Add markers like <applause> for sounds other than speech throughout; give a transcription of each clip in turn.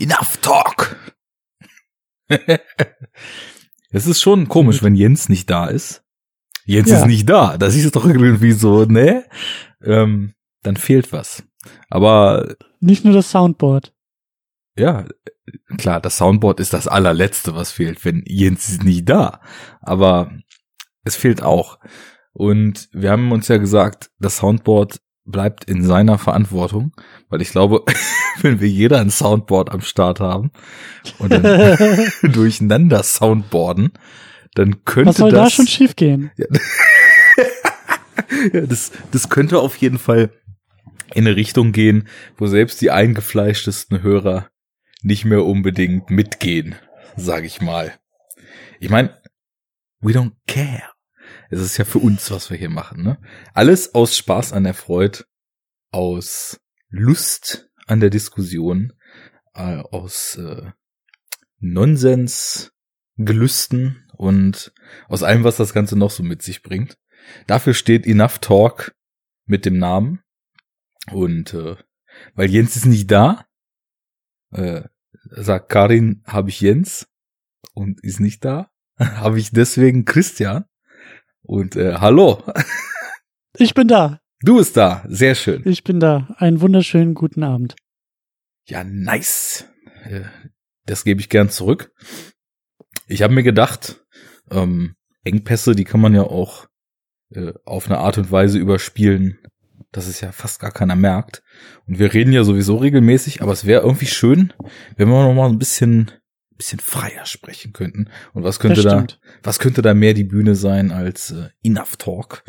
Enough talk! <laughs> Es ist schon komisch, wenn Jens nicht da ist. Jens Ja. ist nicht da. Das ist doch irgendwie so, ne? Ähm, dann fehlt was. Aber Nicht nur das Soundboard. ja, klar, das Soundboard ist das allerletzte, was fehlt, wenn Jens ist nicht da. Aber es fehlt auch. Und wir haben uns ja gesagt, das Soundboard bleibt in seiner Verantwortung, weil ich glaube, <laughs> wenn wir jeder ein Soundboard am Start haben und dann <laughs> durcheinander Soundboarden, dann könnte Was soll das da schon schiefgehen? <laughs> ja, das, das könnte auf jeden Fall in eine Richtung gehen, wo selbst die eingefleischtesten Hörer nicht mehr unbedingt mitgehen, sag ich mal. Ich meine, we don't care. Es ist ja für uns, was wir hier machen, ne? Alles aus Spaß an der Freude, aus Lust an der Diskussion, äh, aus äh, Nonsens, Gelüsten und aus allem, was das Ganze noch so mit sich bringt. Dafür steht Enough Talk mit dem Namen. Und äh, weil Jens ist nicht da, äh, sagt Karin, habe ich Jens und ist nicht da, <laughs> habe ich deswegen Christian. Und äh, hallo, Ich bin da. Du bist da, sehr schön. Ich bin da. Einen wunderschönen guten Abend. Ja, nice. Äh, Das gebe ich gern zurück. Ich habe mir gedacht, ähm, Engpässe, die kann man ja auch äh, auf eine Art und Weise überspielen, dass es ja fast gar keiner merkt. Und wir reden ja sowieso regelmäßig, aber es wäre irgendwie schön, wenn wir noch mal ein bisschen, bisschen freier sprechen könnten. Und was könnte da, was könnte da mehr die Bühne sein als äh, Enough Talk?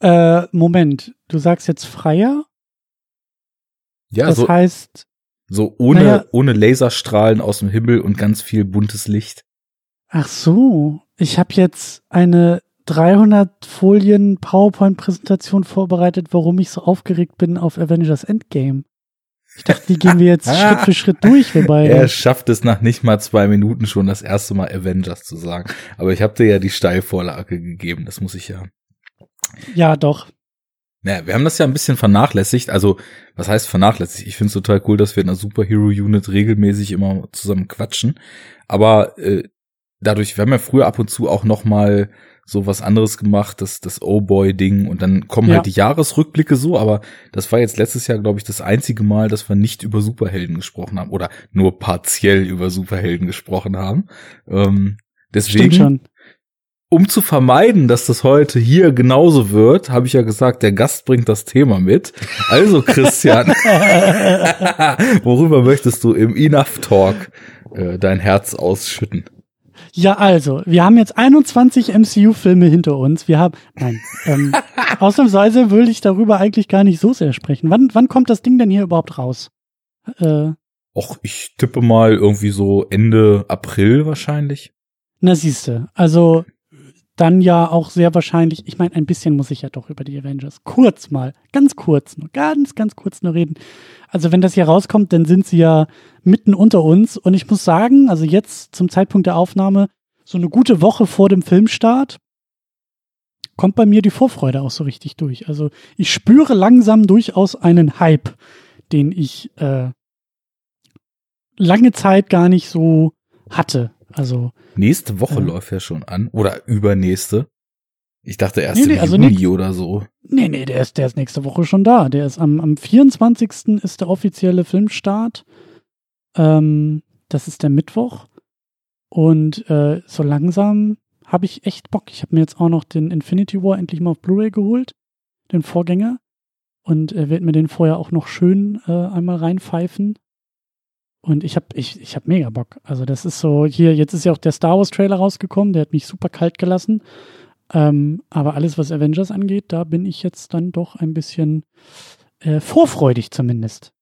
Äh, Moment, du sagst jetzt freier? Ja, das so, heißt, so ohne, naja. ohne Laserstrahlen aus dem Himmel und ganz viel buntes Licht. ach so, ich habe jetzt eine 300 Folien PowerPoint-Präsentation vorbereitet, warum ich so aufgeregt bin auf Avengers Endgame. Ich dachte, die gehen wir jetzt <laughs> Schritt für Schritt durch, wobei. Er schafft es nach nicht mal zwei Minuten schon das erste Mal Avengers zu sagen. Aber ich habe dir ja die Steilvorlage gegeben, das muss ich ja. ja, doch. Naja, wir haben das ja ein bisschen vernachlässigt. Also, was heißt vernachlässigt? Ich finde es total cool, dass wir in einer Superhero-Unit regelmäßig immer zusammen quatschen. Aber äh, dadurch, wir haben ja früher ab und zu auch noch mal so was anderes gemacht, das, das Oh-Boy-Ding. Und dann kommen Ja. halt die Jahresrückblicke so. Aber das war jetzt letztes Jahr, glaube ich, das einzige Mal, dass wir nicht über Superhelden gesprochen haben. Oder nur partiell über Superhelden gesprochen haben. Ähm, deswegen um zu vermeiden, dass das heute hier genauso wird, habe ich ja gesagt, der Gast bringt das Thema mit. Also <laughs> Christian, <laughs> worüber möchtest du im Enough Talk äh, dein Herz ausschütten? Ja, also, wir haben jetzt 21 MCU-Filme hinter uns. Wir haben, nein, ähm, <laughs> ausnahmsweise will ich darüber eigentlich gar nicht so sehr sprechen. Wann, wann kommt das Ding denn hier überhaupt raus? Äh, Och, ich tippe mal irgendwie so Ende April wahrscheinlich. na siehste, also dann ja auch sehr wahrscheinlich, ich meine, ein bisschen muss ich ja doch über die Avengers kurz mal, ganz kurz, nur ganz, ganz kurz nur reden. Also wenn das hier rauskommt, dann sind sie ja mitten unter uns und ich muss sagen, also jetzt zum Zeitpunkt der Aufnahme, so eine gute Woche vor dem Filmstart, kommt bei mir die Vorfreude auch so richtig durch. Also ich spüre langsam durchaus einen Hype, den ich äh, lange Zeit gar nicht so hatte. Also Nächste Woche Ja. läuft ja schon an oder übernächste. Ich dachte erst Nee, im nee, also Juni nix- oder so. Nee, nee, der ist, der ist nächste Woche schon da. Der ist am, am 24. ist der offizielle Filmstart. Ähm, das ist der Mittwoch. Und äh, so langsam habe ich echt Bock. Ich habe mir jetzt auch noch den Infinity War endlich mal auf Blu-ray geholt, den Vorgänger. Und äh, werde mir den vorher auch noch schön äh, einmal reinpfeifen. Und ich habe ich, ich hab mega Bock. Also das ist so, hier, jetzt ist ja auch der Star Wars Trailer rausgekommen, der hat mich super kalt gelassen. Ähm, aber alles, was Avengers angeht, da bin ich jetzt dann doch ein bisschen äh, vorfreudig zumindest.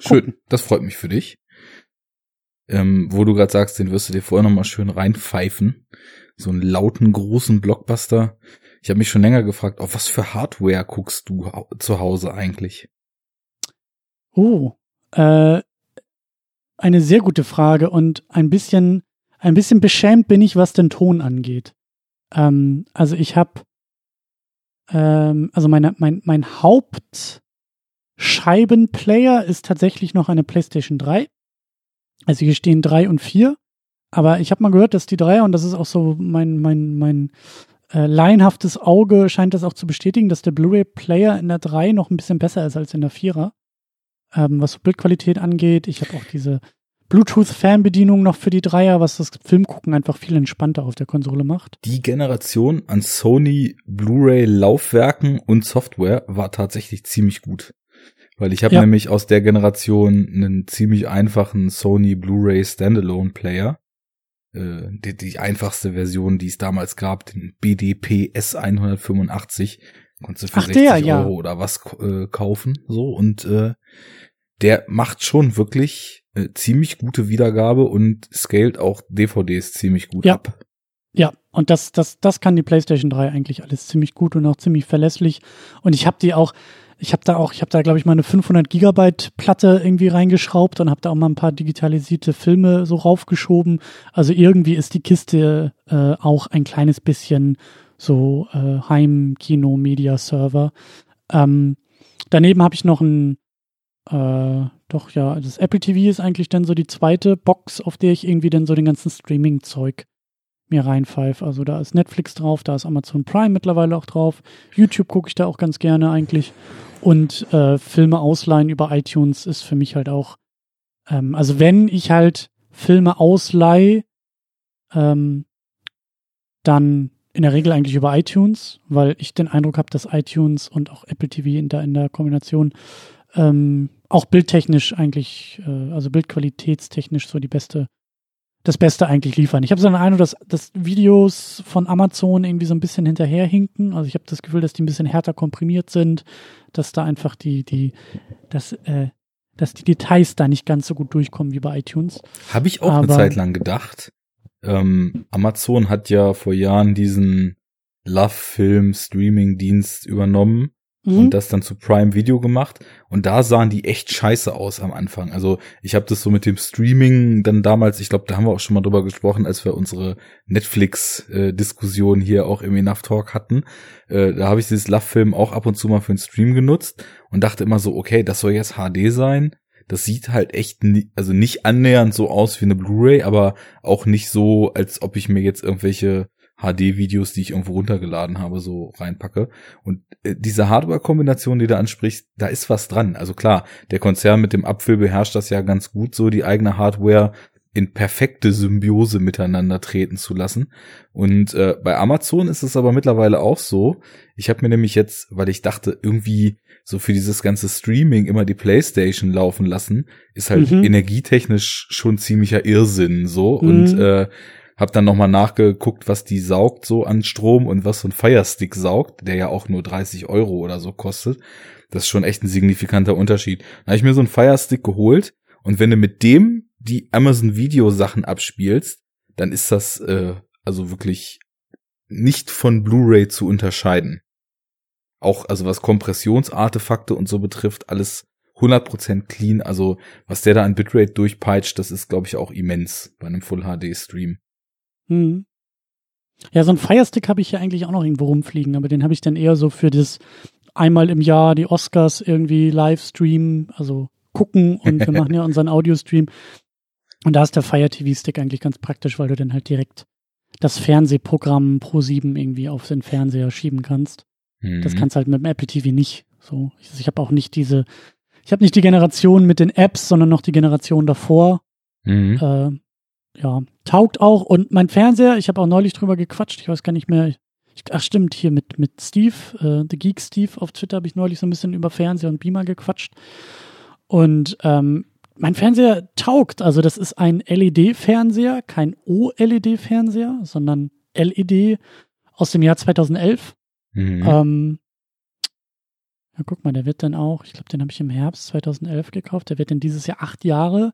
Schön, das freut mich für dich. Ähm, wo du gerade sagst, den wirst du dir vorher noch mal schön reinpfeifen. So einen lauten, großen Blockbuster. Ich habe mich schon länger gefragt, auf was für Hardware guckst du zu Hause eigentlich? Oh, äh, eine sehr gute Frage und ein bisschen, ein bisschen beschämt bin ich, was den Ton angeht. Ähm, also ich habe, ähm, also meine, mein, mein Haupt, Scheibenplayer ist tatsächlich noch eine PlayStation 3. Also hier stehen 3 und 4. Aber ich habe mal gehört, dass die 3, und das ist auch so mein, mein, mein äh, laienhaftes Auge scheint das auch zu bestätigen, dass der Blu-ray-Player in der 3 noch ein bisschen besser ist als in der 4er. Ähm, was so Bildqualität angeht. Ich habe auch diese Bluetooth-Fernbedienung noch für die Dreier, was das Filmgucken einfach viel entspannter auf der Konsole macht. Die Generation an Sony Blu-ray-Laufwerken und Software war tatsächlich ziemlich gut. Weil ich habe ja. nämlich aus der Generation einen ziemlich einfachen Sony Blu-ray Standalone Player. Äh, die, die einfachste Version, die es damals gab, den BDP S185. Konntest du für Ach, 60 der, ja. Euro oder was äh, kaufen. So und äh, der macht schon wirklich äh, ziemlich gute Wiedergabe und scaled auch DVDs ziemlich gut ja. ab. Ja, und das, das, das kann die PlayStation 3 eigentlich alles ziemlich gut und auch ziemlich verlässlich. Und ich habe die auch, ich habe da auch, ich habe da glaube ich mal eine 500 Gigabyte Platte irgendwie reingeschraubt und habe da auch mal ein paar digitalisierte Filme so raufgeschoben. Also irgendwie ist die Kiste äh, auch ein kleines bisschen so äh, Heim-Kino-Media-Server. Ähm, daneben habe ich noch ein äh, doch, ja, das Apple TV ist eigentlich dann so die zweite Box, auf der ich irgendwie dann so den ganzen Streaming-Zeug mir reinpfeife. Also da ist Netflix drauf, da ist Amazon Prime mittlerweile auch drauf. YouTube gucke ich da auch ganz gerne eigentlich. Und äh, Filme ausleihen über iTunes ist für mich halt auch, ähm, also wenn ich halt Filme ausleihe, ähm, dann in der Regel eigentlich über iTunes, weil ich den Eindruck habe, dass iTunes und auch Apple TV in der, in der Kombination ähm, auch bildtechnisch eigentlich, äh, also bildqualitätstechnisch so die beste, das Beste eigentlich liefern. Ich habe so eine Ahnung, dass, dass Videos von Amazon irgendwie so ein bisschen hinterherhinken. Also ich habe das Gefühl, dass die ein bisschen härter komprimiert sind, dass da einfach die, die, dass, äh, dass die Details da nicht ganz so gut durchkommen wie bei iTunes. Habe ich auch Aber, eine Zeit lang gedacht. Ähm, Amazon hat ja vor Jahren diesen Love-Film-Streaming-Dienst übernommen mhm. und das dann zu Prime Video gemacht. Und da sahen die echt scheiße aus am Anfang. Also ich habe das so mit dem Streaming dann damals, ich glaube, da haben wir auch schon mal drüber gesprochen, als wir unsere Netflix-Diskussion hier auch im Enough Talk hatten. Äh, da habe ich dieses Love-Film auch ab und zu mal für den Stream genutzt und dachte immer so, okay, das soll jetzt HD sein. Das sieht halt echt, nie, also nicht annähernd so aus wie eine Blu-ray, aber auch nicht so, als ob ich mir jetzt irgendwelche HD-Videos, die ich irgendwo runtergeladen habe, so reinpacke. Und äh, diese Hardware-Kombination, die du ansprichst, da ist was dran. Also klar, der Konzern mit dem Apfel beherrscht das ja ganz gut, so die eigene Hardware in perfekte Symbiose miteinander treten zu lassen. Und äh, bei Amazon ist es aber mittlerweile auch so. Ich habe mir nämlich jetzt, weil ich dachte, irgendwie so für dieses ganze Streaming immer die PlayStation laufen lassen, ist halt mhm. energietechnisch schon ziemlicher Irrsinn so. Mhm. Und äh, hab dann nochmal nachgeguckt, was die saugt so an Strom und was so ein Firestick saugt, der ja auch nur 30 Euro oder so kostet. Das ist schon echt ein signifikanter Unterschied. Dann habe ich mir so einen Firestick geholt und wenn du mit dem die Amazon Video Sachen abspielst, dann ist das äh, also wirklich nicht von Blu-ray zu unterscheiden. Auch also was Kompressionsartefakte und so betrifft, alles 100% clean. Also was der da an Bitrate durchpeitscht, das ist glaube ich auch immens bei einem Full HD Stream. Hm. Ja, so ein Firestick habe ich ja eigentlich auch noch irgendwo rumfliegen, aber den habe ich dann eher so für das einmal im Jahr die Oscars irgendwie Livestream, also gucken und wir machen ja <laughs> unseren Audiostream. Und da ist der Fire TV Stick eigentlich ganz praktisch, weil du dann halt direkt das Fernsehprogramm Pro 7 irgendwie auf den Fernseher schieben kannst. Mhm. Das kannst halt mit dem Apple TV nicht. So, ich, ich habe auch nicht diese, ich habe nicht die Generation mit den Apps, sondern noch die Generation davor. Mhm. Äh, ja, taugt auch. Und mein Fernseher, ich habe auch neulich drüber gequatscht, ich weiß gar nicht mehr. Ich, ach stimmt, hier mit, mit Steve, äh, The Geek Steve auf Twitter habe ich neulich so ein bisschen über Fernseher und Beamer gequatscht. Und ähm, mein Fernseher taugt. Also das ist ein LED-Fernseher, kein OLED-Fernseher, sondern LED aus dem Jahr 2011. Mhm. Ähm, ja, guck mal, der wird dann auch, ich glaube, den habe ich im Herbst 2011 gekauft. Der wird dann dieses Jahr acht Jahre.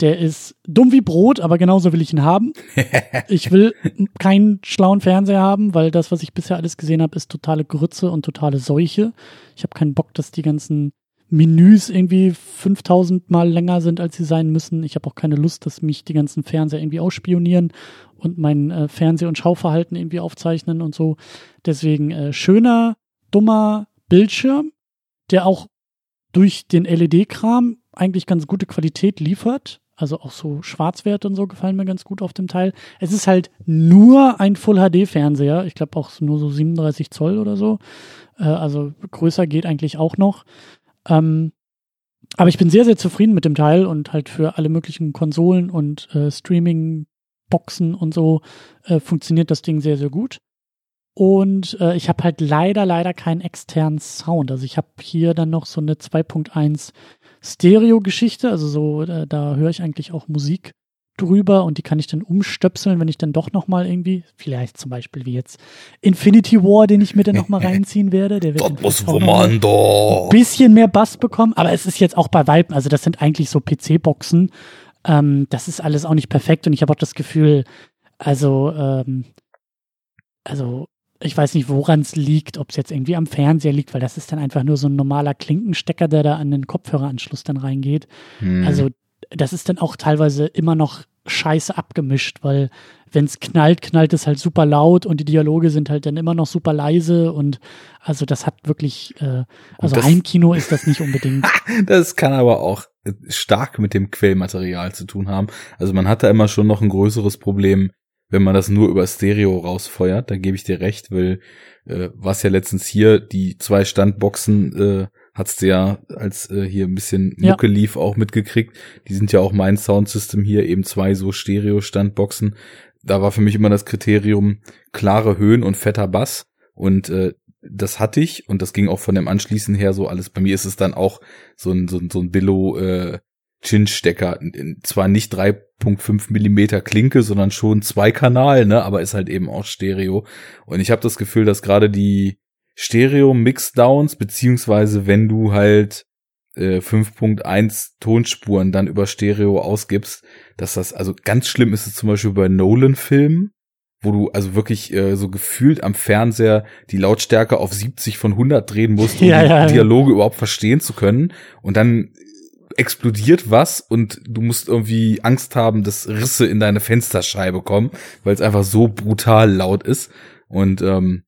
Der ist dumm wie Brot, aber genauso will ich ihn haben. <laughs> ich will keinen schlauen Fernseher haben, weil das, was ich bisher alles gesehen habe, ist totale Grütze und totale Seuche. Ich habe keinen Bock, dass die ganzen Menüs irgendwie 5000 Mal länger sind, als sie sein müssen. Ich habe auch keine Lust, dass mich die ganzen Fernseher irgendwie ausspionieren und mein äh, Fernseh- und Schauverhalten irgendwie aufzeichnen und so. Deswegen äh, schöner, dummer Bildschirm, der auch durch den LED-Kram eigentlich ganz gute Qualität liefert. Also auch so Schwarzwerte und so gefallen mir ganz gut auf dem Teil. Es ist halt nur ein Full-HD-Fernseher. Ich glaube auch nur so 37 Zoll oder so. Äh, also größer geht eigentlich auch noch. Ähm, aber ich bin sehr, sehr zufrieden mit dem Teil und halt für alle möglichen Konsolen und äh, Streaming-Boxen und so äh, funktioniert das Ding sehr, sehr gut. Und äh, ich habe halt leider, leider keinen externen Sound. Also ich habe hier dann noch so eine 2.1 Stereo-Geschichte. Also so, äh, da höre ich eigentlich auch Musik drüber und die kann ich dann umstöpseln, wenn ich dann doch nochmal irgendwie, vielleicht zum Beispiel wie jetzt Infinity War, den ich mir dann nochmal <laughs> reinziehen werde. Der wird das ein bisschen mehr Bass bekommen, aber es ist jetzt auch bei Weitem, also das sind eigentlich so PC-Boxen. Ähm, das ist alles auch nicht perfekt und ich habe auch das Gefühl, also, ähm, also ich weiß nicht, woran es liegt, ob es jetzt irgendwie am Fernseher liegt, weil das ist dann einfach nur so ein normaler Klinkenstecker, der da an den Kopfhöreranschluss dann reingeht. Hm. Also das ist dann auch teilweise immer noch scheiße abgemischt, weil wenn es knallt, knallt es halt super laut und die Dialoge sind halt dann immer noch super leise und also das hat wirklich, äh, also das, Heimkino ist das nicht unbedingt. <laughs> das kann aber auch stark mit dem Quellmaterial zu tun haben. Also man hat da immer schon noch ein größeres Problem wenn man das nur über Stereo rausfeuert. Da gebe ich dir recht, weil äh, was ja letztens hier die zwei Standboxen äh, hat's ja als äh, hier ein bisschen Mucke ja. lief auch mitgekriegt. Die sind ja auch mein Soundsystem hier eben zwei so Stereo Standboxen. Da war für mich immer das Kriterium klare Höhen und fetter Bass und äh, das hatte ich und das ging auch von dem Anschließen her so alles. Bei mir ist es dann auch so ein so ein, so ein Billo äh, Chin-Stecker. Zwar nicht 3.5 Millimeter Klinke, sondern schon zwei Kanal, ne, aber ist halt eben auch Stereo. Und ich habe das Gefühl, dass gerade die Stereo-Mixdowns, beziehungsweise wenn du halt äh, 5.1 Tonspuren dann über Stereo ausgibst, dass das, also ganz schlimm ist es zum Beispiel bei Nolan-Filmen, wo du also wirklich äh, so gefühlt am Fernseher die Lautstärke auf 70 von 100 drehen musst, um <laughs> ja, die ja, Dialoge ja. überhaupt verstehen zu können. Und dann explodiert was und du musst irgendwie Angst haben, dass Risse in deine Fensterscheibe kommen, weil es einfach so brutal laut ist. Und ähm,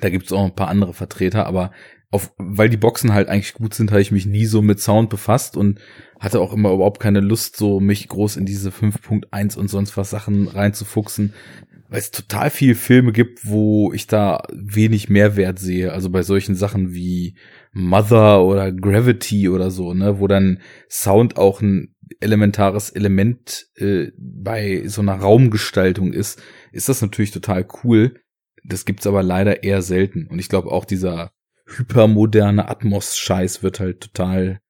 da gibt's auch ein paar andere Vertreter, aber auf, weil die Boxen halt eigentlich gut sind, habe ich mich nie so mit Sound befasst und hatte auch immer überhaupt keine Lust, so mich groß in diese 5.1 und sonst was Sachen reinzufuchsen, weil es total viel Filme gibt, wo ich da wenig Mehrwert sehe. Also bei solchen Sachen wie Mother oder Gravity oder so, ne, wo dann Sound auch ein elementares Element äh, bei so einer Raumgestaltung ist, ist das natürlich total cool. Das gibt's aber leider eher selten. Und ich glaube auch dieser hypermoderne Atmos-Scheiß wird halt total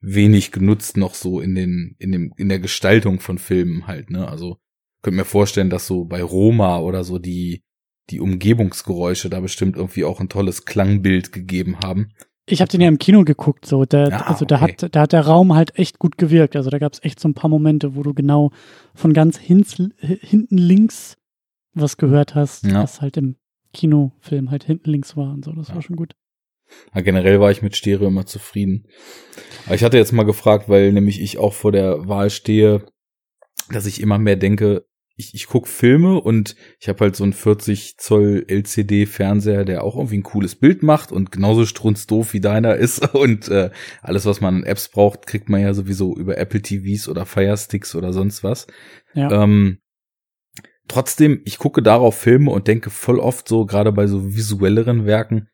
wenig genutzt noch so in den in dem in der Gestaltung von Filmen halt ne also könnt mir vorstellen dass so bei Roma oder so die die Umgebungsgeräusche da bestimmt irgendwie auch ein tolles Klangbild gegeben haben ich habe den ja im Kino geguckt, so der, ja, also da hat, da hat der Raum halt echt gut gewirkt. Also da gab es echt so ein paar Momente, wo du genau von ganz hinten links was gehört hast, ja. was halt im Kinofilm halt hinten links war und so. Das ja. war schon gut. Ja, generell war ich mit Stereo immer zufrieden. Aber ich hatte jetzt mal gefragt, weil nämlich ich auch vor der Wahl stehe, dass ich immer mehr denke, ich, ich guck Filme und ich habe halt so einen 40 Zoll LCD Fernseher, der auch irgendwie ein cooles Bild macht und genauso strunzdoof wie deiner ist <laughs> und äh, alles was man an Apps braucht, kriegt man ja sowieso über Apple TVs oder Fire Sticks oder sonst was. Ja. Ähm, trotzdem, ich gucke darauf Filme und denke voll oft so, gerade bei so visuelleren Werken,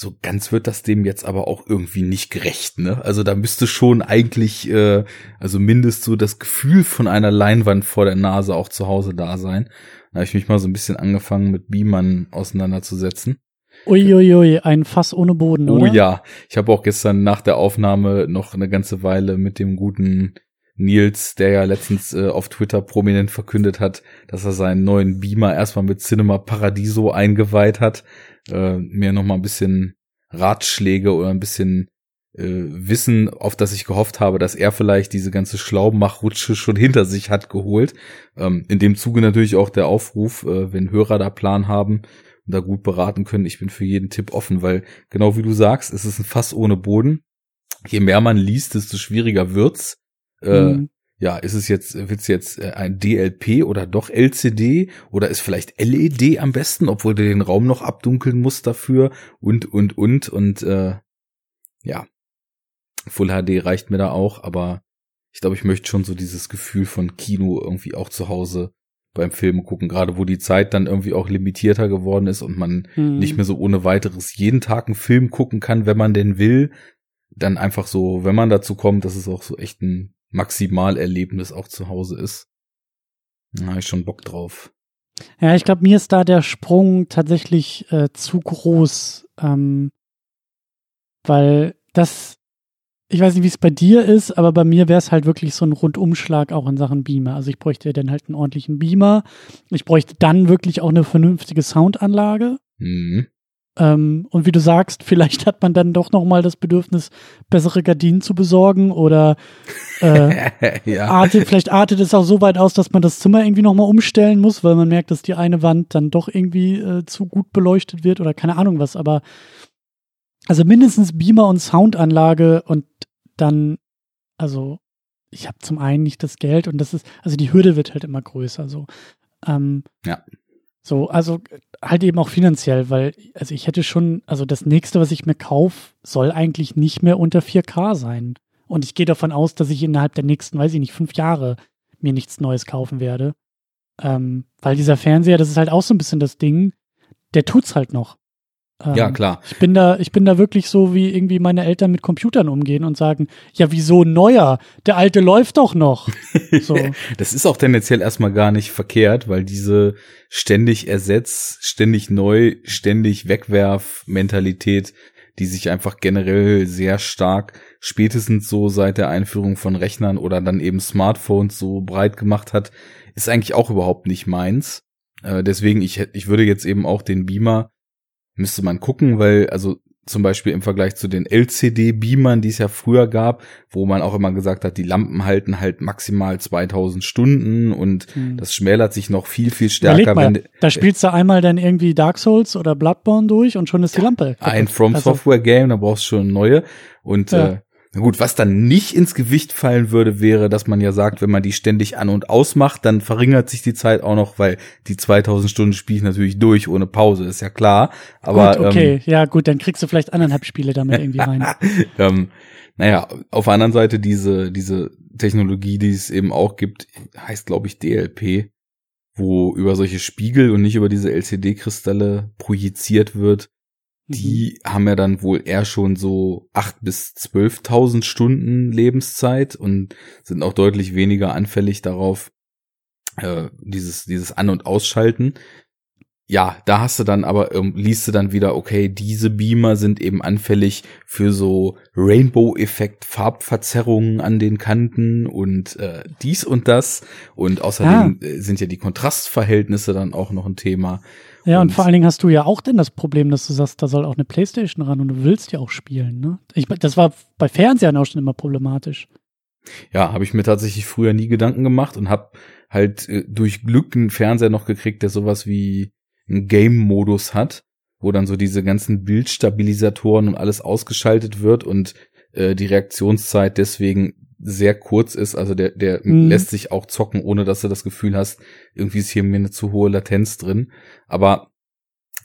so ganz wird das dem jetzt aber auch irgendwie nicht gerecht, ne? Also da müsste schon eigentlich, äh, also mindestens so das Gefühl von einer Leinwand vor der Nase auch zu Hause da sein. Da habe ich mich mal so ein bisschen angefangen mit Beamern auseinanderzusetzen. Uiuiui, ui, ein Fass ohne Boden, oh oder? Oh ja, ich habe auch gestern nach der Aufnahme noch eine ganze Weile mit dem guten Nils, der ja letztens äh, auf Twitter prominent verkündet hat, dass er seinen neuen Beamer erstmal mit Cinema Paradiso eingeweiht hat, äh, mir noch mal ein bisschen Ratschläge oder ein bisschen äh, Wissen, auf das ich gehofft habe, dass er vielleicht diese ganze Schlaubmachrutsche schon hinter sich hat geholt. Ähm, in dem Zuge natürlich auch der Aufruf, äh, wenn Hörer da Plan haben und da gut beraten können. Ich bin für jeden Tipp offen, weil genau wie du sagst, es ist ein Fass ohne Boden. Je mehr man liest, desto schwieriger wird's. Äh, mhm. Ja, ist es jetzt, wird's jetzt äh, ein DLP oder doch LCD oder ist vielleicht LED am besten, obwohl du den Raum noch abdunkeln musst dafür und und und und äh, ja. Full HD reicht mir da auch, aber ich glaube, ich möchte schon so dieses Gefühl von Kino irgendwie auch zu Hause beim Film gucken, gerade wo die Zeit dann irgendwie auch limitierter geworden ist und man mhm. nicht mehr so ohne weiteres jeden Tag einen Film gucken kann, wenn man denn will. Dann einfach so, wenn man dazu kommt, dass es auch so echt ein Maximalerlebnis auch zu Hause ist. Da habe ich schon Bock drauf. Ja, ich glaube, mir ist da der Sprung tatsächlich äh, zu groß, ähm, weil das ich weiß nicht, wie es bei dir ist, aber bei mir wäre es halt wirklich so ein Rundumschlag auch in Sachen Beamer. Also ich bräuchte dann halt einen ordentlichen Beamer. Ich bräuchte dann wirklich auch eine vernünftige Soundanlage. Mhm. Ähm, und wie du sagst, vielleicht hat man dann doch noch mal das Bedürfnis, bessere Gardinen zu besorgen oder äh, <laughs> ja. artet, vielleicht artet es auch so weit aus, dass man das Zimmer irgendwie noch mal umstellen muss, weil man merkt, dass die eine Wand dann doch irgendwie äh, zu gut beleuchtet wird oder keine Ahnung was. Aber also mindestens Beamer und Soundanlage und dann, also ich habe zum einen nicht das Geld und das ist, also die Hürde wird halt immer größer. So, ähm, ja. So, also halt eben auch finanziell, weil, also ich hätte schon, also das nächste, was ich mir kaufe, soll eigentlich nicht mehr unter 4K sein. Und ich gehe davon aus, dass ich innerhalb der nächsten, weiß ich nicht, fünf Jahre mir nichts Neues kaufen werde. Ähm, weil dieser Fernseher, das ist halt auch so ein bisschen das Ding, der tut's halt noch. Ähm, ja, klar. Ich bin da, ich bin da wirklich so, wie irgendwie meine Eltern mit Computern umgehen und sagen, ja, wieso neuer? Der alte läuft doch noch. <laughs> So. das ist auch tendenziell erstmal gar nicht verkehrt, weil diese ständig ersetz, ständig neu, ständig wegwerf Mentalität, die sich einfach generell sehr stark spätestens so seit der Einführung von Rechnern oder dann eben Smartphones so breit gemacht hat, ist eigentlich auch überhaupt nicht meins. Äh, deswegen, ich, ich würde jetzt eben auch den Beamer müsste man gucken, weil also zum Beispiel im Vergleich zu den LCD-Beamern, die es ja früher gab, wo man auch immer gesagt hat, die Lampen halten halt maximal 2000 Stunden und mhm. das schmälert sich noch viel, viel stärker. Mal, wenn, da spielst du einmal dann irgendwie Dark Souls oder Bloodborne durch und schon ist die Lampe. Kaputt. Ein From also Software Game, da brauchst du schon neue und ja. äh, na gut, was dann nicht ins Gewicht fallen würde, wäre, dass man ja sagt, wenn man die ständig an und ausmacht, dann verringert sich die Zeit auch noch, weil die 2000 Stunden spiele ich natürlich durch ohne Pause, ist ja klar. Aber gut, okay, ähm, ja gut, dann kriegst du vielleicht anderthalb Spiele damit irgendwie rein. <laughs> ähm, naja, auf der anderen Seite diese diese Technologie, die es eben auch gibt, heißt glaube ich DLP, wo über solche Spiegel und nicht über diese LCD-Kristalle projiziert wird die mhm. haben ja dann wohl eher schon so acht bis zwölftausend Stunden Lebenszeit und sind auch deutlich weniger anfällig darauf, äh, dieses, dieses An- und Ausschalten. Ja, da hast du dann aber, ähm, liest du dann wieder, okay, diese Beamer sind eben anfällig für so Rainbow-Effekt, Farbverzerrungen an den Kanten und äh, dies und das. Und außerdem ah. sind ja die Kontrastverhältnisse dann auch noch ein Thema. Ja, und, und, vor allen Dingen hast du ja auch denn das Problem, dass du sagst, da soll auch eine Playstation ran und du willst ja auch spielen. Ne? Ich, das war bei Fernsehern auch schon immer problematisch. Ja, habe ich mir tatsächlich früher nie Gedanken gemacht und habe halt äh, durch Glück einen Fernseher noch gekriegt, der sowas wie einen Game-Modus hat, wo dann so diese ganzen Bildstabilisatoren und alles ausgeschaltet wird und äh, die Reaktionszeit deswegen sehr kurz ist. Also der, der mhm. lässt sich auch zocken, ohne dass du das Gefühl hast, irgendwie ist hier mir eine zu hohe Latenz drin. Aber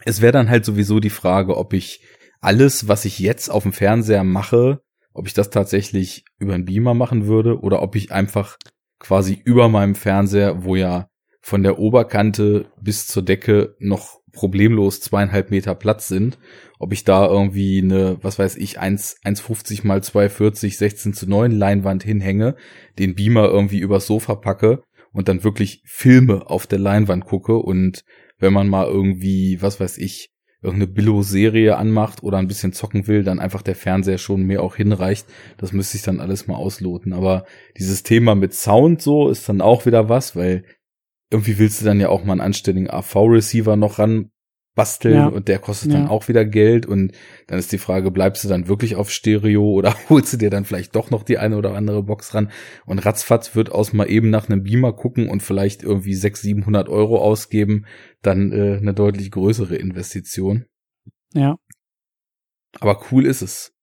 es wäre dann halt sowieso die Frage, ob ich alles, was ich jetzt auf dem Fernseher mache, ob ich das tatsächlich über einen Beamer machen würde oder ob ich einfach quasi über meinem Fernseher, wo ja von der Oberkante bis zur Decke noch problemlos zweieinhalb Meter Platz sind, ob ich da irgendwie eine, was weiß ich, 1,50 mal 2,40, 16 zu 9 Leinwand hinhänge, den Beamer irgendwie übers Sofa packe und dann wirklich Filme auf der Leinwand gucke und wenn man mal irgendwie, was weiß ich, irgendeine Billo-Serie anmacht oder ein bisschen zocken will, dann einfach der Fernseher schon mehr auch hinreicht. Das müsste ich dann alles mal ausloten. Aber dieses Thema mit Sound so ist dann auch wieder was, weil irgendwie willst du dann ja auch mal einen anständigen AV-Receiver noch ran basteln ja. und der kostet ja. dann auch wieder Geld und dann ist die Frage, bleibst du dann wirklich auf Stereo oder <laughs> holst du dir dann vielleicht doch noch die eine oder andere Box ran und ratzfatz wird aus mal eben nach einem Beamer gucken und vielleicht irgendwie 600, 700 Euro ausgeben, dann äh, eine deutlich größere Investition. Ja. Aber cool ist es.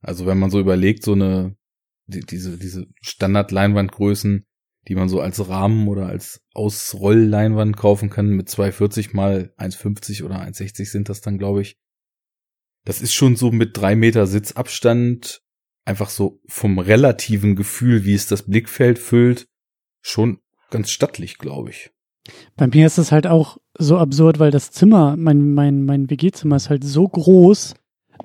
Also wenn man so überlegt, so eine, die, diese, diese Standard-Leinwandgrößen, die man so als Rahmen oder als Ausrollleinwand kaufen kann mit 240 mal 1,50 oder 1,60 sind das dann, glaube ich. das ist schon so mit drei Meter Sitzabstand einfach so vom relativen Gefühl, wie es das Blickfeld füllt, schon ganz stattlich, glaube ich. Bei mir ist es halt auch so absurd, weil das Zimmer, mein, mein, mein WG-Zimmer ist halt so groß,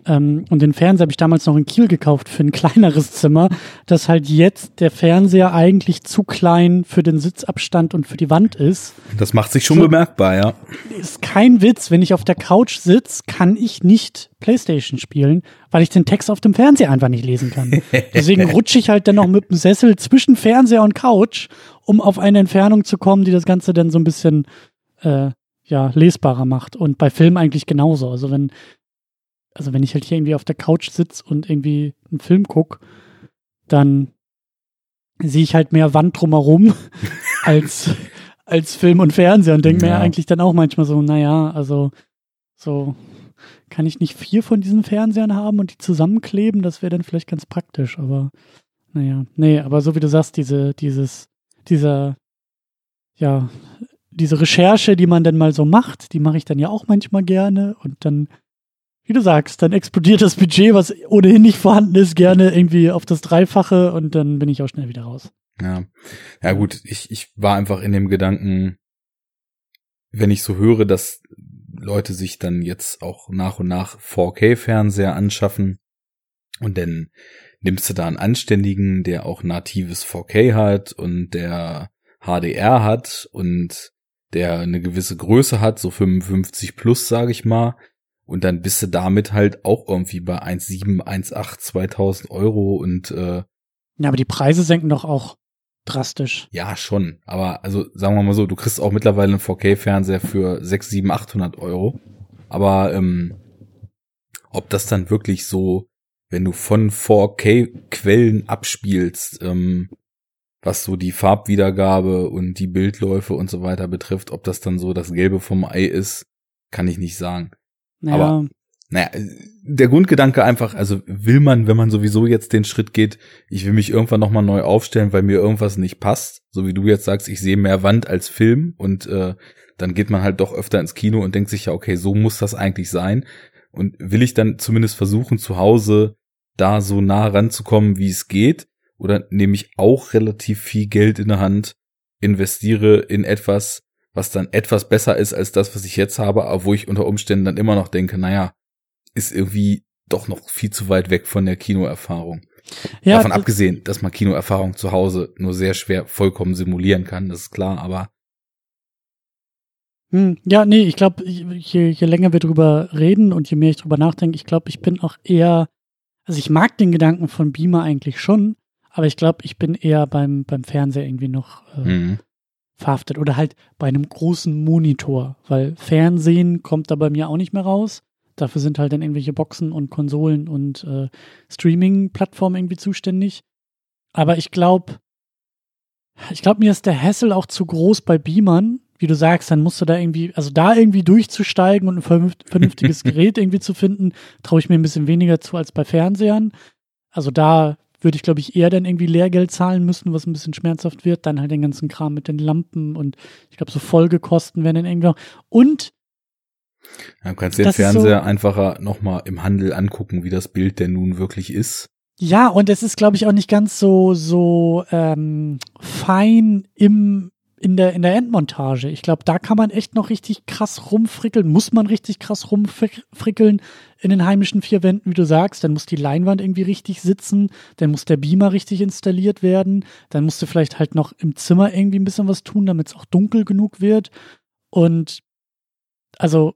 ähm, und den Fernseher habe ich damals noch in Kiel gekauft für ein <laughs> kleineres Zimmer, dass halt jetzt der Fernseher eigentlich zu klein für den Sitzabstand und für die Wand ist. Das macht sich schon so, bemerkbar, ja. Ist kein Witz, wenn ich auf der Couch sitze, kann ich nicht Playstation spielen, weil ich den Text auf dem Fernseher einfach nicht lesen kann. <laughs> Deswegen rutsche ich halt dann noch mit dem Sessel zwischen Fernseher und Couch, um auf eine Entfernung zu kommen, die das Ganze dann so ein bisschen äh, ja, lesbarer macht. Und bei Filmen eigentlich genauso. Also wenn also wenn ich halt hier irgendwie auf der Couch sitze und irgendwie einen Film gucke, dann sehe ich halt mehr Wand drumherum <laughs> als, als Film und Fernseher und denke ja. mir eigentlich dann auch manchmal so, naja, also so kann ich nicht vier von diesen Fernsehern haben und die zusammenkleben, das wäre dann vielleicht ganz praktisch, aber naja, nee, aber so wie du sagst, diese, dieses, dieser, ja, diese Recherche, die man dann mal so macht, die mache ich dann ja auch manchmal gerne und dann wie du sagst, dann explodiert das Budget, was ohnehin nicht vorhanden ist, gerne irgendwie auf das Dreifache und dann bin ich auch schnell wieder raus. Ja, ja gut, ich, ich war einfach in dem Gedanken, wenn ich so höre, dass Leute sich dann jetzt auch nach und nach 4K-Fernseher anschaffen und dann nimmst du da einen anständigen, der auch natives 4K hat und der HDR hat und der eine gewisse Größe hat, so 55 plus, sage ich mal, und dann bist du damit halt auch irgendwie bei 1,7, 1,8, 2000 Euro und äh, Ja, aber die Preise senken doch auch drastisch. Ja, schon. Aber also sagen wir mal so, du kriegst auch mittlerweile einen 4K-Fernseher für 6, 7, 800 Euro. Aber ähm, ob das dann wirklich so, wenn du von 4K-Quellen abspielst, ähm, was so die Farbwiedergabe und die Bildläufe und so weiter betrifft, ob das dann so das Gelbe vom Ei ist, kann ich nicht sagen. Naja. Aber naja, der Grundgedanke einfach, also will man, wenn man sowieso jetzt den Schritt geht, ich will mich irgendwann nochmal neu aufstellen, weil mir irgendwas nicht passt, so wie du jetzt sagst, ich sehe mehr Wand als Film und äh, dann geht man halt doch öfter ins Kino und denkt sich ja, okay, so muss das eigentlich sein. Und will ich dann zumindest versuchen, zu Hause da so nah ranzukommen, wie es geht, oder nehme ich auch relativ viel Geld in der Hand, investiere in etwas, was dann etwas besser ist als das, was ich jetzt habe, aber wo ich unter Umständen dann immer noch denke, naja, ist irgendwie doch noch viel zu weit weg von der Kinoerfahrung. Ja, Davon abgesehen, dass man Kinoerfahrung zu Hause nur sehr schwer vollkommen simulieren kann, das ist klar, aber hm, ja, nee, ich glaube, je, je länger wir drüber reden und je mehr ich drüber nachdenke, ich glaube, ich bin auch eher, also ich mag den Gedanken von Beamer eigentlich schon, aber ich glaube, ich bin eher beim, beim Fernseher irgendwie noch äh, mhm verhaftet oder halt bei einem großen Monitor, weil Fernsehen kommt da bei mir auch nicht mehr raus. Dafür sind halt dann irgendwelche Boxen und Konsolen und äh, Streaming-Plattformen irgendwie zuständig. Aber ich glaube, ich glaube, mir ist der Hassel auch zu groß bei Beamern. Wie du sagst, dann musst du da irgendwie, also da irgendwie durchzusteigen und ein vernünftiges <laughs> Gerät irgendwie zu finden, traue ich mir ein bisschen weniger zu als bei Fernsehern. Also da würde ich, glaube ich, eher dann irgendwie Lehrgeld zahlen müssen, was ein bisschen schmerzhaft wird. Dann halt den ganzen Kram mit den Lampen und ich glaube, so Folgekosten werden dann irgendwann. Und du kannst den Fernseher so, einfacher nochmal im Handel angucken, wie das Bild denn nun wirklich ist. Ja, und es ist, glaube ich, auch nicht ganz so, so ähm, fein im in der, in der Endmontage. Ich glaube, da kann man echt noch richtig krass rumfrickeln, muss man richtig krass rumfrickeln in den heimischen vier Wänden, wie du sagst. Dann muss die Leinwand irgendwie richtig sitzen, dann muss der Beamer richtig installiert werden, dann musst du vielleicht halt noch im Zimmer irgendwie ein bisschen was tun, damit es auch dunkel genug wird. Und also,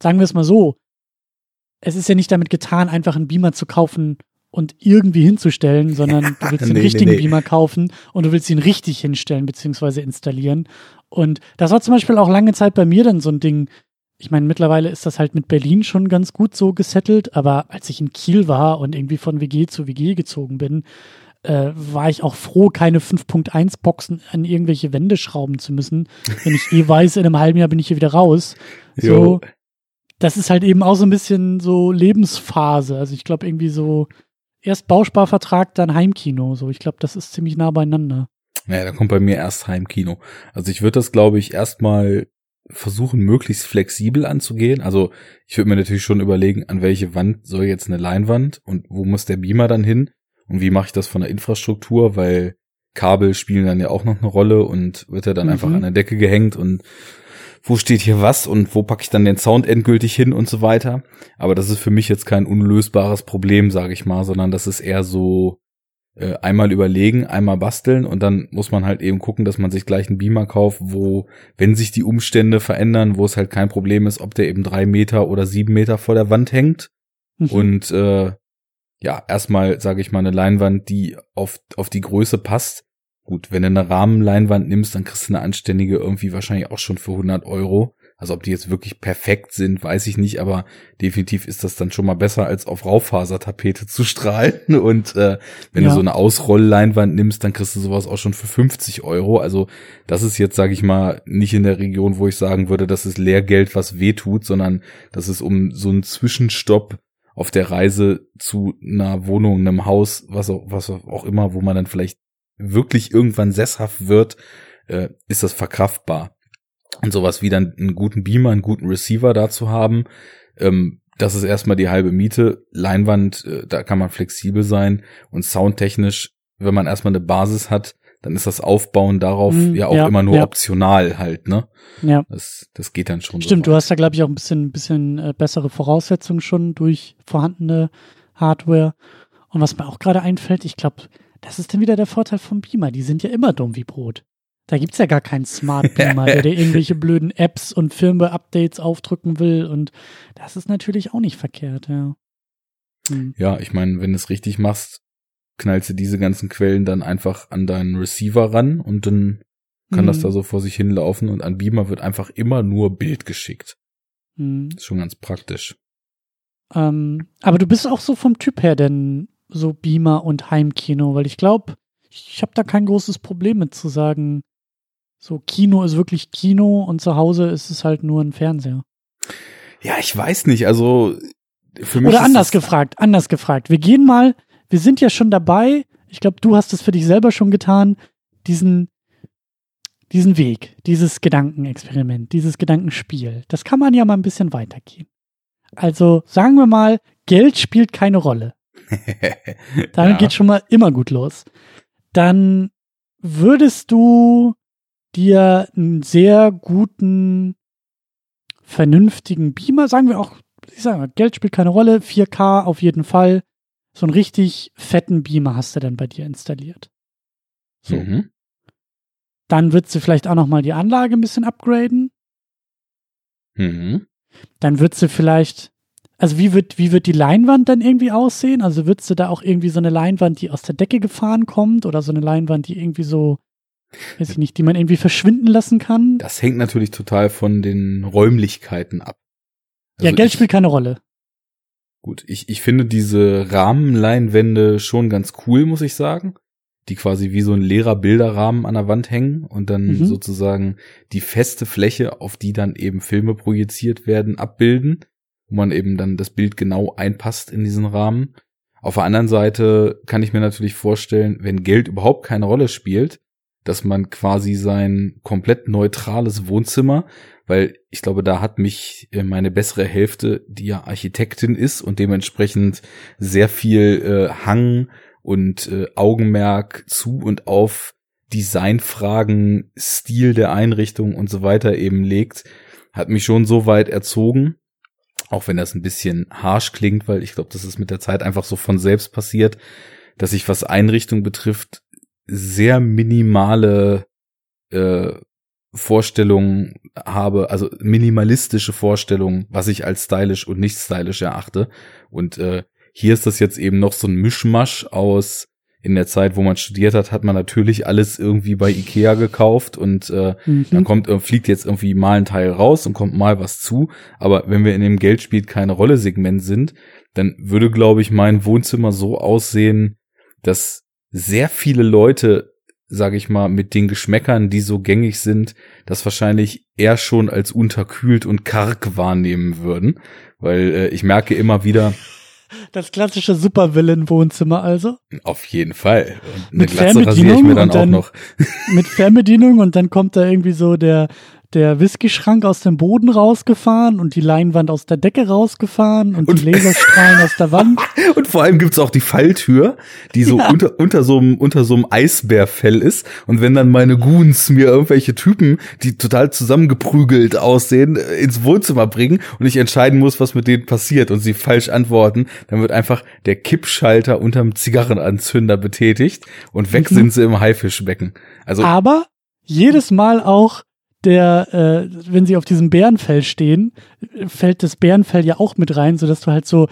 sagen wir es mal so, es ist ja nicht damit getan, einfach einen Beamer zu kaufen und irgendwie hinzustellen, sondern du willst den nee, richtigen nee, nee. Beamer kaufen und du willst ihn richtig hinstellen bzw. installieren. Und das war zum Beispiel auch lange Zeit bei mir dann so ein Ding. Ich meine, mittlerweile ist das halt mit Berlin schon ganz gut so gesettelt, aber als ich in Kiel war und irgendwie von WG zu WG gezogen bin, äh, war ich auch froh, keine 5.1 Boxen an irgendwelche Wände schrauben zu müssen. Wenn ich eh weiß, in einem halben Jahr bin ich hier wieder raus. So, jo. das ist halt eben auch so ein bisschen so Lebensphase. Also ich glaube irgendwie so erst Bausparvertrag, dann Heimkino. So, ich glaube, das ist ziemlich nah beieinander. Naja, da kommt bei mir erst Heimkino. Also ich würde das, glaube ich, erstmal versuchen, möglichst flexibel anzugehen. Also ich würde mir natürlich schon überlegen, an welche Wand soll jetzt eine Leinwand und wo muss der Beamer dann hin und wie mache ich das von der Infrastruktur, weil Kabel spielen dann ja auch noch eine Rolle und wird ja dann mhm. einfach an der Decke gehängt und wo steht hier was und wo packe ich dann den Sound endgültig hin und so weiter. Aber das ist für mich jetzt kein unlösbares Problem, sage ich mal, sondern das ist eher so äh, einmal überlegen, einmal basteln und dann muss man halt eben gucken, dass man sich gleich einen Beamer kauft, wo, wenn sich die Umstände verändern, wo es halt kein Problem ist, ob der eben drei Meter oder sieben Meter vor der Wand hängt. Mhm. Und äh, ja, erstmal, sage ich mal, eine Leinwand, die auf, auf die Größe passt. Gut, wenn du eine Rahmenleinwand nimmst, dann kriegst du eine anständige irgendwie wahrscheinlich auch schon für 100 Euro. Also ob die jetzt wirklich perfekt sind, weiß ich nicht, aber definitiv ist das dann schon mal besser, als auf Raufasertapete zu strahlen. <laughs> Und äh, wenn ja. du so eine Ausrollleinwand nimmst, dann kriegst du sowas auch schon für 50 Euro. Also das ist jetzt, sage ich mal, nicht in der Region, wo ich sagen würde, das ist Lehrgeld, was weh tut, sondern das ist um so einen Zwischenstopp auf der Reise zu einer Wohnung, einem Haus, was auch, was auch immer, wo man dann vielleicht wirklich irgendwann sesshaft wird, äh, ist das verkraftbar. Und sowas wie dann einen guten Beamer, einen guten Receiver dazu haben, ähm, das ist erstmal die halbe Miete. Leinwand, äh, da kann man flexibel sein und soundtechnisch, wenn man erstmal eine Basis hat, dann ist das Aufbauen darauf mm, ja auch ja, immer nur ja. optional halt, ne? Ja. Das, das geht dann schon. Stimmt, so du hast da, glaube ich, auch ein bisschen, bisschen äh, bessere Voraussetzungen schon durch vorhandene Hardware. Und was mir auch gerade einfällt, ich glaube, das ist dann wieder der Vorteil vom Beamer. Die sind ja immer dumm wie Brot. Da gibt's ja gar keinen Smart Beamer, der dir <laughs> irgendwelche blöden Apps und Firmware-Updates aufdrücken will. Und das ist natürlich auch nicht verkehrt, ja. Hm. Ja, ich meine, wenn du es richtig machst, knallst du diese ganzen Quellen dann einfach an deinen Receiver ran und dann kann hm. das da so vor sich hinlaufen und an Beamer wird einfach immer nur Bild geschickt. Hm. Ist schon ganz praktisch. Ähm, aber du bist auch so vom Typ her denn so Beamer und Heimkino, weil ich glaube, ich habe da kein großes Problem mit zu sagen, so Kino ist wirklich Kino und zu Hause ist es halt nur ein Fernseher. Ja, ich weiß nicht, also für mich Oder anders gefragt, anders gefragt. Wir gehen mal, wir sind ja schon dabei, ich glaube, du hast es für dich selber schon getan, diesen diesen Weg, dieses Gedankenexperiment, dieses Gedankenspiel. Das kann man ja mal ein bisschen weitergehen. Also sagen wir mal, Geld spielt keine Rolle. <laughs> Damit ja. geht schon mal immer gut los. Dann würdest du dir einen sehr guten, vernünftigen Beamer, sagen wir auch, ich sage mal, Geld spielt keine Rolle, 4K auf jeden Fall. So einen richtig fetten Beamer hast du dann bei dir installiert. So. Mhm. Dann würdest du vielleicht auch noch mal die Anlage ein bisschen upgraden. Mhm. Dann würdest du vielleicht also wie wird, wie wird die Leinwand dann irgendwie aussehen? Also würdest du da auch irgendwie so eine Leinwand, die aus der Decke gefahren kommt oder so eine Leinwand, die irgendwie so, weiß ich nicht, die man irgendwie verschwinden lassen kann? Das hängt natürlich total von den Räumlichkeiten ab. Also ja, Geld ich, spielt keine Rolle. Gut, ich, ich finde diese Rahmenleinwände schon ganz cool, muss ich sagen. Die quasi wie so ein leerer Bilderrahmen an der Wand hängen und dann mhm. sozusagen die feste Fläche, auf die dann eben Filme projiziert werden, abbilden wo man eben dann das Bild genau einpasst in diesen Rahmen. Auf der anderen Seite kann ich mir natürlich vorstellen, wenn Geld überhaupt keine Rolle spielt, dass man quasi sein komplett neutrales Wohnzimmer, weil ich glaube, da hat mich äh, meine bessere Hälfte, die ja Architektin ist und dementsprechend sehr viel äh, Hang und äh, Augenmerk zu und auf Designfragen, Stil der Einrichtung und so weiter eben legt, hat mich schon so weit erzogen, auch wenn das ein bisschen harsh klingt, weil ich glaube, das ist mit der Zeit einfach so von selbst passiert, dass ich was Einrichtung betrifft, sehr minimale äh, Vorstellungen habe, also minimalistische Vorstellungen, was ich als stylisch und nicht stylisch erachte. Und äh, hier ist das jetzt eben noch so ein Mischmasch aus in der Zeit, wo man studiert hat, hat man natürlich alles irgendwie bei Ikea gekauft und äh, mhm. dann kommt, äh, fliegt jetzt irgendwie mal ein Teil raus und kommt mal was zu. Aber wenn wir in dem Geldspiel keine Rolle Segment sind, dann würde, glaube ich, mein Wohnzimmer so aussehen, dass sehr viele Leute, sage ich mal, mit den Geschmäckern, die so gängig sind, das wahrscheinlich eher schon als unterkühlt und karg wahrnehmen würden. Weil äh, ich merke immer wieder, das klassische Supervillain-Wohnzimmer also. Auf jeden Fall. Und mit Fernbedienung ich mir dann, dann auch noch. <laughs> mit Fernbedienung und dann kommt da irgendwie so der, der Whisky-Schrank aus dem Boden rausgefahren und die Leinwand aus der Decke rausgefahren und, und die Laserstrahlen aus der Wand. <laughs> Und vor allem gibt's auch die Falltür, die so ja. unter, unter so einem, unter so einem Eisbärfell ist. Und wenn dann meine Goons mir irgendwelche Typen, die total zusammengeprügelt aussehen, ins Wohnzimmer bringen und ich entscheiden muss, was mit denen passiert und sie falsch antworten, dann wird einfach der Kippschalter unterm Zigarrenanzünder betätigt und weg mhm. sind sie im Haifischbecken. Also aber jedes Mal auch der, äh, wenn sie auf diesem Bärenfell stehen, fällt das Bärenfell ja auch mit rein, sodass du halt so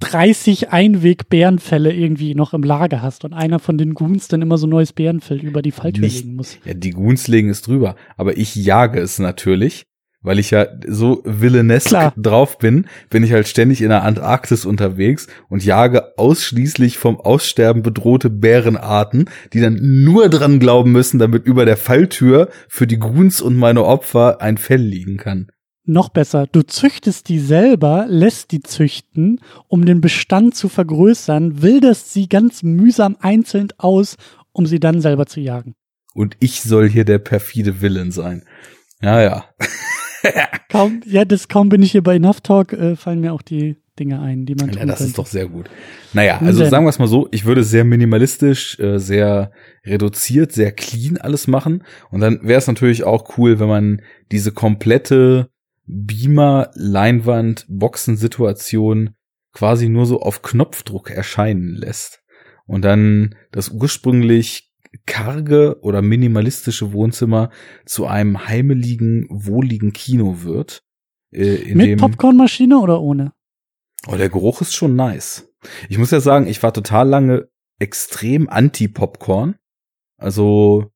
30 Einweg-Bärenfälle irgendwie noch im Lager hast und einer von den Goons dann immer so neues Bärenfell über die Falltür Nicht, legen muss. Ja, die Goons legen es drüber, aber ich jage es natürlich weil ich ja so villainess drauf bin, bin ich halt ständig in der Antarktis unterwegs und jage ausschließlich vom Aussterben bedrohte Bärenarten, die dann nur dran glauben müssen, damit über der Falltür für die Guns und meine Opfer ein Fell liegen kann. Noch besser, du züchtest die selber, lässt die züchten, um den Bestand zu vergrößern, wilderst sie ganz mühsam einzeln aus, um sie dann selber zu jagen. Und ich soll hier der perfide Villain sein. Ja, ja. <laughs> <laughs> kaum, ja, das kaum bin ich hier bei Enough Talk, äh, fallen mir auch die Dinge ein, die man tun Ja, das könnte. ist doch sehr gut. Naja, also sagen wir es mal so, ich würde sehr minimalistisch, äh, sehr reduziert, sehr clean alles machen. Und dann wäre es natürlich auch cool, wenn man diese komplette Beamer, Leinwand, Boxensituation quasi nur so auf Knopfdruck erscheinen lässt. Und dann das ursprünglich karge oder minimalistische Wohnzimmer zu einem heimeligen, wohligen Kino wird. Äh, Mit Popcornmaschine oder ohne? Oh, der Geruch ist schon nice. Ich muss ja sagen, ich war total lange extrem anti-Popcorn. Also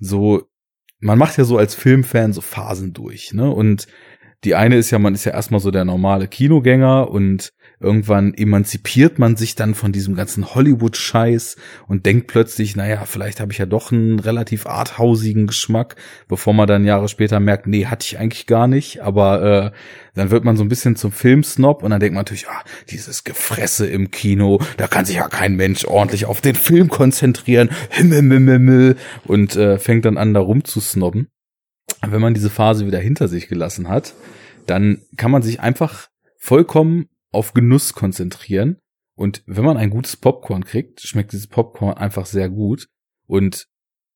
so, man macht ja so als Filmfan so Phasen durch, ne? Und die eine ist ja, man ist ja erstmal so der normale Kinogänger und Irgendwann emanzipiert man sich dann von diesem ganzen Hollywood-Scheiß und denkt plötzlich, naja, vielleicht habe ich ja doch einen relativ arthausigen Geschmack, bevor man dann Jahre später merkt, nee, hatte ich eigentlich gar nicht. Aber äh, dann wird man so ein bisschen zum Filmsnob und dann denkt man natürlich, ah, dieses Gefresse im Kino, da kann sich ja kein Mensch ordentlich auf den Film konzentrieren. Und äh, fängt dann an, da rumzusnobben. Wenn man diese Phase wieder hinter sich gelassen hat, dann kann man sich einfach vollkommen auf Genuss konzentrieren. Und wenn man ein gutes Popcorn kriegt, schmeckt dieses Popcorn einfach sehr gut. Und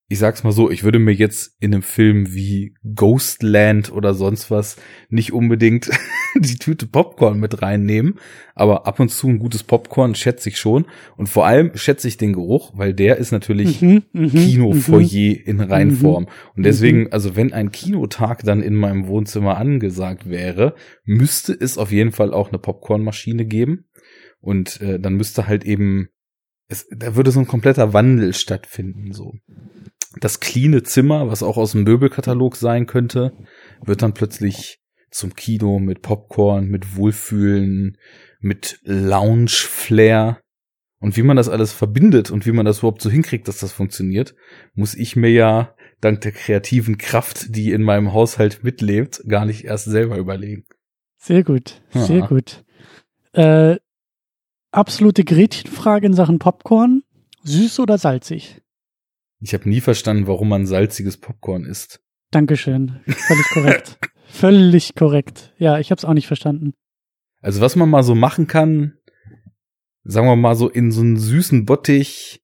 ich sag's mal so, ich würde mir jetzt in einem Film wie Ghostland oder sonst was nicht unbedingt <laughs> die Tüte Popcorn mit reinnehmen, aber ab und zu ein gutes Popcorn schätze ich schon. Und vor allem schätze ich den Geruch, weil der ist natürlich mhm, mhm Kinofoyer mhm, in Reinform. Mhm, und deswegen, mhm. also wenn ein Kinotag dann in meinem Wohnzimmer angesagt wäre, müsste es auf jeden Fall auch eine Popcornmaschine geben. Und äh, dann müsste halt eben es, da würde so ein kompletter Wandel stattfinden, so das cleane Zimmer, was auch aus dem Möbelkatalog sein könnte, wird dann plötzlich zum Kino mit Popcorn, mit Wohlfühlen, mit Lounge-Flair. Und wie man das alles verbindet und wie man das überhaupt so hinkriegt, dass das funktioniert, muss ich mir ja dank der kreativen Kraft, die in meinem Haushalt mitlebt, gar nicht erst selber überlegen. Sehr gut, sehr ja. gut. Äh, absolute Gretchenfrage in Sachen Popcorn. Süß oder salzig? Ich habe nie verstanden, warum man salziges Popcorn isst. Dankeschön. Völlig korrekt. <laughs> Völlig korrekt. Ja, ich habe es auch nicht verstanden. Also was man mal so machen kann, sagen wir mal so in so einen süßen Bottich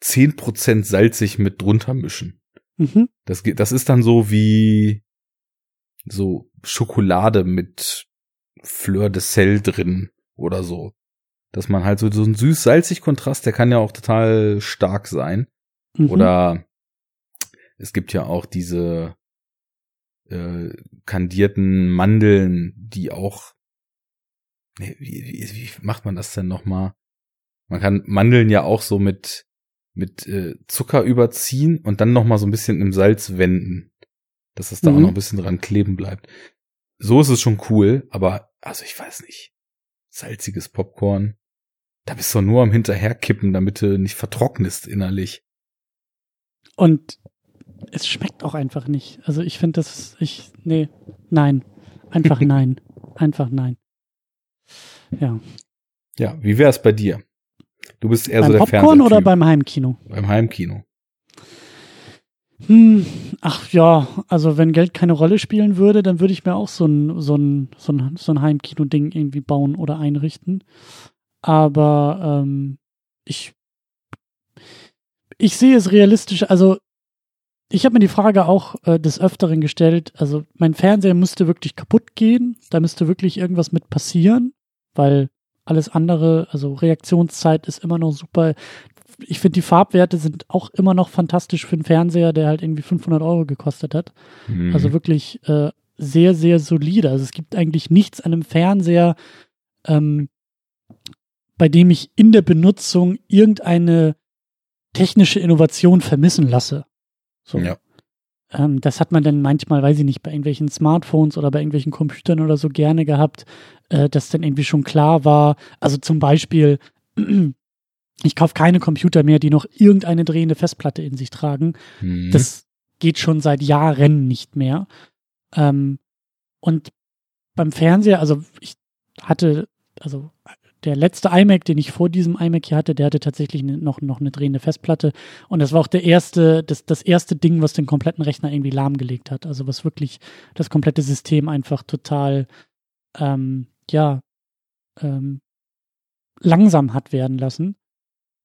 zehn Prozent salzig mit drunter mischen. Mhm. Das, das ist dann so wie so Schokolade mit Fleur de Sel drin oder so. Dass man halt so, so einen süß-salzig Kontrast, der kann ja auch total stark sein. Mhm. Oder es gibt ja auch diese äh, kandierten Mandeln, die auch wie, wie, wie macht man das denn nochmal? Man kann Mandeln ja auch so mit mit äh, Zucker überziehen und dann nochmal so ein bisschen im Salz wenden, dass es da mhm. auch noch ein bisschen dran kleben bleibt. So ist es schon cool, aber also ich weiß nicht. Salziges Popcorn, da bist du nur am hinterherkippen, damit du nicht vertrocknest innerlich. Und es schmeckt auch einfach nicht. Also ich finde das, ich, nee, nein. Einfach <laughs> nein. Einfach nein. Ja. Ja, wie wäre es bei dir? Du bist eher beim so der Popcorn oder beim Heimkino? Beim Heimkino. Hm, ach ja, also wenn Geld keine Rolle spielen würde, dann würde ich mir auch so ein, so ein, so ein, so ein Heimkino-Ding irgendwie bauen oder einrichten. Aber ähm, ich, ich sehe es realistisch, also ich habe mir die Frage auch äh, des Öfteren gestellt, also mein Fernseher müsste wirklich kaputt gehen, da müsste wirklich irgendwas mit passieren, weil alles andere, also Reaktionszeit ist immer noch super ich finde, die Farbwerte sind auch immer noch fantastisch für einen Fernseher, der halt irgendwie 500 Euro gekostet hat. Mhm. Also wirklich äh, sehr, sehr solide. Also es gibt eigentlich nichts an einem Fernseher, ähm, bei dem ich in der Benutzung irgendeine technische Innovation vermissen lasse. So. Ja. Ähm, das hat man dann manchmal, weiß ich nicht, bei irgendwelchen Smartphones oder bei irgendwelchen Computern oder so gerne gehabt, äh, dass dann irgendwie schon klar war. Also zum Beispiel <clears throat> ich kaufe keine Computer mehr, die noch irgendeine drehende Festplatte in sich tragen. Mhm. Das geht schon seit Jahren nicht mehr. Ähm, und beim Fernseher, also ich hatte, also der letzte iMac, den ich vor diesem iMac hier hatte, der hatte tatsächlich noch, noch eine drehende Festplatte. Und das war auch der erste, das, das erste Ding, was den kompletten Rechner irgendwie lahmgelegt hat. Also was wirklich das komplette System einfach total, ähm, ja, ähm, langsam hat werden lassen.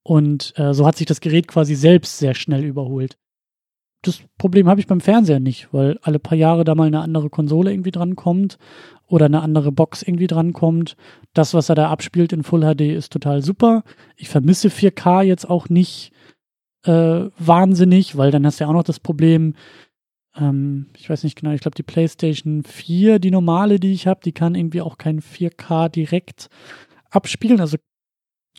Und äh, so hat sich das Gerät quasi selbst sehr schnell überholt. Das Problem habe ich beim Fernseher nicht, weil alle paar Jahre da mal eine andere Konsole irgendwie drankommt oder eine andere Box irgendwie drankommt. Das, was er da abspielt in Full HD, ist total super. Ich vermisse 4K jetzt auch nicht äh, wahnsinnig, weil dann hast du ja auch noch das Problem, ähm, ich weiß nicht genau, ich glaube die PlayStation 4, die normale, die ich habe, die kann irgendwie auch kein 4K direkt abspielen. Also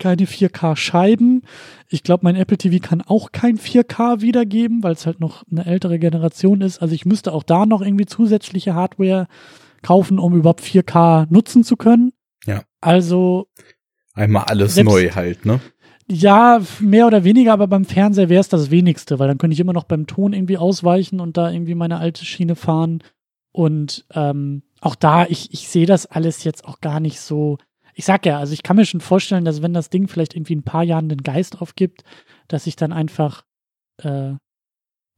keine 4K-Scheiben. Ich glaube, mein Apple TV kann auch kein 4K wiedergeben, weil es halt noch eine ältere Generation ist. Also ich müsste auch da noch irgendwie zusätzliche Hardware kaufen, um überhaupt 4K nutzen zu können. Ja. Also einmal alles selbst, neu halt, ne? Ja, mehr oder weniger, aber beim Fernseher wäre es das wenigste, weil dann könnte ich immer noch beim Ton irgendwie ausweichen und da irgendwie meine alte Schiene fahren. Und ähm, auch da, ich, ich sehe das alles jetzt auch gar nicht so ich sag ja, also ich kann mir schon vorstellen, dass wenn das Ding vielleicht irgendwie ein paar Jahren den Geist aufgibt, dass ich dann einfach äh,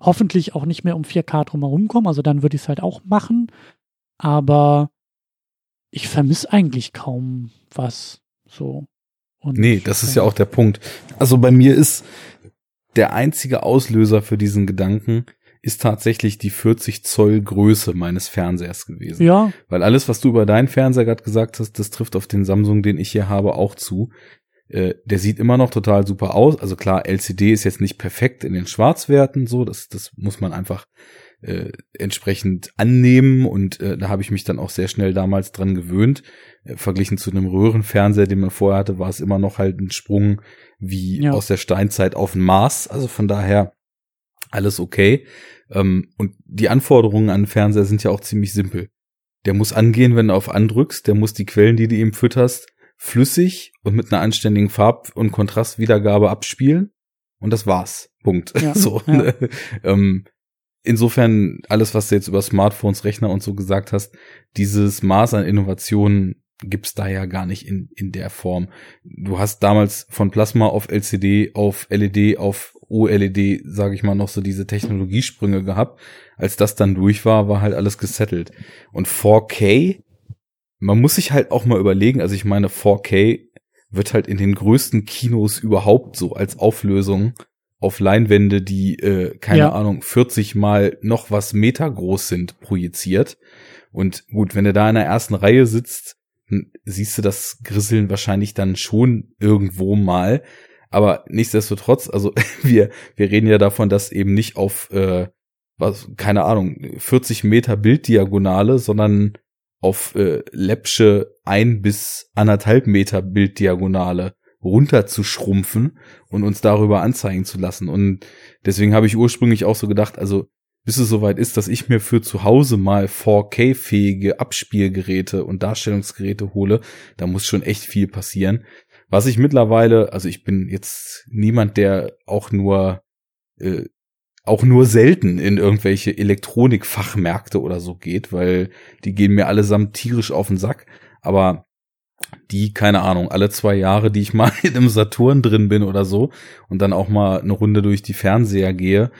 hoffentlich auch nicht mehr um 4K drumherum komme. Also dann würde ich es halt auch machen. Aber ich vermisse eigentlich kaum was so. Und nee, das ist ja auch der Punkt. Also bei mir ist der einzige Auslöser für diesen Gedanken, ist tatsächlich die 40 Zoll Größe meines Fernsehers gewesen. Ja. Weil alles, was du über deinen Fernseher gerade gesagt hast, das trifft auf den Samsung, den ich hier habe, auch zu. Äh, der sieht immer noch total super aus. Also klar, LCD ist jetzt nicht perfekt in den Schwarzwerten, so, das, das muss man einfach äh, entsprechend annehmen und äh, da habe ich mich dann auch sehr schnell damals dran gewöhnt. Äh, verglichen zu einem Röhrenfernseher, den man vorher hatte, war es immer noch halt ein Sprung wie ja. aus der Steinzeit auf den Mars. Also von daher alles okay. Ähm, und die Anforderungen an den Fernseher sind ja auch ziemlich simpel. Der muss angehen, wenn du auf andrückst, der muss die Quellen, die du ihm fütterst, flüssig und mit einer anständigen Farb- und Kontrastwiedergabe abspielen. Und das war's. Punkt. Ja, <laughs> so. Ja. Ne? ähm, insofern, alles, was du jetzt über Smartphones, Rechner und so gesagt hast, dieses Maß an Innovationen gibt's da ja gar nicht in, in der Form. Du hast damals von Plasma auf LCD, auf LED, auf OLED, sage ich mal, noch so diese Technologiesprünge gehabt. Als das dann durch war, war halt alles gesettelt. Und 4K, man muss sich halt auch mal überlegen, also ich meine, 4K wird halt in den größten Kinos überhaupt so als Auflösung auf Leinwände, die, äh, keine ja. Ahnung, 40 mal noch was Meter groß sind, projiziert. Und gut, wenn du da in der ersten Reihe sitzt, siehst du das Grisseln wahrscheinlich dann schon irgendwo mal. Aber nichtsdestotrotz, also <laughs> wir, wir reden ja davon, dass eben nicht auf, äh, was, keine Ahnung, 40 Meter Bilddiagonale, sondern auf äh, läppsche ein bis anderthalb Meter Bilddiagonale runterzuschrumpfen und uns darüber anzeigen zu lassen. Und deswegen habe ich ursprünglich auch so gedacht, also bis es soweit ist, dass ich mir für zu Hause mal 4K-fähige Abspielgeräte und Darstellungsgeräte hole, da muss schon echt viel passieren. Was ich mittlerweile, also ich bin jetzt niemand, der auch nur äh, auch nur selten in irgendwelche Elektronikfachmärkte oder so geht, weil die gehen mir allesamt tierisch auf den Sack. Aber die, keine Ahnung, alle zwei Jahre, die ich mal <laughs> in einem Saturn drin bin oder so und dann auch mal eine Runde durch die Fernseher gehe,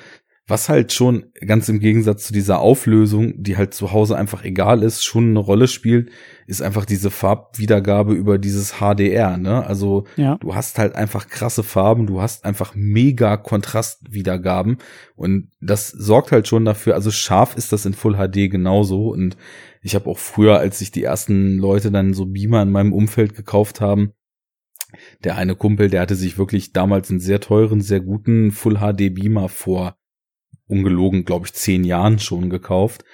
Was halt schon ganz im Gegensatz zu dieser Auflösung, die halt zu Hause einfach egal ist, schon eine Rolle spielt, ist einfach diese Farbwiedergabe über dieses HDR, ne? Also ja. du hast halt einfach krasse Farben, du hast einfach mega Kontrastwiedergaben und das sorgt halt schon dafür, also scharf ist das in Full HD genauso und ich habe auch früher, als sich die ersten Leute dann so Beamer in meinem Umfeld gekauft haben, der eine Kumpel, der hatte sich wirklich damals einen sehr teuren, sehr guten Full HD Beamer vor ungelogen, glaube ich, zehn Jahren schon gekauft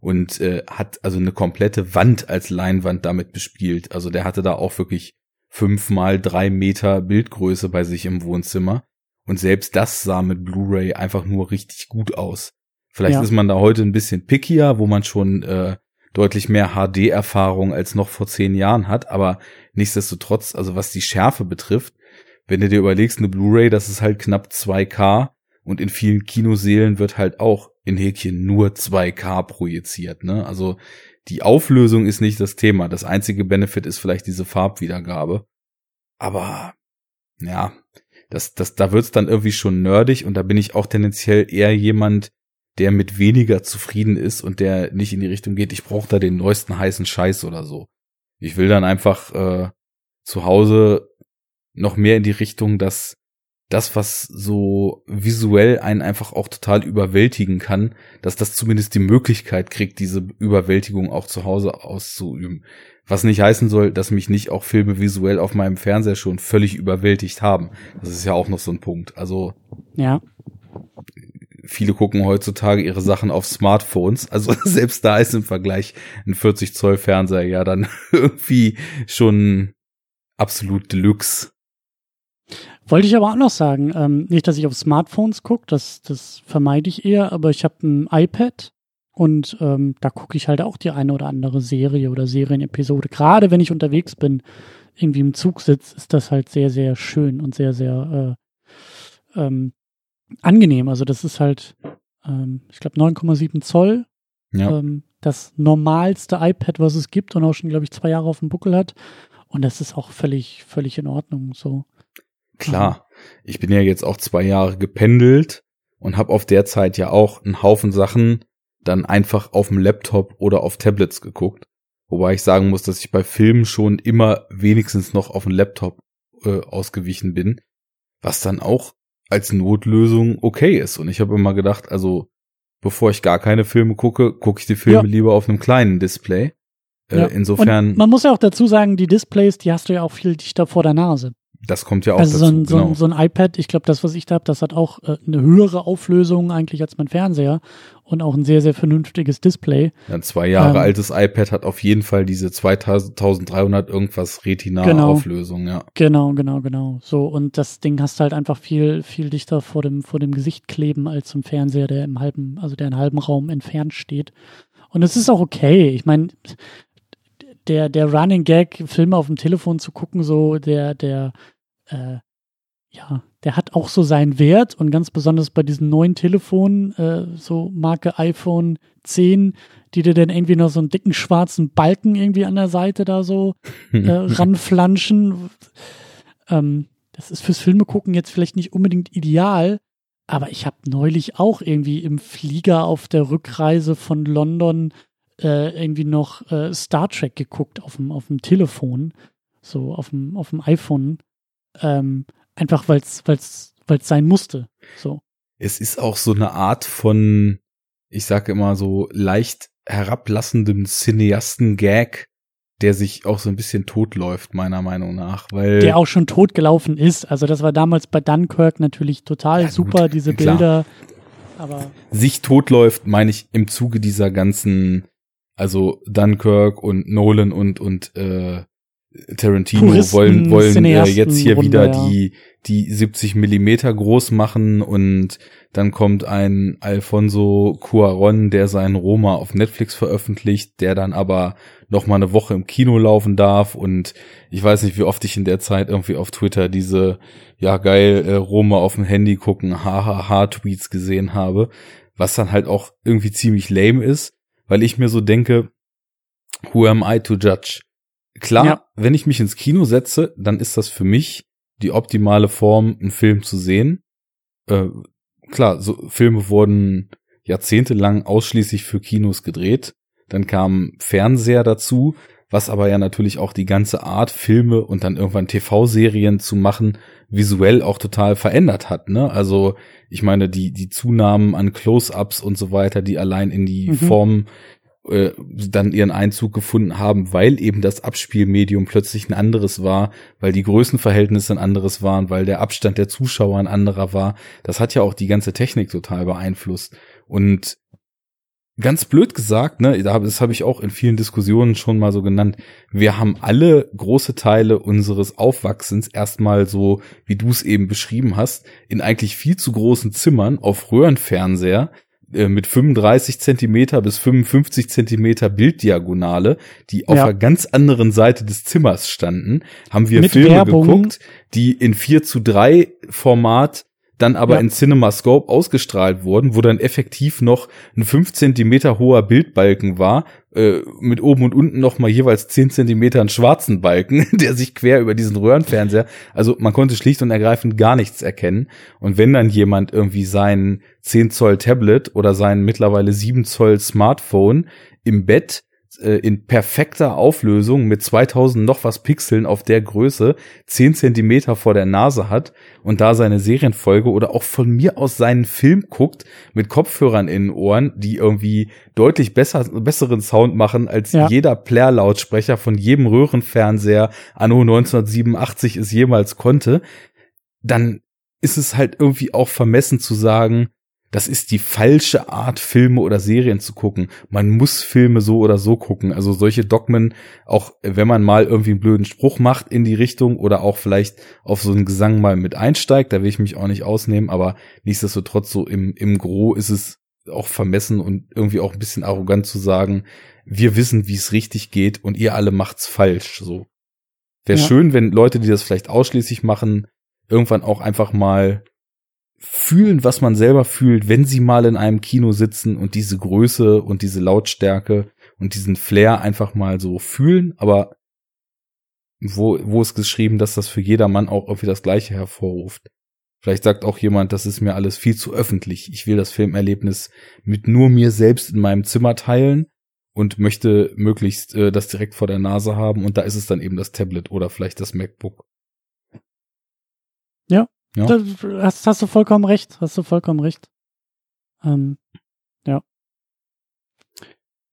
und äh, hat also eine komplette Wand als Leinwand damit bespielt. Also der hatte da auch wirklich fünf mal drei Meter Bildgröße bei sich im Wohnzimmer. Und selbst das sah mit Blu-ray einfach nur richtig gut aus. Vielleicht ja. ist man da heute ein bisschen pickier, wo man schon äh, deutlich mehr HD-Erfahrung als noch vor zehn Jahren hat, aber nichtsdestotrotz, also was die Schärfe betrifft, wenn du dir überlegst, eine Blu-ray, das ist halt knapp 2K und in vielen Kinoseelen wird halt auch in Häkchen nur 2K projiziert, ne? Also die Auflösung ist nicht das Thema. Das einzige Benefit ist vielleicht diese Farbwiedergabe. Aber ja, das, das, da wird's dann irgendwie schon nerdig und da bin ich auch tendenziell eher jemand, der mit weniger zufrieden ist und der nicht in die Richtung geht, ich brauche da den neuesten heißen Scheiß oder so. Ich will dann einfach äh, zu Hause noch mehr in die Richtung, dass das, was so visuell einen einfach auch total überwältigen kann, dass das zumindest die Möglichkeit kriegt, diese Überwältigung auch zu Hause auszuüben. Was nicht heißen soll, dass mich nicht auch Filme visuell auf meinem Fernseher schon völlig überwältigt haben. Das ist ja auch noch so ein Punkt. Also. Ja. Viele gucken heutzutage ihre Sachen auf Smartphones. Also <laughs> selbst da ist im Vergleich ein 40 Zoll Fernseher ja dann <laughs> irgendwie schon absolut Deluxe. Wollte ich aber auch noch sagen, ähm, nicht, dass ich auf Smartphones gucke, das, das vermeide ich eher, aber ich habe ein iPad und ähm, da gucke ich halt auch die eine oder andere Serie oder Serienepisode. Gerade wenn ich unterwegs bin, irgendwie im Zug sitze, ist das halt sehr, sehr schön und sehr, sehr äh, ähm, angenehm. Also das ist halt, ähm, ich glaube, 9,7 Zoll. Ja. Ähm, das normalste iPad, was es gibt und auch schon, glaube ich, zwei Jahre auf dem Buckel hat. Und das ist auch völlig, völlig in Ordnung so. Klar, ich bin ja jetzt auch zwei Jahre gependelt und habe auf der Zeit ja auch einen Haufen Sachen dann einfach auf dem Laptop oder auf Tablets geguckt. Wobei ich sagen muss, dass ich bei Filmen schon immer wenigstens noch auf dem Laptop äh, ausgewichen bin, was dann auch als Notlösung okay ist. Und ich habe immer gedacht, also bevor ich gar keine Filme gucke, gucke ich die Filme ja. lieber auf einem kleinen Display. Äh, ja. Insofern. Und man muss ja auch dazu sagen, die Displays, die hast du ja auch viel dichter vor der Nase. Das kommt ja auch also dazu. So ein, so, genau. so ein iPad, ich glaube, das, was ich da habe, das hat auch äh, eine höhere Auflösung eigentlich als mein Fernseher und auch ein sehr, sehr vernünftiges Display. Ja, ein zwei Jahre ähm, altes iPad hat auf jeden Fall diese 2300 irgendwas Retina-Auflösung, genau, ja. Genau, genau, genau. So, und das Ding hast halt einfach viel, viel dichter vor dem, vor dem Gesicht kleben als zum Fernseher, der im halben, also der in halben Raum entfernt steht. Und es ist auch okay. Ich meine, der, der Running Gag, Filme auf dem Telefon zu gucken, so, der, der, äh, ja, der hat auch so seinen Wert und ganz besonders bei diesen neuen Telefonen, äh, so Marke iPhone 10, die dir dann irgendwie noch so einen dicken schwarzen Balken irgendwie an der Seite da so <laughs> äh, ranflanschen. Ähm, das ist fürs Filme gucken jetzt vielleicht nicht unbedingt ideal, aber ich habe neulich auch irgendwie im Flieger auf der Rückreise von London äh, irgendwie noch äh, Star Trek geguckt auf dem, auf dem Telefon, so auf dem, auf dem iPhone. Ähm, einfach weil es weil's, weil's sein musste. So. Es ist auch so eine Art von, ich sage immer so, leicht herablassendem Cineasten-Gag, der sich auch so ein bisschen totläuft, meiner Meinung nach, weil. Der auch schon totgelaufen ist. Also das war damals bei Dunkirk natürlich total ja, super, gut, diese klar. Bilder. Aber. Sich totläuft, meine ich, im Zuge dieser ganzen also Dunkirk und Nolan und und äh, Tarantino Puristen, wollen wollen äh, jetzt hier Runde, wieder ja. die die 70 Millimeter groß machen und dann kommt ein Alfonso Cuaron, der seinen Roma auf Netflix veröffentlicht, der dann aber noch mal eine Woche im Kino laufen darf und ich weiß nicht, wie oft ich in der Zeit irgendwie auf Twitter diese ja geil äh, Roma auf dem Handy gucken hahaha Tweets gesehen habe, was dann halt auch irgendwie ziemlich lame ist weil ich mir so denke, who am I to judge? Klar, ja. wenn ich mich ins Kino setze, dann ist das für mich die optimale Form, einen Film zu sehen. Äh, klar, so Filme wurden jahrzehntelang ausschließlich für Kinos gedreht. Dann kam Fernseher dazu, was aber ja natürlich auch die ganze Art, Filme und dann irgendwann TV-Serien zu machen, visuell auch total verändert hat. Ne? Also ich meine, die, die Zunahmen an Close-ups und so weiter, die allein in die mhm. Form äh, dann ihren Einzug gefunden haben, weil eben das Abspielmedium plötzlich ein anderes war, weil die Größenverhältnisse ein anderes waren, weil der Abstand der Zuschauer ein anderer war. Das hat ja auch die ganze Technik total beeinflusst. Und ganz blöd gesagt, ne, das habe ich auch in vielen Diskussionen schon mal so genannt, wir haben alle große Teile unseres Aufwachsens erstmal so, wie du es eben beschrieben hast, in eigentlich viel zu großen Zimmern auf Röhrenfernseher äh, mit 35 Zentimeter bis 55 Zentimeter Bilddiagonale, die auf ja. einer ganz anderen Seite des Zimmers standen, haben wir mit Filme Werbung. geguckt, die in 4 zu 3 Format dann aber ja. in CinemaScope ausgestrahlt wurden, wo dann effektiv noch ein 5 Zentimeter hoher Bildbalken war, äh, mit oben und unten noch mal jeweils 10 Zentimeter einen schwarzen Balken, <laughs> der sich quer über diesen Röhrenfernseher, also man konnte schlicht und ergreifend gar nichts erkennen. Und wenn dann jemand irgendwie sein 10 Zoll Tablet oder sein mittlerweile 7 Zoll Smartphone im Bett in perfekter Auflösung mit 2000 noch was Pixeln auf der Größe 10 Zentimeter vor der Nase hat und da seine Serienfolge oder auch von mir aus seinen Film guckt mit Kopfhörern in den Ohren, die irgendwie deutlich besser, besseren Sound machen als ja. jeder Plär-Lautsprecher von jedem Röhrenfernseher anno 1987 es jemals konnte, dann ist es halt irgendwie auch vermessen zu sagen, das ist die falsche Art, Filme oder Serien zu gucken. Man muss Filme so oder so gucken. Also solche Dogmen, auch wenn man mal irgendwie einen blöden Spruch macht in die Richtung oder auch vielleicht auf so einen Gesang mal mit einsteigt, da will ich mich auch nicht ausnehmen, aber nichtsdestotrotz so im, im Gro ist es auch vermessen und irgendwie auch ein bisschen arrogant zu sagen, wir wissen, wie es richtig geht und ihr alle macht's falsch, so. Wäre ja. schön, wenn Leute, die das vielleicht ausschließlich machen, irgendwann auch einfach mal fühlen, was man selber fühlt, wenn sie mal in einem Kino sitzen und diese Größe und diese Lautstärke und diesen Flair einfach mal so fühlen, aber wo, wo ist geschrieben, dass das für jedermann auch irgendwie das Gleiche hervorruft. Vielleicht sagt auch jemand, das ist mir alles viel zu öffentlich. Ich will das Filmerlebnis mit nur mir selbst in meinem Zimmer teilen und möchte möglichst äh, das direkt vor der Nase haben und da ist es dann eben das Tablet oder vielleicht das MacBook. Ja, ja. Da hast, hast du vollkommen recht. Hast du vollkommen recht. Ähm, ja.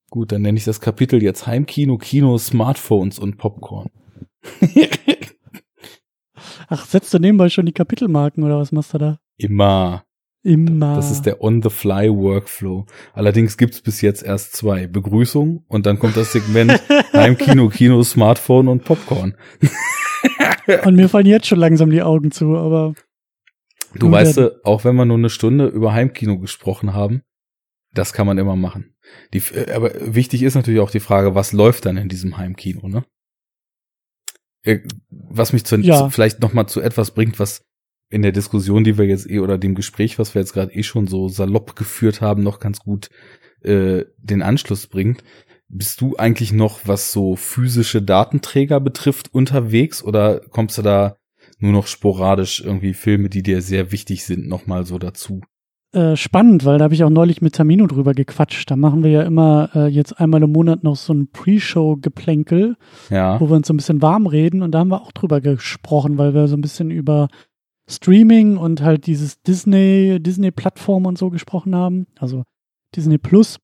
Gut, dann nenne ich das Kapitel jetzt Heimkino, Kino, Smartphones und Popcorn. <laughs> <laughs> Ach, setzt du nebenbei schon die Kapitelmarken oder was machst du da? Immer. Immer. Das ist der On-the-Fly-Workflow. Allerdings gibt's bis jetzt erst zwei. Begrüßung und dann kommt das Segment <laughs> Heimkino, Kino, Smartphone und Popcorn. und mir fallen jetzt schon langsam die Augen zu, aber Du weißt, du, auch wenn wir nur eine Stunde über Heimkino gesprochen haben, das kann man immer machen. Die, äh, aber wichtig ist natürlich auch die Frage, was läuft dann in diesem Heimkino, ne? Äh, was mich zu, ja. zu, vielleicht noch mal zu etwas bringt, was in der Diskussion, die wir jetzt eh oder dem Gespräch, was wir jetzt gerade eh schon so salopp geführt haben, noch ganz gut äh, den Anschluss bringt. Bist du eigentlich noch, was so physische Datenträger betrifft, unterwegs oder kommst du da nur noch sporadisch irgendwie Filme, die dir sehr wichtig sind, nochmal so dazu. Äh, spannend, weil da habe ich auch neulich mit Tamino drüber gequatscht. Da machen wir ja immer äh, jetzt einmal im Monat noch so ein Pre-Show-Geplänkel, ja. wo wir uns so ein bisschen warm reden und da haben wir auch drüber gesprochen, weil wir so ein bisschen über Streaming und halt dieses Disney, Disney-Plattform und so gesprochen haben. Also Disney Plus.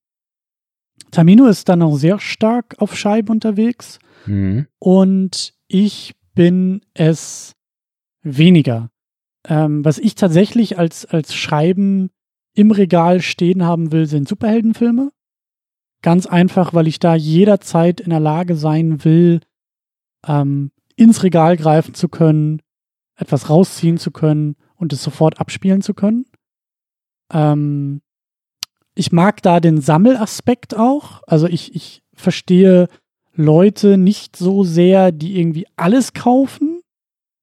Tamino ist dann auch sehr stark auf Scheibe unterwegs. Mhm. Und ich bin es weniger. Ähm, was ich tatsächlich als, als Schreiben im Regal stehen haben will, sind Superheldenfilme. Ganz einfach, weil ich da jederzeit in der Lage sein will, ähm, ins Regal greifen zu können, etwas rausziehen zu können und es sofort abspielen zu können. Ähm, ich mag da den Sammelaspekt auch. Also ich, ich verstehe Leute nicht so sehr, die irgendwie alles kaufen,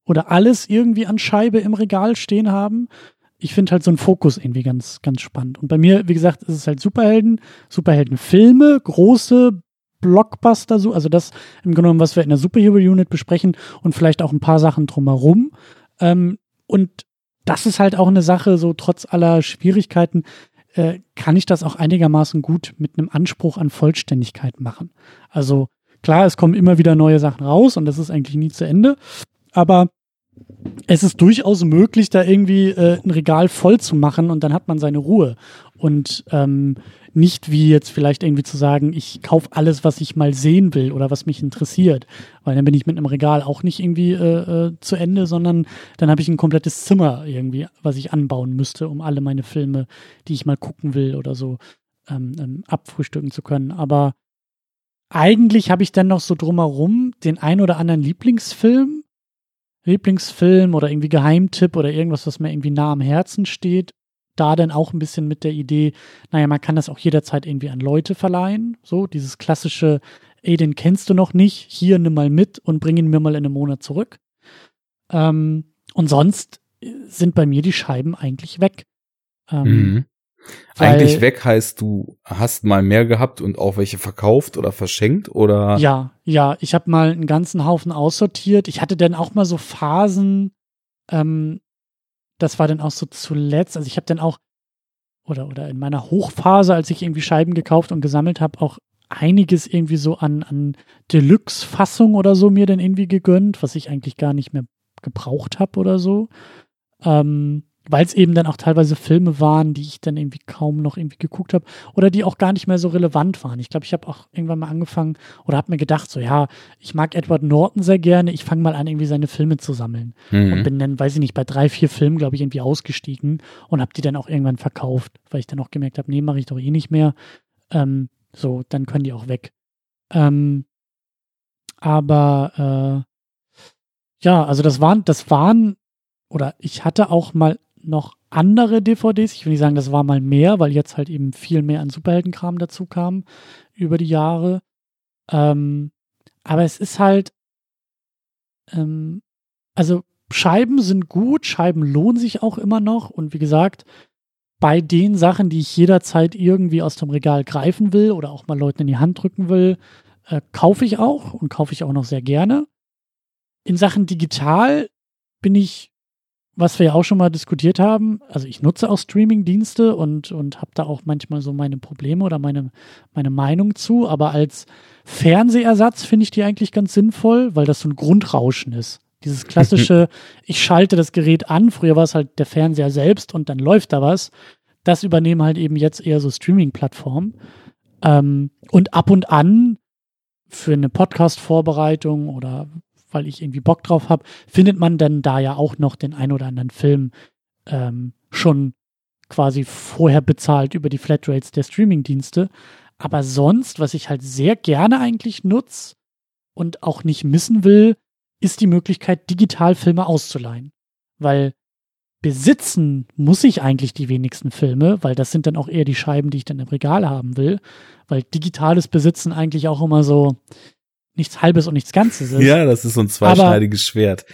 oder alles irgendwie an Scheibe im Regal stehen haben. Ich finde halt so einen Fokus irgendwie ganz, ganz spannend. Und bei mir, wie gesagt, ist es halt Superhelden, Superheldenfilme, große Blockbuster, so, also das im genommen, was wir in der Superhero Unit besprechen und vielleicht auch ein paar Sachen drumherum. Ähm, und das ist halt auch eine Sache, so trotz aller Schwierigkeiten, äh, kann ich das auch einigermaßen gut mit einem Anspruch an Vollständigkeit machen. Also klar, es kommen immer wieder neue Sachen raus und das ist eigentlich nie zu Ende, aber es ist durchaus möglich, da irgendwie äh, ein Regal voll zu machen und dann hat man seine Ruhe. Und ähm, nicht wie jetzt vielleicht irgendwie zu sagen, ich kaufe alles, was ich mal sehen will oder was mich interessiert. Weil dann bin ich mit einem Regal auch nicht irgendwie äh, äh, zu Ende, sondern dann habe ich ein komplettes Zimmer irgendwie, was ich anbauen müsste, um alle meine Filme, die ich mal gucken will oder so, ähm, ähm, abfrühstücken zu können. Aber eigentlich habe ich dann noch so drumherum den ein oder anderen Lieblingsfilm, Lieblingsfilm oder irgendwie Geheimtipp oder irgendwas, was mir irgendwie nah am Herzen steht. Da dann auch ein bisschen mit der Idee, naja, man kann das auch jederzeit irgendwie an Leute verleihen. So, dieses klassische, ey, den kennst du noch nicht, hier nimm mal mit und bring ihn mir mal in einem Monat zurück. Ähm, und sonst sind bei mir die Scheiben eigentlich weg. Ähm, mhm. Eigentlich weg heißt, du hast mal mehr gehabt und auch welche verkauft oder verschenkt oder? Ja, ja, ich habe mal einen ganzen Haufen aussortiert. Ich hatte dann auch mal so Phasen, ähm, das war dann auch so zuletzt, also ich habe dann auch oder oder in meiner Hochphase, als ich irgendwie Scheiben gekauft und gesammelt habe, auch einiges irgendwie so an an Deluxe-Fassung oder so mir dann irgendwie gegönnt, was ich eigentlich gar nicht mehr gebraucht habe oder so. Ähm, weil es eben dann auch teilweise Filme waren, die ich dann irgendwie kaum noch irgendwie geguckt habe oder die auch gar nicht mehr so relevant waren. Ich glaube, ich habe auch irgendwann mal angefangen oder habe mir gedacht, so ja, ich mag Edward Norton sehr gerne, ich fange mal an, irgendwie seine Filme zu sammeln. Mhm. Und bin dann, weiß ich nicht, bei drei, vier Filmen, glaube ich, irgendwie ausgestiegen und habe die dann auch irgendwann verkauft, weil ich dann auch gemerkt habe, nee, mache ich doch eh nicht mehr. Ähm, so, dann können die auch weg. Ähm, aber äh, ja, also das waren, das waren, oder ich hatte auch mal noch andere DVDs. Ich will nicht sagen, das war mal mehr, weil jetzt halt eben viel mehr an Superheldenkram dazu kam über die Jahre. Ähm, aber es ist halt, ähm, also Scheiben sind gut, Scheiben lohnen sich auch immer noch. Und wie gesagt, bei den Sachen, die ich jederzeit irgendwie aus dem Regal greifen will oder auch mal Leuten in die Hand drücken will, äh, kaufe ich auch und kaufe ich auch noch sehr gerne. In Sachen digital bin ich was wir ja auch schon mal diskutiert haben, also ich nutze auch Streaming-Dienste und, und habe da auch manchmal so meine Probleme oder meine, meine Meinung zu, aber als Fernsehersatz finde ich die eigentlich ganz sinnvoll, weil das so ein Grundrauschen ist. Dieses klassische, ich schalte das Gerät an, früher war es halt der Fernseher selbst und dann läuft da was. Das übernehmen halt eben jetzt eher so Streaming-Plattformen. Ähm, und ab und an für eine Podcast-Vorbereitung oder weil ich irgendwie Bock drauf habe, findet man dann da ja auch noch den ein oder anderen Film ähm, schon quasi vorher bezahlt über die Flatrates der Streamingdienste. Aber sonst, was ich halt sehr gerne eigentlich nutze und auch nicht missen will, ist die Möglichkeit, digital Filme auszuleihen. Weil besitzen muss ich eigentlich die wenigsten Filme, weil das sind dann auch eher die Scheiben, die ich dann im Regal haben will. Weil digitales Besitzen eigentlich auch immer so, nichts Halbes und nichts Ganzes ist. Ja, das ist so ein zweischneidiges Schwert.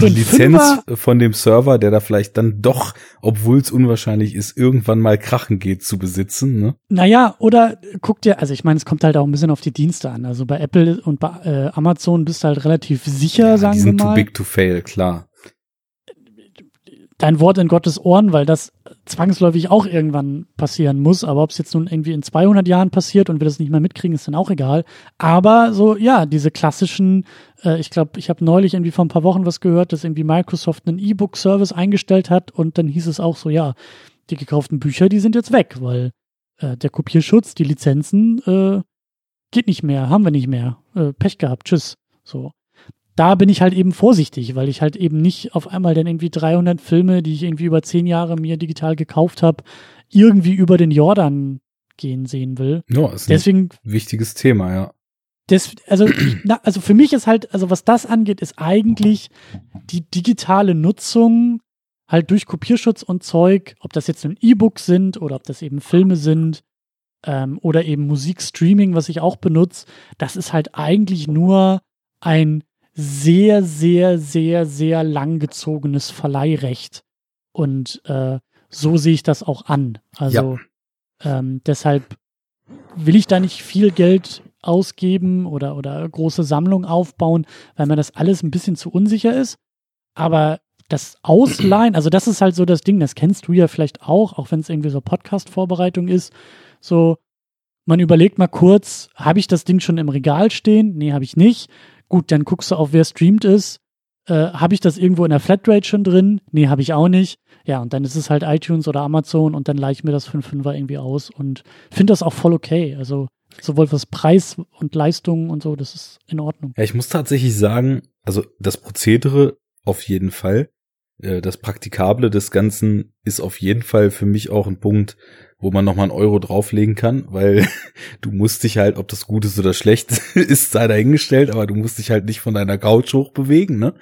Die Lizenz Fünfer, von dem Server, der da vielleicht dann doch, obwohl es unwahrscheinlich ist, irgendwann mal krachen geht zu besitzen. Ne? Naja, oder guck dir, also ich meine, es kommt halt auch ein bisschen auf die Dienste an. Also bei Apple und bei äh, Amazon bist du halt relativ sicher, ja, sagen wir mal. Die sind too big to fail, klar dein Wort in Gottes Ohren, weil das zwangsläufig auch irgendwann passieren muss. Aber ob es jetzt nun irgendwie in 200 Jahren passiert und wir das nicht mehr mitkriegen, ist dann auch egal. Aber so, ja, diese klassischen, äh, ich glaube, ich habe neulich irgendwie vor ein paar Wochen was gehört, dass irgendwie Microsoft einen E-Book-Service eingestellt hat und dann hieß es auch so, ja, die gekauften Bücher, die sind jetzt weg, weil äh, der Kopierschutz, die Lizenzen, äh, geht nicht mehr, haben wir nicht mehr. Äh, Pech gehabt, tschüss. So da bin ich halt eben vorsichtig, weil ich halt eben nicht auf einmal dann irgendwie 300 Filme, die ich irgendwie über zehn Jahre mir digital gekauft habe, irgendwie über den Jordan gehen sehen will. Ja, ist Deswegen, ein wichtiges Thema, ja. Das, also, na, also für mich ist halt, also was das angeht, ist eigentlich die digitale Nutzung halt durch Kopierschutz und Zeug, ob das jetzt ein E-Book sind oder ob das eben Filme sind ähm, oder eben Musikstreaming, was ich auch benutze, das ist halt eigentlich nur ein sehr, sehr, sehr, sehr langgezogenes Verleihrecht. Und äh, so sehe ich das auch an. Also ja. ähm, deshalb will ich da nicht viel Geld ausgeben oder, oder große Sammlung aufbauen, weil mir das alles ein bisschen zu unsicher ist. Aber das Ausleihen, also das ist halt so das Ding, das kennst du ja vielleicht auch, auch wenn es irgendwie so Podcast-Vorbereitung ist. So, man überlegt mal kurz, habe ich das Ding schon im Regal stehen? Nee, habe ich nicht. Gut, dann guckst du auf, wer streamt ist. Äh, habe ich das irgendwo in der Flatrate schon drin? Nee, habe ich auch nicht. Ja, und dann ist es halt iTunes oder Amazon und dann leihe ich mir das 5.5er irgendwie aus und finde das auch voll okay. Also sowohl was Preis und Leistung und so, das ist in Ordnung. Ja, ich muss tatsächlich sagen, also das Prozedere auf jeden Fall. Äh, das Praktikable des Ganzen ist auf jeden Fall für mich auch ein Punkt, wo man nochmal einen Euro drauflegen kann, weil <laughs> du musst dich halt, ob das gut ist oder schlecht <laughs> ist, sei dahingestellt, aber du musst dich halt nicht von deiner Couch hochbewegen, ne?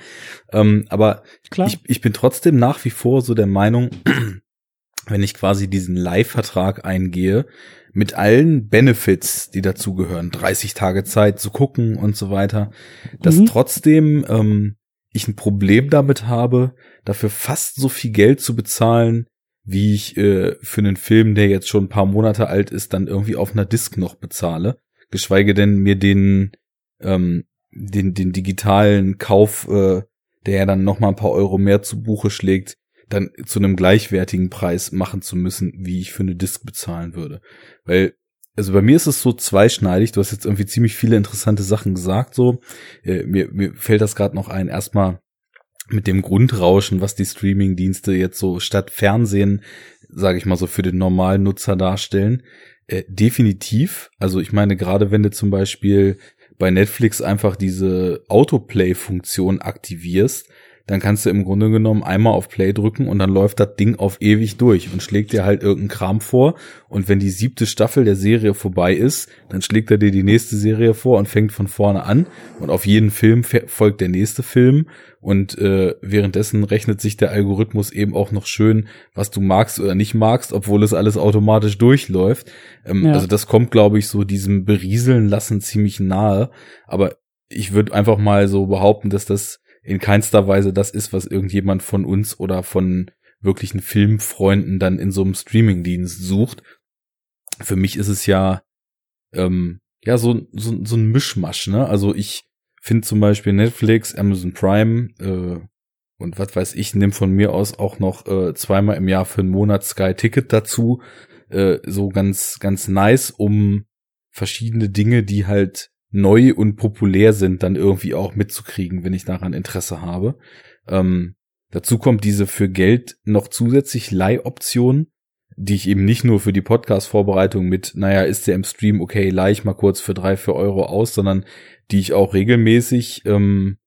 Ähm, aber Klar. Ich, ich bin trotzdem nach wie vor so der Meinung, <clears throat> wenn ich quasi diesen Live-Vertrag eingehe, mit allen Benefits, die dazugehören, 30 Tage Zeit zu gucken und so weiter, dass mhm. trotzdem ähm, ich ein Problem damit habe, dafür fast so viel Geld zu bezahlen, wie ich äh, für einen Film, der jetzt schon ein paar Monate alt ist, dann irgendwie auf einer Disk noch bezahle. Geschweige denn mir den, ähm, den, den digitalen Kauf, äh, der ja dann noch mal ein paar Euro mehr zu Buche schlägt, dann zu einem gleichwertigen Preis machen zu müssen, wie ich für eine Disk bezahlen würde. Weil, also bei mir ist es so zweischneidig. Du hast jetzt irgendwie ziemlich viele interessante Sachen gesagt. So, äh, mir, mir fällt das gerade noch ein. Erstmal mit dem Grundrauschen, was die Streaming-Dienste jetzt so statt Fernsehen, sage ich mal so, für den normalen Nutzer darstellen. Äh, definitiv. Also ich meine, gerade wenn du zum Beispiel bei Netflix einfach diese Autoplay-Funktion aktivierst, dann kannst du im Grunde genommen einmal auf Play drücken und dann läuft das Ding auf ewig durch und schlägt dir halt irgendeinen Kram vor. Und wenn die siebte Staffel der Serie vorbei ist, dann schlägt er dir die nächste Serie vor und fängt von vorne an. Und auf jeden Film folgt der nächste Film. Und äh, währenddessen rechnet sich der Algorithmus eben auch noch schön, was du magst oder nicht magst, obwohl es alles automatisch durchläuft. Ähm, ja. Also das kommt, glaube ich, so diesem Berieseln lassen ziemlich nahe. Aber ich würde einfach mal so behaupten, dass das in keinster Weise das ist, was irgendjemand von uns oder von wirklichen Filmfreunden dann in so einem Streamingdienst sucht. Für mich ist es ja ähm, ja so, so, so ein Mischmasch, ne? Also ich finde zum Beispiel Netflix, Amazon Prime äh, und was weiß ich, nimm von mir aus auch noch äh, zweimal im Jahr für einen Monat Sky Ticket dazu. Äh, so ganz, ganz nice, um verschiedene Dinge, die halt neu und populär sind, dann irgendwie auch mitzukriegen, wenn ich daran Interesse habe. Ähm, dazu kommt diese für Geld noch zusätzlich Leihoption, die ich eben nicht nur für die Podcast-Vorbereitung mit, naja, ist der im Stream okay, leih ich mal kurz für drei, vier Euro aus, sondern die ich auch regelmäßig ähm,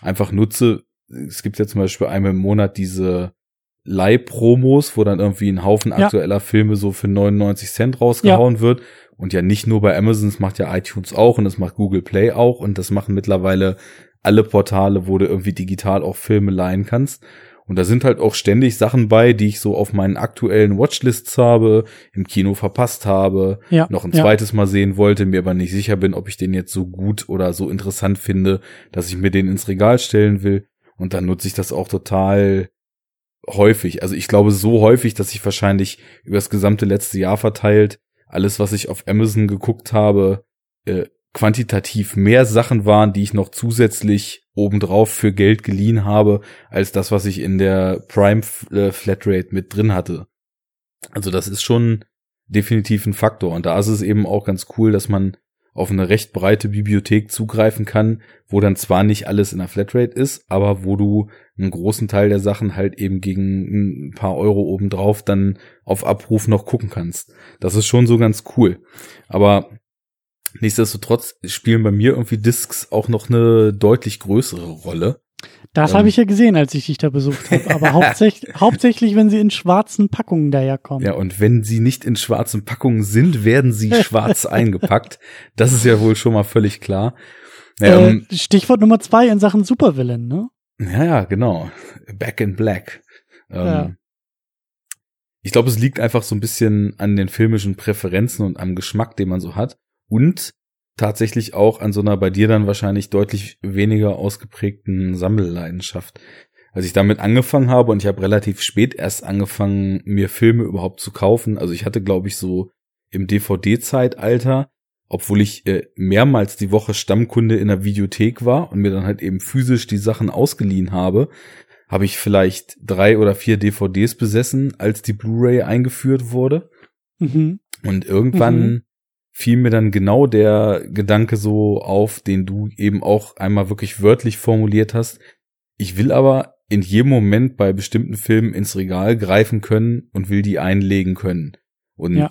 einfach nutze. Es gibt ja zum Beispiel einmal im Monat diese Leih-Promos, wo dann irgendwie ein Haufen ja. aktueller Filme so für 99 Cent rausgehauen ja. wird. Und ja nicht nur bei Amazon, das macht ja iTunes auch und das macht Google Play auch und das machen mittlerweile alle Portale, wo du irgendwie digital auch Filme leihen kannst. Und da sind halt auch ständig Sachen bei, die ich so auf meinen aktuellen Watchlists habe, im Kino verpasst habe, ja, noch ein ja. zweites Mal sehen wollte, mir aber nicht sicher bin, ob ich den jetzt so gut oder so interessant finde, dass ich mir den ins Regal stellen will. Und dann nutze ich das auch total häufig. Also ich glaube so häufig, dass ich wahrscheinlich über das gesamte letzte Jahr verteilt alles, was ich auf Amazon geguckt habe, äh, quantitativ mehr Sachen waren, die ich noch zusätzlich obendrauf für Geld geliehen habe, als das, was ich in der Prime äh, Flatrate mit drin hatte. Also das ist schon definitiv ein Faktor. Und da ist es eben auch ganz cool, dass man auf eine recht breite Bibliothek zugreifen kann, wo dann zwar nicht alles in der Flatrate ist, aber wo du einen großen Teil der Sachen halt eben gegen ein paar Euro obendrauf dann auf Abruf noch gucken kannst. Das ist schon so ganz cool. Aber nichtsdestotrotz spielen bei mir irgendwie Discs auch noch eine deutlich größere Rolle. Das ähm, habe ich ja gesehen, als ich dich da besucht habe. Aber hauptsächlich, <laughs> hauptsächlich, wenn sie in schwarzen Packungen daherkommen. Ja, und wenn sie nicht in schwarzen Packungen sind, werden sie schwarz <laughs> eingepackt. Das ist ja wohl schon mal völlig klar. Ähm, äh, Stichwort Nummer zwei in Sachen Supervillain, ne? Ja, ja, genau. Back in Black. Ähm, ja. Ich glaube, es liegt einfach so ein bisschen an den filmischen Präferenzen und am Geschmack, den man so hat. Und tatsächlich auch an so einer bei dir dann wahrscheinlich deutlich weniger ausgeprägten Sammelleidenschaft. Als ich damit angefangen habe und ich habe relativ spät erst angefangen, mir Filme überhaupt zu kaufen. Also ich hatte, glaube ich, so im DVD-Zeitalter, obwohl ich äh, mehrmals die Woche Stammkunde in der Videothek war und mir dann halt eben physisch die Sachen ausgeliehen habe, habe ich vielleicht drei oder vier DVDs besessen, als die Blu-ray eingeführt wurde. Mhm. Und irgendwann mhm. Fiel mir dann genau der Gedanke so auf, den du eben auch einmal wirklich wörtlich formuliert hast. Ich will aber in jedem Moment bei bestimmten Filmen ins Regal greifen können und will die einlegen können. Und ja.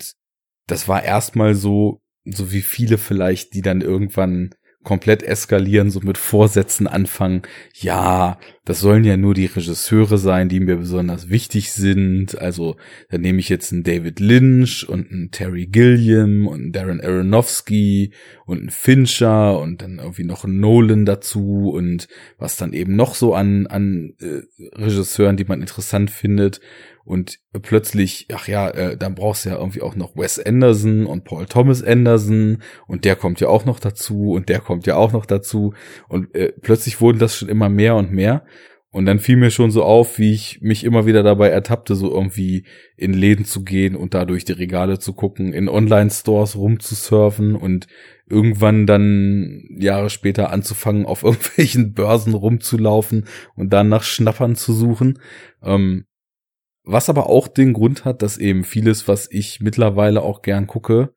das war erstmal so, so wie viele vielleicht, die dann irgendwann komplett eskalieren, so mit Vorsätzen anfangen. Ja, das sollen ja nur die Regisseure sein, die mir besonders wichtig sind. Also, da nehme ich jetzt einen David Lynch und einen Terry Gilliam und einen Darren Aronofsky und einen Fincher und dann irgendwie noch einen Nolan dazu und was dann eben noch so an, an äh, Regisseuren, die man interessant findet und plötzlich, ach ja, äh, dann brauchst du ja irgendwie auch noch Wes Anderson und Paul Thomas Anderson und der kommt ja auch noch dazu und der kommt ja auch noch dazu und äh, plötzlich wurden das schon immer mehr und mehr und dann fiel mir schon so auf, wie ich mich immer wieder dabei ertappte, so irgendwie in Läden zu gehen und da durch die Regale zu gucken, in Online-Stores rumzusurfen und irgendwann dann Jahre später anzufangen, auf <laughs> irgendwelchen Börsen rumzulaufen und dann nach Schnappern zu suchen. Ähm, was aber auch den Grund hat, dass eben vieles, was ich mittlerweile auch gern gucke,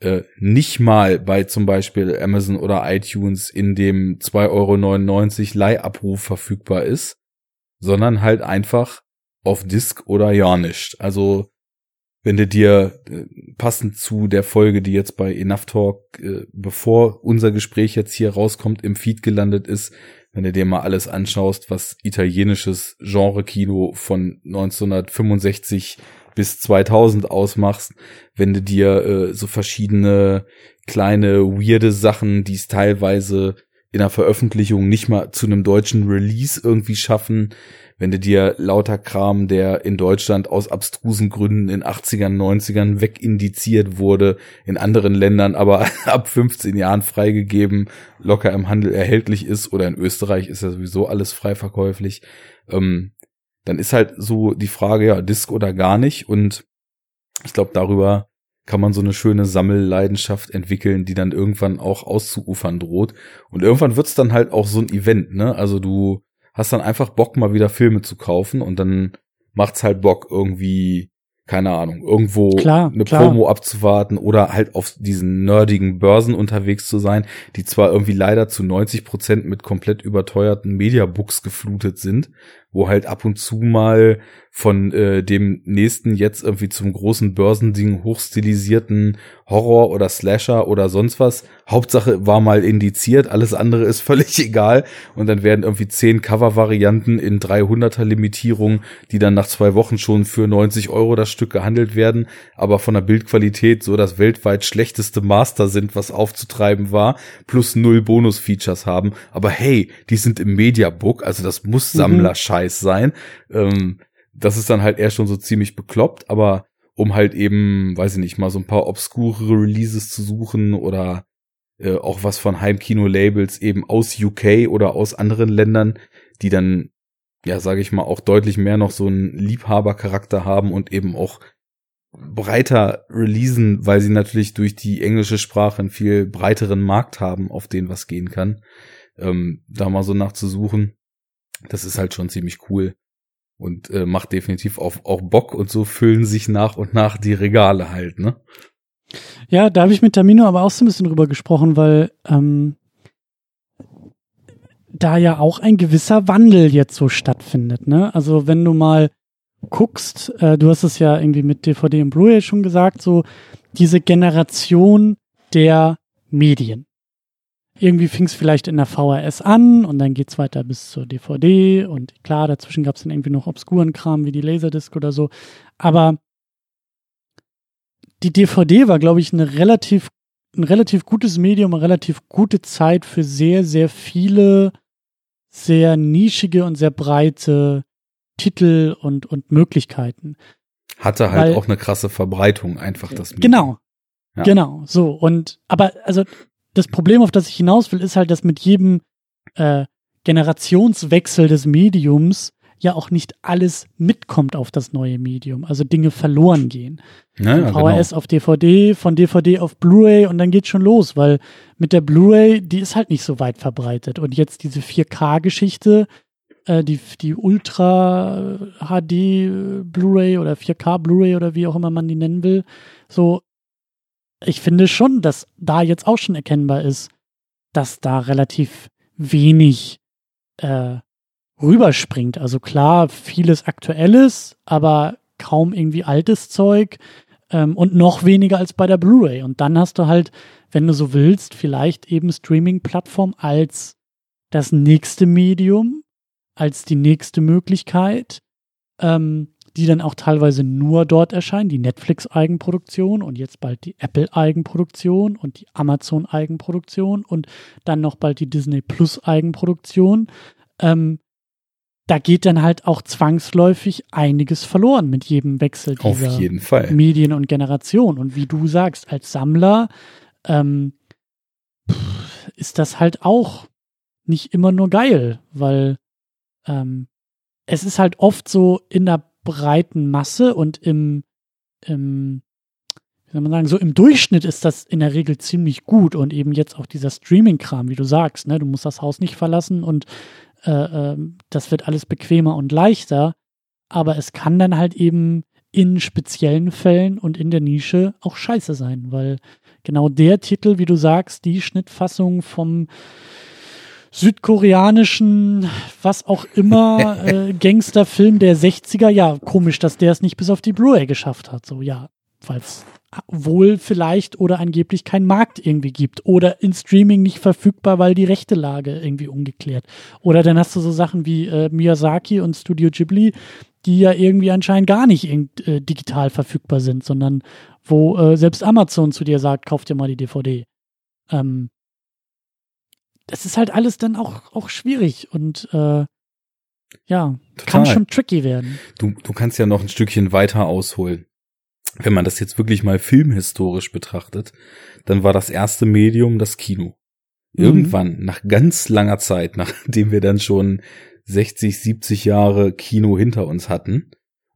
äh, nicht mal bei zum Beispiel Amazon oder iTunes in dem 2,99 Euro Leihabruf verfügbar ist, sondern halt einfach auf Disk oder ja nicht. Also wenn du dir äh, passend zu der Folge, die jetzt bei Enough Talk, äh, bevor unser Gespräch jetzt hier rauskommt, im Feed gelandet ist, wenn du dir mal alles anschaust, was italienisches Genre-Kino von 1965 bis 2000 ausmachst, wenn du dir äh, so verschiedene kleine weirde Sachen, die es teilweise in der Veröffentlichung nicht mal zu einem deutschen Release irgendwie schaffen, wenn du dir lauter Kram, der in Deutschland aus abstrusen Gründen in 80ern, 90ern wegindiziert wurde, in anderen Ländern aber <laughs> ab 15 Jahren freigegeben, locker im Handel erhältlich ist oder in Österreich ist ja sowieso alles frei verkäuflich, ähm, dann ist halt so die Frage, ja, Disc oder gar nicht und ich glaube, darüber kann man so eine schöne Sammelleidenschaft entwickeln, die dann irgendwann auch auszuufern droht. Und irgendwann wird's dann halt auch so ein Event, ne? Also du hast dann einfach Bock, mal wieder Filme zu kaufen und dann macht's halt Bock, irgendwie, keine Ahnung, irgendwo klar, eine klar. Promo abzuwarten oder halt auf diesen nerdigen Börsen unterwegs zu sein, die zwar irgendwie leider zu 90 Prozent mit komplett überteuerten Mediabooks geflutet sind, wo halt ab und zu mal von äh, dem nächsten jetzt irgendwie zum großen Börsending hochstilisierten Horror oder Slasher oder sonst was. Hauptsache war mal indiziert, alles andere ist <laughs> völlig egal. Und dann werden irgendwie zehn Cover-Varianten in 300er Limitierung, die dann nach zwei Wochen schon für 90 Euro das Stück gehandelt werden, aber von der Bildqualität so das weltweit schlechteste Master sind, was aufzutreiben war, plus null Bonus-Features haben. Aber hey, die sind im Mediabook, also das muss mhm. Sammlerscheiß sein. Ähm, das ist dann halt eher schon so ziemlich bekloppt, aber um halt eben, weiß ich nicht, mal so ein paar obskure Releases zu suchen oder äh, auch was von Heimkino-Labels eben aus UK oder aus anderen Ländern, die dann, ja, sage ich mal, auch deutlich mehr noch so einen Liebhabercharakter haben und eben auch breiter releasen, weil sie natürlich durch die englische Sprache einen viel breiteren Markt haben, auf den was gehen kann. Ähm, da mal so nachzusuchen, das ist halt schon ziemlich cool und äh, macht definitiv auch, auch Bock und so füllen sich nach und nach die Regale halt, ne? Ja, da habe ich mit Tamino aber auch so ein bisschen drüber gesprochen, weil ähm, da ja auch ein gewisser Wandel jetzt so stattfindet, ne? Also wenn du mal guckst, äh, du hast es ja irgendwie mit DVD und Blu-ray schon gesagt, so diese Generation der Medien irgendwie fing es vielleicht in der VHS an und dann geht's weiter bis zur DVD und klar, dazwischen gab's dann irgendwie noch obskuren Kram wie die Laserdisc oder so. Aber die DVD war, glaube ich, eine relativ, ein relativ gutes Medium, eine relativ gute Zeit für sehr, sehr viele sehr nischige und sehr breite Titel und, und Möglichkeiten. Hatte halt Weil, auch eine krasse Verbreitung, einfach das Medium. Genau. Ja. Genau, so. Und, aber, also, das Problem, auf das ich hinaus will, ist halt, dass mit jedem äh, Generationswechsel des Mediums ja auch nicht alles mitkommt auf das neue Medium. Also Dinge verloren gehen. Ja, von VHS genau. auf DVD, von DVD auf Blu-ray und dann geht's schon los, weil mit der Blu-ray, die ist halt nicht so weit verbreitet. Und jetzt diese 4K-Geschichte, äh, die, die Ultra HD Blu-ray oder 4K Blu-ray oder wie auch immer man die nennen will. So, ich finde schon, dass da jetzt auch schon erkennbar ist, dass da relativ wenig äh, rüberspringt. Also klar, vieles Aktuelles, aber kaum irgendwie altes Zeug ähm, und noch weniger als bei der Blu-ray. Und dann hast du halt, wenn du so willst, vielleicht eben Streaming-Plattform als das nächste Medium, als die nächste Möglichkeit, ähm, die dann auch teilweise nur dort erscheinen, die Netflix-Eigenproduktion und jetzt bald die Apple-Eigenproduktion und die Amazon-Eigenproduktion und dann noch bald die Disney Plus-Eigenproduktion. Ähm, da geht dann halt auch zwangsläufig einiges verloren mit jedem Wechsel dieser Medien und Generation. Und wie du sagst, als Sammler ähm, ist das halt auch nicht immer nur geil, weil ähm, es ist halt oft so in der breiten Masse und im, im wie soll man sagen, so im Durchschnitt ist das in der Regel ziemlich gut und eben jetzt auch dieser Streaming-Kram, wie du sagst, ne, du musst das Haus nicht verlassen und äh, äh, das wird alles bequemer und leichter, aber es kann dann halt eben in speziellen Fällen und in der Nische auch scheiße sein, weil genau der Titel, wie du sagst, die Schnittfassung vom südkoreanischen, was auch immer, <laughs> äh, Gangsterfilm der 60er, ja, komisch, dass der es nicht bis auf die Blu-ray geschafft hat. So, ja, es wohl vielleicht oder angeblich keinen Markt irgendwie gibt oder in Streaming nicht verfügbar, weil die rechte Lage irgendwie ungeklärt. Oder dann hast du so Sachen wie äh, Miyazaki und Studio Ghibli, die ja irgendwie anscheinend gar nicht äh, digital verfügbar sind, sondern wo äh, selbst Amazon zu dir sagt, kauf dir mal die DVD. Ähm, das ist halt alles dann auch, auch schwierig und äh, ja, Total. kann schon tricky werden. Du, du kannst ja noch ein Stückchen weiter ausholen wenn man das jetzt wirklich mal filmhistorisch betrachtet, dann war das erste Medium das Kino. Mhm. Irgendwann, mhm. nach ganz langer Zeit, <laughs> nachdem wir dann schon 60, 70 Jahre Kino hinter uns hatten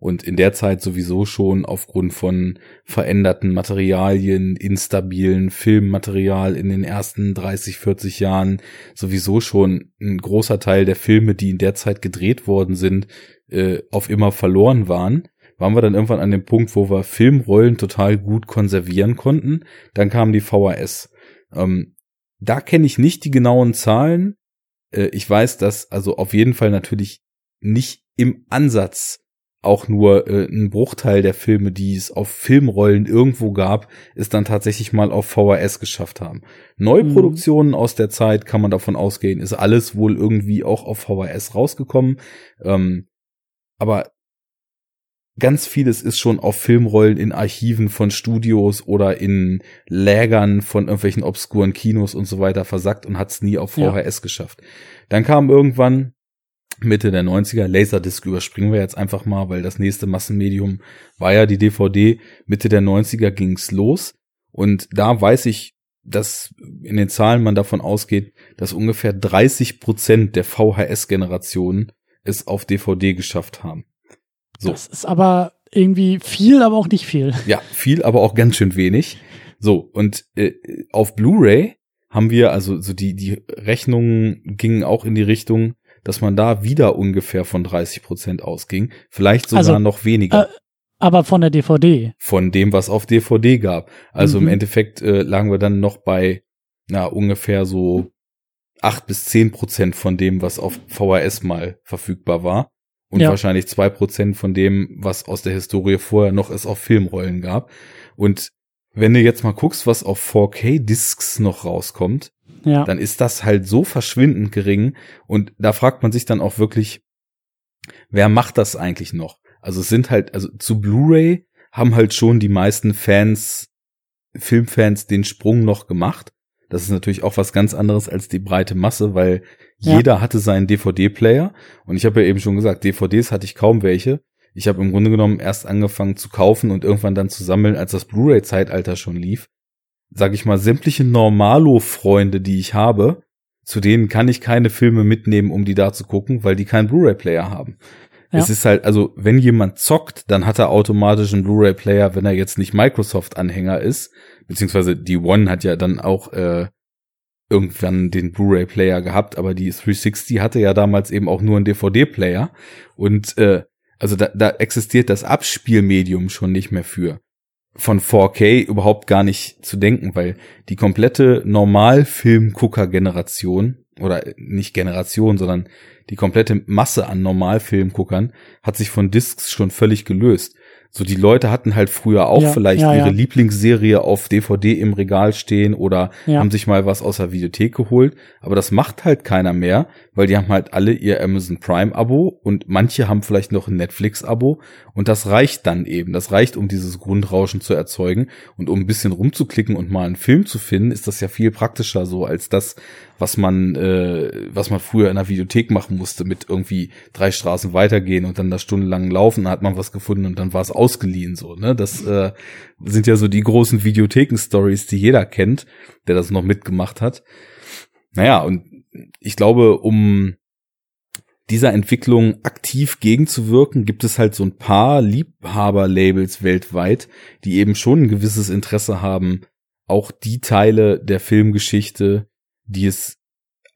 und in der Zeit sowieso schon aufgrund von veränderten Materialien, instabilen Filmmaterial in den ersten 30, 40 Jahren sowieso schon ein großer Teil der Filme, die in der Zeit gedreht worden sind, äh, auf immer verloren waren waren wir dann irgendwann an dem Punkt, wo wir Filmrollen total gut konservieren konnten. Dann kam die VHS. Ähm, da kenne ich nicht die genauen Zahlen. Äh, ich weiß, dass also auf jeden Fall natürlich nicht im Ansatz auch nur äh, ein Bruchteil der Filme, die es auf Filmrollen irgendwo gab, es dann tatsächlich mal auf VHS geschafft haben. Neuproduktionen mhm. aus der Zeit kann man davon ausgehen, ist alles wohl irgendwie auch auf VHS rausgekommen. Ähm, aber ganz vieles ist schon auf Filmrollen in Archiven von Studios oder in Lägern von irgendwelchen obskuren Kinos und so weiter versackt und hat es nie auf VHS ja. geschafft. Dann kam irgendwann Mitte der 90er, Laserdisc überspringen wir jetzt einfach mal, weil das nächste Massenmedium war ja die DVD. Mitte der 90er ging's los und da weiß ich, dass in den Zahlen man davon ausgeht, dass ungefähr 30 Prozent der VHS-Generationen es auf DVD geschafft haben. So. Das ist aber irgendwie viel, aber auch nicht viel. Ja, viel, aber auch ganz schön wenig. So, und äh, auf Blu-ray haben wir, also so die, die Rechnungen gingen auch in die Richtung, dass man da wieder ungefähr von 30 Prozent ausging. Vielleicht sogar also, noch weniger. Äh, aber von der DVD. Von dem, was auf DVD gab. Also mhm. im Endeffekt äh, lagen wir dann noch bei, na, ungefähr so acht bis zehn Prozent von dem, was auf VHS mal verfügbar war und ja. wahrscheinlich zwei Prozent von dem, was aus der Historie vorher noch es auf Filmrollen gab. Und wenn du jetzt mal guckst, was auf 4K-Discs noch rauskommt, ja. dann ist das halt so verschwindend gering. Und da fragt man sich dann auch wirklich, wer macht das eigentlich noch? Also es sind halt, also zu Blu-ray haben halt schon die meisten Fans, Filmfans den Sprung noch gemacht. Das ist natürlich auch was ganz anderes als die breite Masse, weil ja. jeder hatte seinen DVD-Player. Und ich habe ja eben schon gesagt, DVDs hatte ich kaum welche. Ich habe im Grunde genommen erst angefangen zu kaufen und irgendwann dann zu sammeln, als das Blu-ray-Zeitalter schon lief. Sag ich mal, sämtliche Normalo-Freunde, die ich habe, zu denen kann ich keine Filme mitnehmen, um die da zu gucken, weil die keinen Blu-ray-Player haben. Ja. Es ist halt, also wenn jemand zockt, dann hat er automatisch einen Blu-ray-Player, wenn er jetzt nicht Microsoft-Anhänger ist, beziehungsweise die One hat ja dann auch äh, irgendwann den Blu-ray-Player gehabt, aber die 360 hatte ja damals eben auch nur einen DVD-Player und äh, also da, da existiert das Abspielmedium schon nicht mehr für von 4K überhaupt gar nicht zu denken, weil die komplette Normalfilmgucker-Generation oder nicht Generation, sondern die komplette Masse an Normalfilmguckern hat sich von Discs schon völlig gelöst. So die Leute hatten halt früher auch Ja, vielleicht ja, ihre ja. Lieblingsserie auf DVD im Regal stehen oder haben sich mal was aus der Videothek geholt, aber das macht halt keiner mehr, weil die haben halt alle ihr Amazon Prime Abo und manche haben vielleicht noch ein Netflix Abo. Und das reicht dann eben, das reicht um dieses Grundrauschen zu erzeugen. Und um ein bisschen rumzuklicken und mal einen Film zu finden, ist das ja viel praktischer so als das, was man äh, was man früher in der Videothek machen musste mit irgendwie drei Straßen weitergehen und dann da stundenlang laufen, dann hat man was gefunden und dann war es ausgeliehen so, ne? Das äh, sind ja so die großen Videotheken-Stories, die jeder kennt, der das noch mitgemacht hat. Naja, und ich glaube, um dieser Entwicklung aktiv gegenzuwirken, gibt es halt so ein paar Liebhaber-Labels weltweit, die eben schon ein gewisses Interesse haben, auch die Teile der Filmgeschichte, die es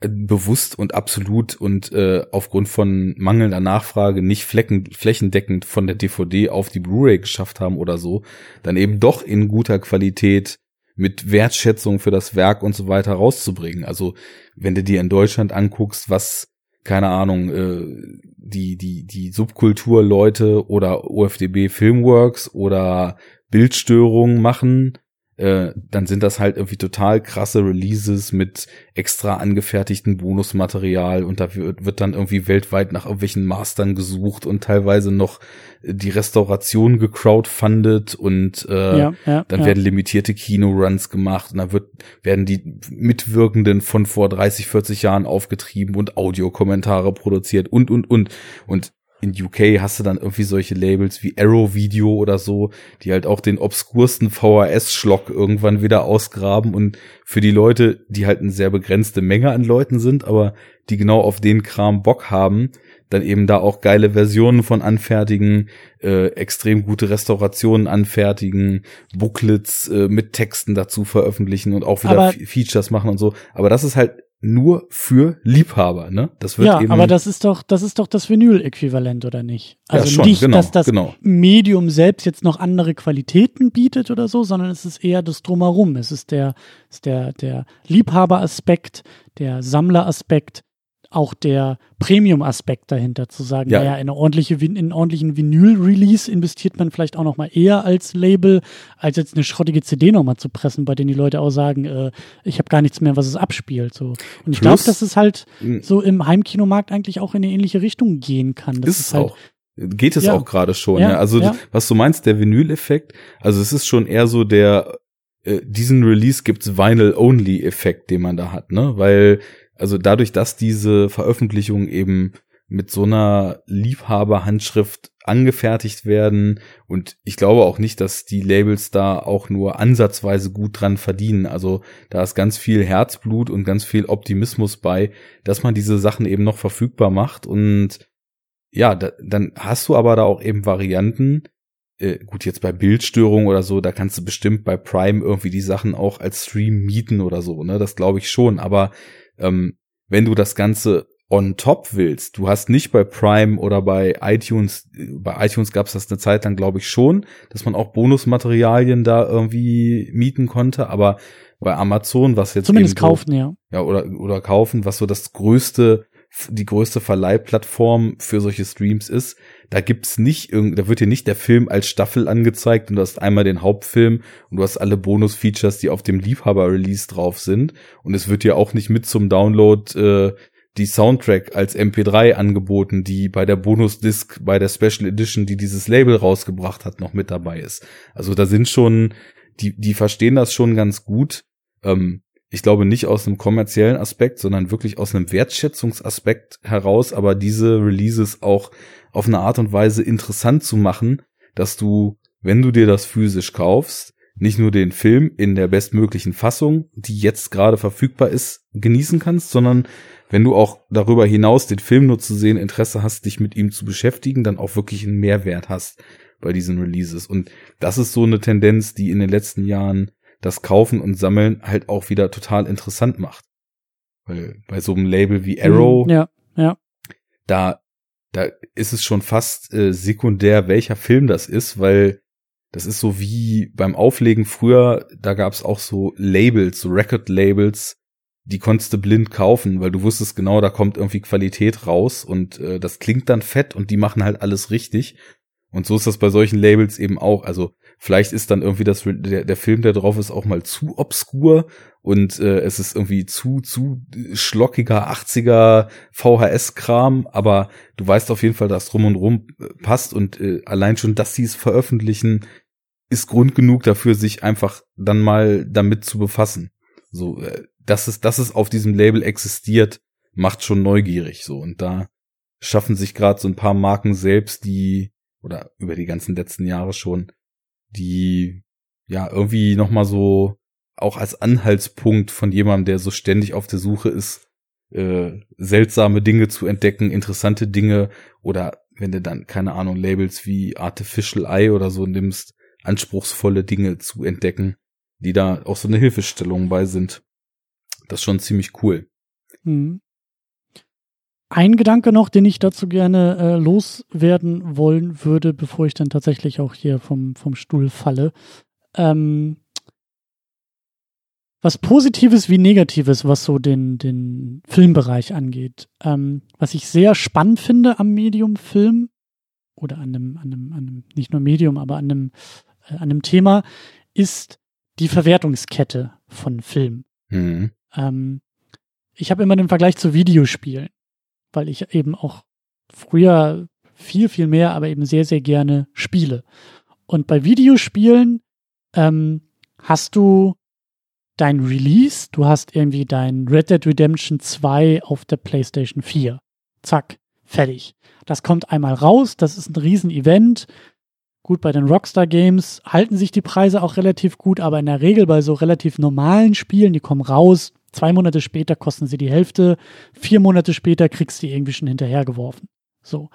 äh, bewusst und absolut und äh, aufgrund von mangelnder Nachfrage nicht flecken, flächendeckend von der DVD auf die Blu-ray geschafft haben oder so, dann eben doch in guter Qualität mit Wertschätzung für das Werk und so weiter rauszubringen. Also wenn du dir in Deutschland anguckst, was keine Ahnung, äh, die, die, die Subkulturleute oder OFDB Filmworks oder Bildstörungen machen, äh, dann sind das halt irgendwie total krasse Releases mit extra angefertigten Bonusmaterial und da wird, wird dann irgendwie weltweit nach irgendwelchen Mastern gesucht und teilweise noch die Restauration gecrowdfundet und äh, ja, ja, dann ja. werden limitierte Kinoruns gemacht und dann wird, werden die Mitwirkenden von vor 30, 40 Jahren aufgetrieben und Audiokommentare produziert und, und, und. Und in UK hast du dann irgendwie solche Labels wie Arrow Video oder so, die halt auch den obskursten VHS-Schlock irgendwann wieder ausgraben und für die Leute, die halt eine sehr begrenzte Menge an Leuten sind, aber die genau auf den Kram Bock haben, dann eben da auch geile Versionen von anfertigen, äh, extrem gute Restaurationen anfertigen, Booklets äh, mit Texten dazu veröffentlichen und auch wieder Aber- Features machen und so. Aber das ist halt nur für Liebhaber, ne? Das wird ja, eben aber das ist doch, das ist doch das Vinyl-Äquivalent, oder nicht? Ja, Also schon, nicht, genau, dass das genau. Medium selbst jetzt noch andere Qualitäten bietet oder so, sondern es ist eher das Drumherum. Es ist der, ist der, der Liebhaberaspekt, der Sammleraspekt, auch der Premium-Aspekt dahinter zu sagen, Ja. naja, in, eine ordentliche, in einen ordentlichen Vinyl-Release investiert man vielleicht auch noch mal eher als Label, als jetzt eine schrottige CD noch mal zu pressen, bei denen die Leute auch sagen, äh, ich habe gar nichts mehr, was es abspielt. So. Und ich glaube, dass es halt Mhm. so im Heimkinomarkt eigentlich auch in eine ähnliche Richtung gehen kann. Das ist es halt, auch. Geht es Ja. auch gerade schon, Ja, ja. Also ja. was du meinst, der Vinyl-Effekt, also es ist schon eher so der, äh, diesen Release gibt's Vinyl-Only-Effekt, den man da hat, ne? Weil, also dadurch, dass diese Veröffentlichungen eben mit so einer Liebhaberhandschrift angefertigt werden und ich glaube auch nicht, dass die Labels da auch nur ansatzweise gut dran verdienen. Also da ist ganz viel Herzblut und ganz viel Optimismus bei, dass man diese Sachen eben noch verfügbar macht und ja, da, dann hast du aber da auch eben Varianten. Äh, gut, jetzt bei Bildstörungen oder so, da kannst du bestimmt bei Prime irgendwie die Sachen auch als Stream mieten oder so, ne? Das glaube ich schon. Aber ähm, wenn du das Ganze on top willst, du hast nicht bei Prime oder bei iTunes, bei iTunes gab es das eine Zeit lang, glaube ich, schon, dass man auch Bonusmaterialien da irgendwie mieten konnte, aber bei Amazon, was jetzt zumindest so- kaufen, ja. ja, oder, oder kaufen, was so das größte, die größte Verleihplattform für solche Streams ist. Da gibt's nicht irgend, da wird dir nicht der Film als Staffel angezeigt und du hast einmal den Hauptfilm und du hast alle Bonus-Features, die auf dem Liebhaber-Release drauf sind. Und es wird dir auch nicht mit zum Download äh, die Soundtrack als MP3 angeboten, die bei der Bonus-Disc, bei der Special Edition, die dieses Label rausgebracht hat, noch mit dabei ist. Also da sind schon, die, die verstehen das schon ganz gut. Ähm, ich glaube nicht aus einem kommerziellen Aspekt, sondern wirklich aus einem Wertschätzungsaspekt heraus, aber diese Releases auch auf eine Art und Weise interessant zu machen, dass du, wenn du dir das physisch kaufst, nicht nur den Film in der bestmöglichen Fassung, die jetzt gerade verfügbar ist, genießen kannst, sondern wenn du auch darüber hinaus den Film nur zu sehen Interesse hast, dich mit ihm zu beschäftigen, dann auch wirklich einen Mehrwert hast bei diesen Releases. Und das ist so eine Tendenz, die in den letzten Jahren das Kaufen und Sammeln halt auch wieder total interessant macht. Weil bei so einem Label wie Arrow, Mhm, Ja, ja. da, da ist es schon fast äh, sekundär, welcher Film das ist, weil das ist so wie beim Auflegen früher, da gab es auch so Labels, so Record-Labels, die konntest du blind kaufen, weil du wusstest genau, da kommt irgendwie Qualität raus und äh, das klingt dann fett und die machen halt alles richtig. Und so ist das bei solchen Labels eben auch. Also vielleicht ist dann irgendwie das der, der Film, der drauf ist, auch mal zu obskur und äh, es ist irgendwie zu zu schlockiger 80er VHS-Kram, aber du weißt auf jeden Fall, dass drum und rum äh, passt und äh, allein schon, dass sie es veröffentlichen, ist Grund genug dafür, sich einfach dann mal damit zu befassen. So, äh, dass es, dass es auf diesem Label existiert, macht schon neugierig so und da schaffen sich gerade so ein paar Marken selbst, die oder über die ganzen letzten Jahre schon, die ja irgendwie noch mal so auch als Anhaltspunkt von jemandem, der so ständig auf der Suche ist, äh, seltsame Dinge zu entdecken, interessante Dinge oder wenn du dann keine Ahnung Labels wie Artificial Eye oder so nimmst, anspruchsvolle Dinge zu entdecken, die da auch so eine Hilfestellung bei sind. Das ist schon ziemlich cool. Mhm. Ein Gedanke noch, den ich dazu gerne äh, loswerden wollen würde, bevor ich dann tatsächlich auch hier vom, vom Stuhl falle. Ähm, was Positives wie Negatives, was so den, den Filmbereich angeht. Ähm, was ich sehr spannend finde am Medium Film oder an einem, an einem, an einem nicht nur Medium, aber an einem, äh, an einem Thema, ist die Verwertungskette von Film. Mhm. Ähm, ich habe immer den Vergleich zu Videospielen, weil ich eben auch früher viel, viel mehr, aber eben sehr, sehr gerne spiele. Und bei Videospielen ähm, hast du dein Release, du hast irgendwie dein Red Dead Redemption 2 auf der PlayStation 4. Zack, fertig. Das kommt einmal raus, das ist ein Riesen-Event. Gut, bei den Rockstar Games halten sich die Preise auch relativ gut, aber in der Regel bei so relativ normalen Spielen, die kommen raus, zwei Monate später kosten sie die Hälfte, vier Monate später kriegst du die irgendwie schon hinterhergeworfen. So.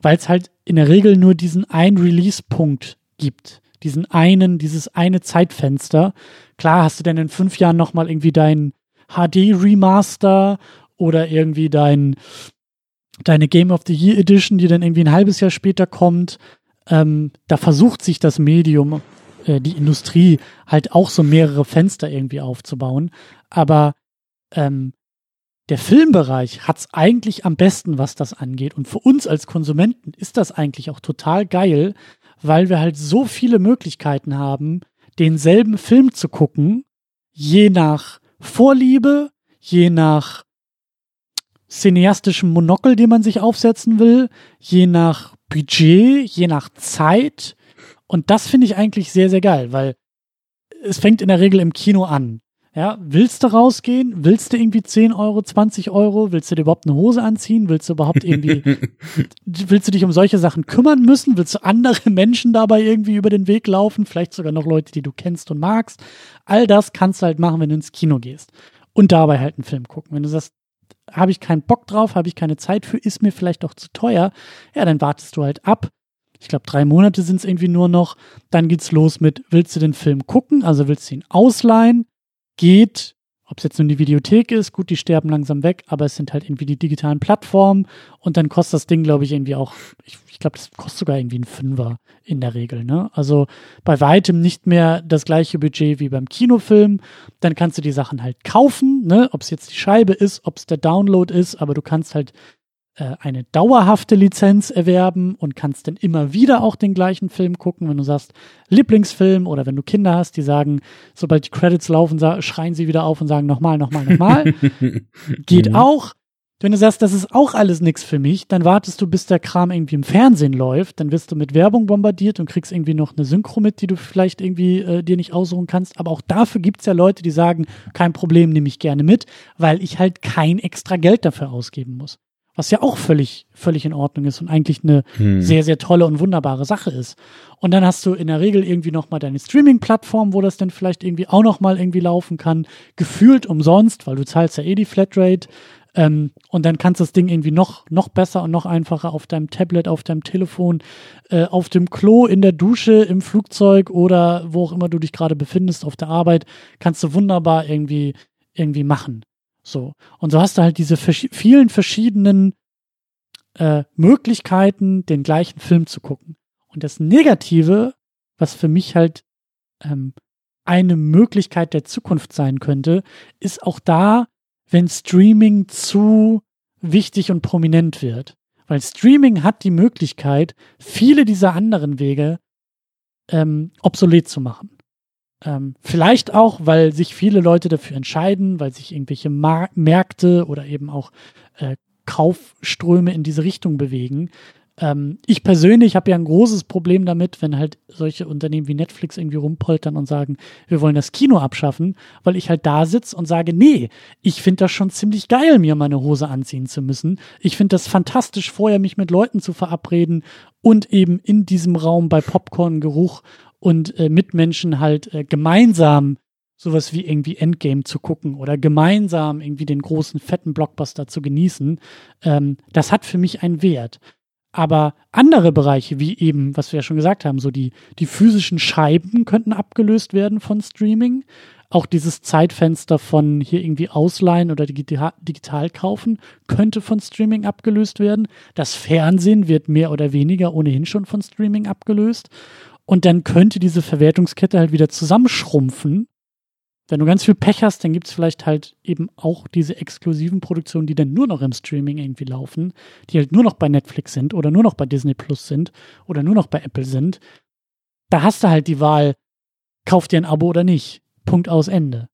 Weil es halt in der Regel nur diesen einen Release-Punkt gibt. Diesen einen, dieses eine Zeitfenster. Klar hast du dann in fünf Jahren nochmal irgendwie dein HD-Remaster oder irgendwie dein, deine Game of the Year Edition, die dann irgendwie ein halbes Jahr später kommt. Ähm, da versucht sich das Medium, äh, die Industrie, halt auch so mehrere Fenster irgendwie aufzubauen. Aber ähm, der Filmbereich hat's eigentlich am besten, was das angeht. Und für uns als Konsumenten ist das eigentlich auch total geil, weil wir halt so viele Möglichkeiten haben, denselben Film zu gucken, je nach Vorliebe, je nach cineastischem Monokel, den man sich aufsetzen will, je nach Budget, je nach Zeit. Und das finde ich eigentlich sehr, sehr geil, weil es fängt in der Regel im Kino an. Ja, willst du rausgehen? Willst du irgendwie 10 Euro, 20 Euro? Willst du dir überhaupt eine Hose anziehen? Willst du überhaupt irgendwie, <laughs> willst du dich um solche Sachen kümmern müssen? Willst du andere <laughs> Menschen dabei irgendwie über den Weg laufen? Vielleicht sogar noch Leute, die du kennst und magst. All das kannst du halt machen, wenn du ins Kino gehst. Und dabei halt einen Film gucken. Wenn du sagst, habe ich keinen Bock drauf, habe ich keine Zeit für, ist mir vielleicht auch zu teuer, ja, dann wartest du halt ab. Ich glaube, drei Monate sind es irgendwie nur noch. Dann geht's los mit, willst du den Film gucken? Also willst du ihn ausleihen? Geht, ob es jetzt nur die Videothek ist, gut, die sterben langsam weg, aber es sind halt irgendwie die digitalen Plattformen und dann kostet das Ding, glaube ich, irgendwie auch, ich, ich glaube, das kostet sogar irgendwie ein Fünfer in der Regel, ne? Also bei weitem nicht mehr das gleiche Budget wie beim Kinofilm. Dann kannst du die Sachen halt kaufen, ne? Ob es jetzt die Scheibe ist, ob es der Download ist, aber du kannst halt eine dauerhafte Lizenz erwerben und kannst dann immer wieder auch den gleichen Film gucken, wenn du sagst Lieblingsfilm oder wenn du Kinder hast, die sagen, sobald die Credits laufen, schreien sie wieder auf und sagen nochmal, nochmal, nochmal. <laughs> Geht Mhm. auch. Wenn du sagst, das ist auch alles nichts für mich, dann wartest du, bis der Kram irgendwie im Fernsehen läuft, dann wirst du mit Werbung bombardiert und kriegst irgendwie noch eine Synchro mit, die du vielleicht irgendwie äh, dir nicht aussuchen kannst. Aber auch dafür gibt's ja Leute, die sagen, kein Problem, nehme ich gerne mit, weil ich halt kein extra Geld dafür ausgeben muss. Was ja auch völlig, völlig in Ordnung ist und eigentlich eine Hm. sehr, sehr tolle und wunderbare Sache ist. Und dann hast du in der Regel irgendwie nochmal deine Streaming-Plattform, wo das dann vielleicht irgendwie auch nochmal irgendwie laufen kann, gefühlt umsonst, weil du zahlst ja eh die Flatrate. Ähm, und dann kannst du das Ding irgendwie noch, noch besser und noch einfacher auf deinem Tablet, auf deinem Telefon, äh, auf dem Klo, in der Dusche, im Flugzeug oder wo auch immer du dich gerade befindest, auf der Arbeit, kannst du wunderbar irgendwie, irgendwie machen. So. Und so hast du halt diese vers vielen verschiedenen äh, Möglichkeiten, den gleichen Film zu gucken. Und das Negative, was für mich halt ähm, eine Möglichkeit der Zukunft sein könnte, ist auch da, wenn Streaming zu wichtig und prominent wird. Weil Streaming hat die Möglichkeit, viele dieser anderen Wege ähm, obsolet zu machen. Ähm, vielleicht auch, weil sich viele Leute dafür entscheiden, weil sich irgendwelche Mar Märkte oder eben auch äh, Kaufströme in diese Richtung bewegen. Ähm, ich persönlich habe ja ein großes Problem damit, wenn halt solche Unternehmen wie Netflix irgendwie rumpoltern und sagen, wir wollen das Kino abschaffen, weil ich halt da sitze und sage, nee, ich finde das schon ziemlich geil, mir meine Hose anziehen zu müssen. Ich finde das fantastisch, vorher mich mit Leuten zu verabreden und eben in diesem Raum bei Popcorn-Geruch und äh, Mitmenschen halt äh, gemeinsam sowas wie irgendwie Endgame zu gucken oder gemeinsam irgendwie den großen fetten Blockbuster zu genießen, ähm, das hat für mich einen Wert. Aber andere Bereiche, wie eben, was wir ja schon gesagt haben, so die, die physischen Scheiben könnten abgelöst werden von Streaming. Auch dieses Zeitfenster von hier irgendwie ausleihen oder digital kaufen könnte von Streaming abgelöst werden. Das Fernsehen wird mehr oder weniger ohnehin schon von Streaming abgelöst. Und dann könnte diese Verwertungskette halt wieder zusammenschrumpfen. Wenn du ganz viel Pech hast, dann gibt es vielleicht halt eben auch diese exklusiven Produktionen, die dann nur noch im Streaming irgendwie laufen, die halt nur noch bei Netflix sind oder nur noch bei Disney Plus sind oder nur noch bei Apple sind. Da hast du halt die Wahl, kauf dir ein Abo oder nicht. Punkt aus Ende.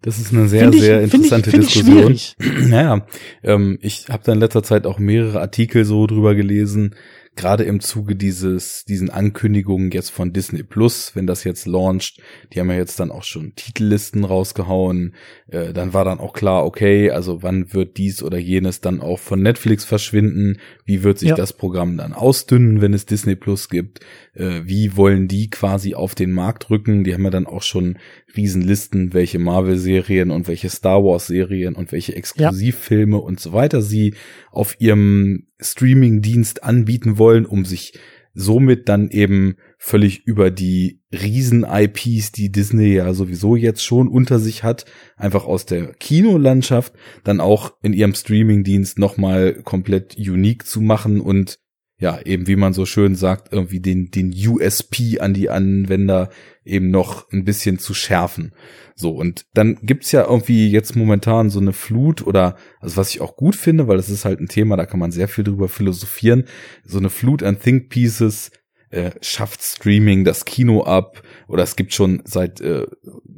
Das ist eine sehr, ich, sehr interessante ich, Diskussion. Ich <clears throat> naja, ähm, ich habe da in letzter Zeit auch mehrere Artikel so drüber gelesen, gerade im Zuge dieses, diesen Ankündigungen jetzt von Disney Plus, wenn das jetzt launcht, die haben ja jetzt dann auch schon Titellisten rausgehauen, äh, dann war dann auch klar, okay, also wann wird dies oder jenes dann auch von Netflix verschwinden, wie wird sich ja. das Programm dann ausdünnen, wenn es Disney Plus gibt, äh, wie wollen die quasi auf den Markt rücken, die haben ja dann auch schon Riesenlisten, welche Marvel-Serien und welche Star Wars-Serien und welche Exklusivfilme ja. und so weiter sie auf ihrem Streaming-Dienst anbieten wollen, um sich somit dann eben völlig über die Riesen-IPs, die Disney ja sowieso jetzt schon unter sich hat, einfach aus der Kinolandschaft, dann auch in ihrem Streaming-Dienst nochmal komplett unique zu machen und ja, eben wie man so schön sagt, irgendwie den, den USP an die Anwender eben noch ein bisschen zu schärfen. So, und dann gibt's ja irgendwie jetzt momentan so eine Flut oder, also was ich auch gut finde, weil das ist halt ein Thema, da kann man sehr viel drüber philosophieren, so eine Flut an Think Pieces, äh, schafft Streaming das Kino ab oder es gibt schon seit äh,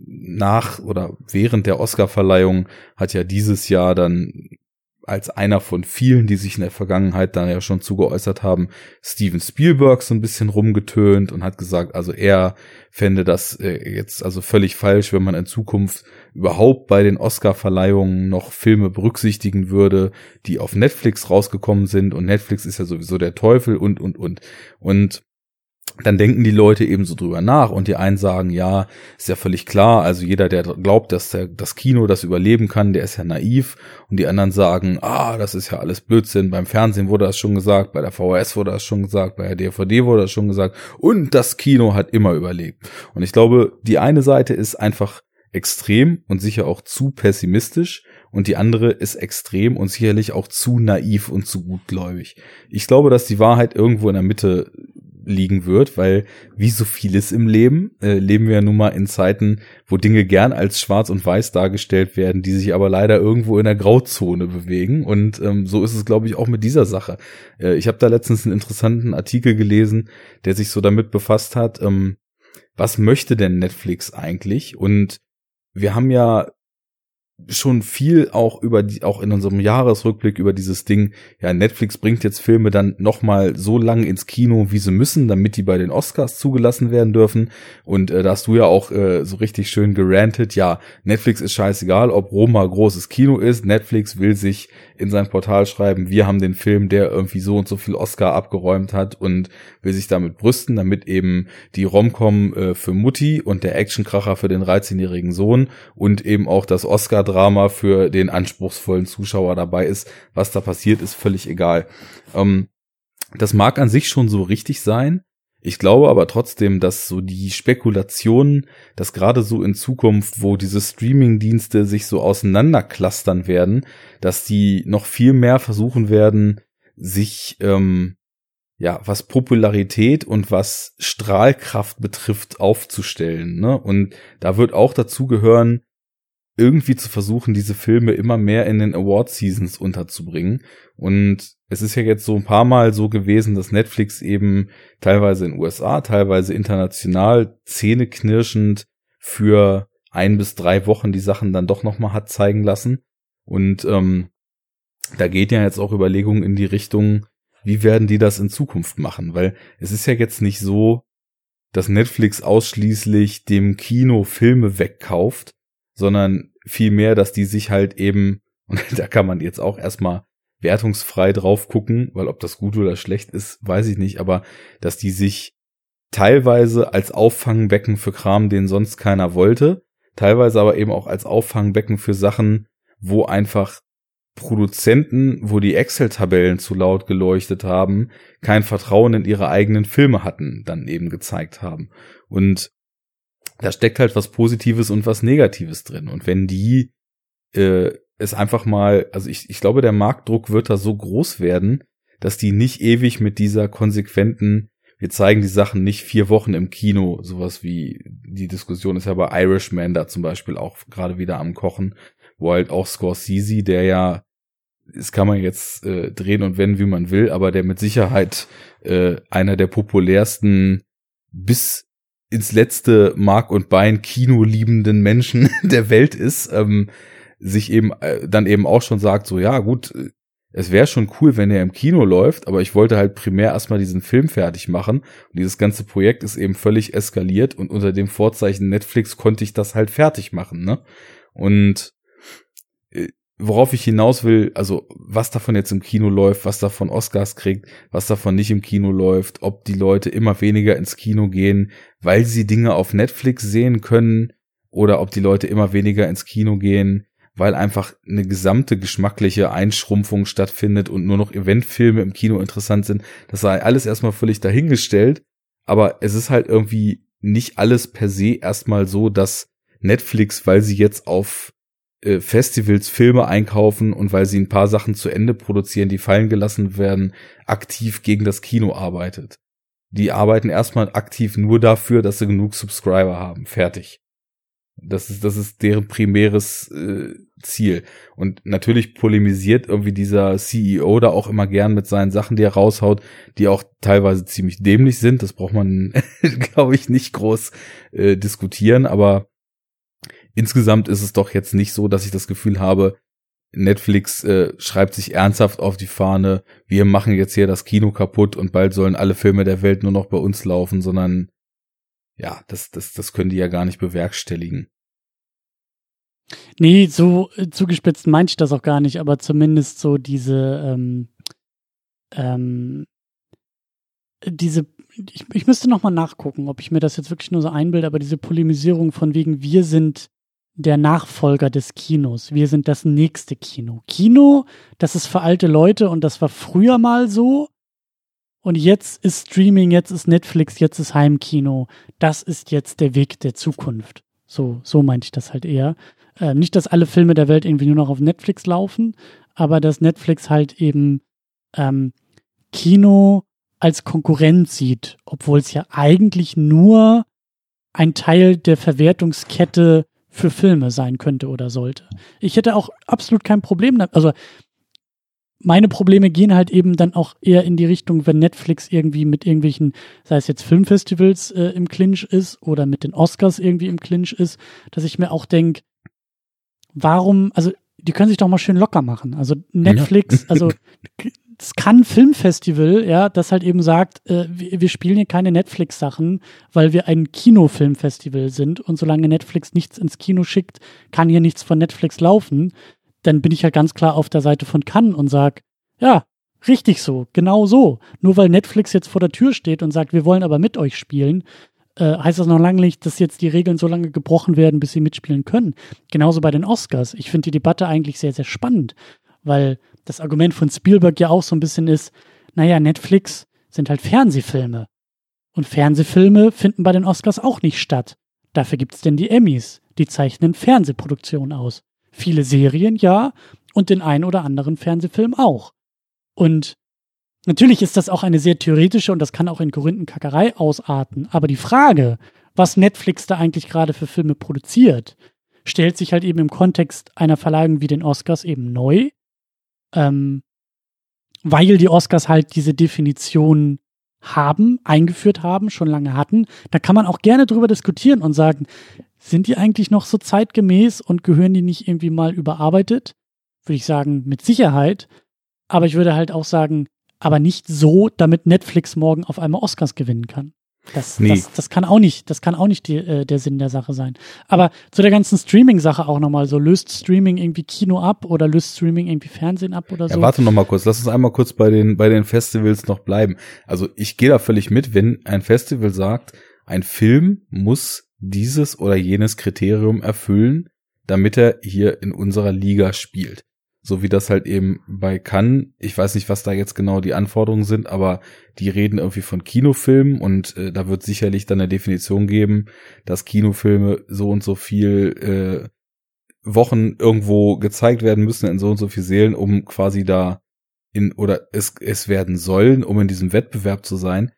nach oder während der Oscarverleihung hat ja dieses Jahr dann als einer von vielen, die sich in der Vergangenheit dann ja schon zugeäußert haben, Steven Spielberg so ein bisschen rumgetönt und hat gesagt, also er fände das äh, jetzt also völlig falsch, wenn man in Zukunft überhaupt bei den Oscar-Verleihungen noch Filme berücksichtigen würde, die auf Netflix rausgekommen sind und Netflix ist ja sowieso der Teufel und, und, und. Und dann denken die Leute eben so drüber nach und die einen sagen, ja, ist ja völlig klar, also jeder, der glaubt, dass der, das Kino das überleben kann, der ist ja naiv. Und die anderen sagen, ah, das ist ja alles Blödsinn, beim Fernsehen wurde das schon gesagt, bei der VHS wurde das schon gesagt, bei der DVD wurde das schon gesagt. Und das Kino hat immer überlebt. Und ich glaube, die eine Seite ist einfach extrem und sicher auch zu pessimistisch. Und die andere ist extrem und sicherlich auch zu naiv und zu gutgläubig. Ich glaube, dass die Wahrheit irgendwo in der Mitte liegen wird, weil wie so vieles im Leben äh, leben wir ja nun mal in Zeiten, wo Dinge gern als schwarz und weiß dargestellt werden, die sich aber leider irgendwo in der Grauzone bewegen. Und ähm, so ist es, glaube ich, auch mit dieser Sache. Äh, ich habe da letztens einen interessanten Artikel gelesen, der sich so damit befasst hat, ähm, was möchte denn Netflix eigentlich? Und wir haben ja schon viel auch über die, auch in unserem Jahresrückblick über dieses Ding, ja, Netflix bringt jetzt Filme dann nochmal so lang ins Kino, wie sie müssen, damit die bei den Oscars zugelassen werden dürfen. Und äh, da hast du ja auch äh, so richtig schön gerantet, ja, Netflix ist scheißegal, ob Roma großes Kino ist, Netflix will sich in sein Portal schreiben, wir haben den Film, der irgendwie so und so viel Oscar abgeräumt hat und will sich damit brüsten, damit eben die Romcom äh, für Mutti und der Actionkracher für den 13-jährigen Sohn und eben auch das Oscar Drama für den anspruchsvollen Zuschauer dabei ist. Was da passiert, ist völlig egal. Ähm, das mag an sich schon so richtig sein. Ich glaube aber trotzdem, dass so die Spekulationen, dass gerade so in Zukunft, wo diese Streaming-Dienste sich so auseinanderklustern werden, dass die noch viel mehr versuchen werden, sich ähm, ja, was Popularität und was Strahlkraft betrifft, aufzustellen. Ne? Und da wird auch dazu gehören, irgendwie zu versuchen, diese Filme immer mehr in den Award Seasons unterzubringen. Und es ist ja jetzt so ein paar Mal so gewesen, dass Netflix eben teilweise in USA, teilweise international zähneknirschend für ein bis drei Wochen die Sachen dann doch nochmal hat zeigen lassen. Und ähm, da geht ja jetzt auch Überlegungen in die Richtung, wie werden die das in Zukunft machen? Weil es ist ja jetzt nicht so, dass Netflix ausschließlich dem Kino Filme wegkauft, sondern vielmehr, dass die sich halt eben, <laughs> und da kann man jetzt auch erstmal wertungsfrei drauf gucken, weil ob das gut oder schlecht ist, weiß ich nicht, aber dass die sich teilweise als Auffangbecken für Kram, den sonst keiner wollte, teilweise aber eben auch als Auffangbecken für Sachen, wo einfach Produzenten, wo die Excel-Tabellen zu laut geleuchtet haben, kein Vertrauen in ihre eigenen Filme hatten, dann eben gezeigt haben. Und da steckt halt was Positives und was Negatives drin. Und wenn die äh, es einfach mal, also ich, ich glaube, der Marktdruck wird da so groß werden, dass die nicht ewig mit dieser konsequenten, wir zeigen die Sachen nicht vier Wochen im Kino, sowas wie die Diskussion ist ja bei Irishman da zum Beispiel auch gerade wieder am Kochen, wo halt auch Scorsese, der ja das kann man jetzt äh, drehen und wenden, wie man will, aber der mit Sicherheit äh, einer der populärsten bis ins letzte Mark und Bein Kino liebenden Menschen <laughs> der Welt ist, ähm, sich eben äh, dann eben auch schon sagt, so ja gut, äh, es wäre schon cool, wenn er im Kino läuft, aber ich wollte halt primär erstmal diesen Film fertig machen. Und dieses ganze Projekt ist eben völlig eskaliert und unter dem Vorzeichen Netflix konnte ich das halt fertig machen, ne? Und worauf ich hinaus will, also was davon jetzt im Kino läuft, was davon Oscars kriegt, was davon nicht im Kino läuft, ob die Leute immer weniger ins Kino gehen, weil sie Dinge auf Netflix sehen können oder ob die Leute immer weniger ins Kino gehen, weil einfach eine gesamte geschmackliche Einschrumpfung stattfindet und nur noch Eventfilme im Kino interessant sind. Das sei alles erstmal völlig dahingestellt, aber es ist halt irgendwie nicht alles per se erstmal so, dass Netflix, weil sie jetzt auf äh, Festivals Filme einkaufen und weil sie ein paar Sachen zu Ende produzieren, die fallen gelassen werden, aktiv gegen das Kino arbeitet. Die arbeiten erstmal aktiv nur dafür, dass sie genug Subscriber haben. Fertig. Das ist, das ist deren primäres äh, Ziel. Und natürlich polemisiert irgendwie dieser CEO da auch immer gern mit seinen Sachen, die er raushaut, die auch teilweise ziemlich dämlich sind. Das braucht man, <laughs> glaube ich, nicht groß äh, diskutieren. Aber insgesamt ist es doch jetzt nicht so, dass ich das Gefühl habe, Netflix äh, schreibt sich ernsthaft auf die Fahne, wir machen jetzt hier das Kino kaputt und bald sollen alle Filme der Welt nur noch bei uns laufen, sondern ja, das, das, das können die ja gar nicht bewerkstelligen. Nee, so äh, zugespitzt meinte ich das auch gar nicht, aber zumindest so diese, ähm, ähm, diese, ich, ich müsste nochmal nachgucken, ob ich mir das jetzt wirklich nur so einbilde, aber diese Polemisierung von wegen, wir sind der Nachfolger des Kinos. Wir sind das nächste Kino. Kino, das ist für alte Leute und das war früher mal so. Und jetzt ist Streaming, jetzt ist Netflix, jetzt ist Heimkino. Das ist jetzt der Weg der Zukunft. So, so meinte ich das halt eher. Äh, nicht, dass alle Filme der Welt irgendwie nur noch auf Netflix laufen, aber dass Netflix halt eben ähm, Kino als Konkurrent sieht, obwohl es ja eigentlich nur ein Teil der Verwertungskette für Filme sein könnte oder sollte. Ich hätte auch absolut kein Problem damit. Also meine Probleme gehen halt eben dann auch eher in die Richtung, wenn Netflix irgendwie mit irgendwelchen, sei es jetzt Filmfestivals äh, im Clinch ist oder mit den Oscars irgendwie im Clinch ist, dass ich mir auch denke, warum, also die können sich doch mal schön locker machen. Also Netflix, ja. also <laughs> kann Filmfestival, ja, das halt eben sagt, äh, wir, wir, spielen hier keine Netflix-Sachen, weil wir ein Kinofilmfestival sind und solange Netflix nichts ins Kino schickt, kann hier nichts von Netflix laufen. Dann bin ich halt ganz klar auf der Seite von Cannes und sag, ja, richtig so, genau so. Nur weil Netflix jetzt vor der Tür steht und sagt, wir wollen aber mit euch spielen, äh, heißt das noch lange nicht, dass jetzt die Regeln so lange gebrochen werden, bis sie mitspielen können. Genauso bei den Oscars. Ich finde die Debatte eigentlich sehr, sehr spannend, weil das Argument von Spielberg ja auch so ein bisschen ist, naja, Netflix sind halt Fernsehfilme. Und Fernsehfilme finden bei den Oscars auch nicht statt. Dafür gibt's denn die Emmys. Die zeichnen Fernsehproduktionen aus. Viele Serien, ja, und den ein oder anderen Fernsehfilm auch. Und natürlich ist das auch eine sehr theoretische und das kann auch in Korinthenkackerei ausarten. Aber die Frage, was Netflix da eigentlich gerade für Filme produziert, stellt sich halt eben im Kontext einer Verleihung wie den Oscars eben neu. Ähm, weil die Oscars halt diese Definition haben, eingeführt haben, schon lange hatten. Da kann man auch gerne drüber diskutieren und sagen, sind die eigentlich noch so zeitgemäß und gehören die nicht irgendwie mal überarbeitet? Würde ich sagen, mit Sicherheit. Aber ich würde halt auch sagen, aber nicht so, damit Netflix morgen auf einmal Oscars gewinnen kann. Das, nee. das, das kann auch nicht, das kann auch nicht die, äh, der Sinn der Sache sein. Aber zu der ganzen Streaming-Sache auch nochmal so, löst Streaming irgendwie Kino ab oder löst Streaming irgendwie Fernsehen ab oder so? Ja, warte nochmal kurz, lass uns einmal kurz bei den, bei den Festivals noch bleiben. Also ich gehe da völlig mit, wenn ein Festival sagt, ein Film muss dieses oder jenes Kriterium erfüllen, damit er hier in unserer Liga spielt so wie das halt eben bei Cannes, ich weiß nicht, was da jetzt genau die Anforderungen sind, aber die reden irgendwie von Kinofilmen und äh, da wird sicherlich dann eine Definition geben, dass Kinofilme so und so viel äh, Wochen irgendwo gezeigt werden müssen in so und so viel Seelen, um quasi da in oder es, es werden sollen, um in diesem Wettbewerb zu sein.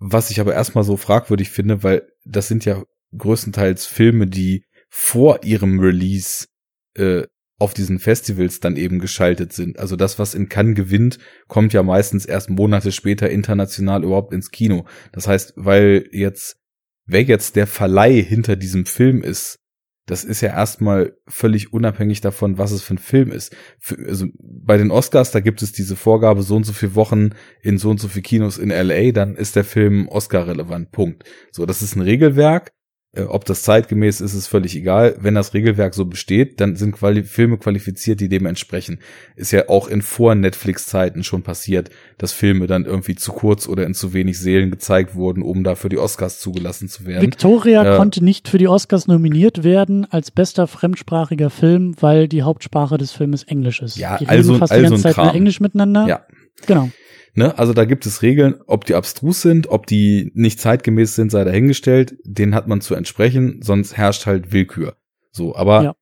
Was ich aber erstmal so fragwürdig finde, weil das sind ja größtenteils Filme, die vor ihrem Release äh, auf diesen Festivals dann eben geschaltet sind. Also das, was in Cannes gewinnt, kommt ja meistens erst Monate später international überhaupt ins Kino. Das heißt, weil jetzt, wer jetzt der Verleih hinter diesem Film ist, das ist ja erstmal völlig unabhängig davon, was es für ein Film ist. Für, also bei den Oscars, da gibt es diese Vorgabe, so und so viele Wochen in so und so viele Kinos in LA, dann ist der Film Oscar-relevant. Punkt. So, das ist ein Regelwerk ob das zeitgemäß ist, ist völlig egal. Wenn das Regelwerk so besteht, dann sind Quali Filme qualifiziert, die dem entsprechen. Ist ja auch in Vor-Netflix-Zeiten schon passiert, dass Filme dann irgendwie zu kurz oder in zu wenig Seelen gezeigt wurden, um da für die Oscars zugelassen zu werden. Victoria äh, konnte nicht für die Oscars nominiert werden als bester fremdsprachiger Film, weil die Hauptsprache des Filmes Englisch ist. Ja, die also, fast also die ganze Zeit Kram. Englisch miteinander. Ja. Genau. Ne? Also da gibt es Regeln, ob die abstrus sind, ob die nicht zeitgemäß sind, sei dahingestellt. Den hat man zu entsprechen, sonst herrscht halt Willkür. So, aber ja.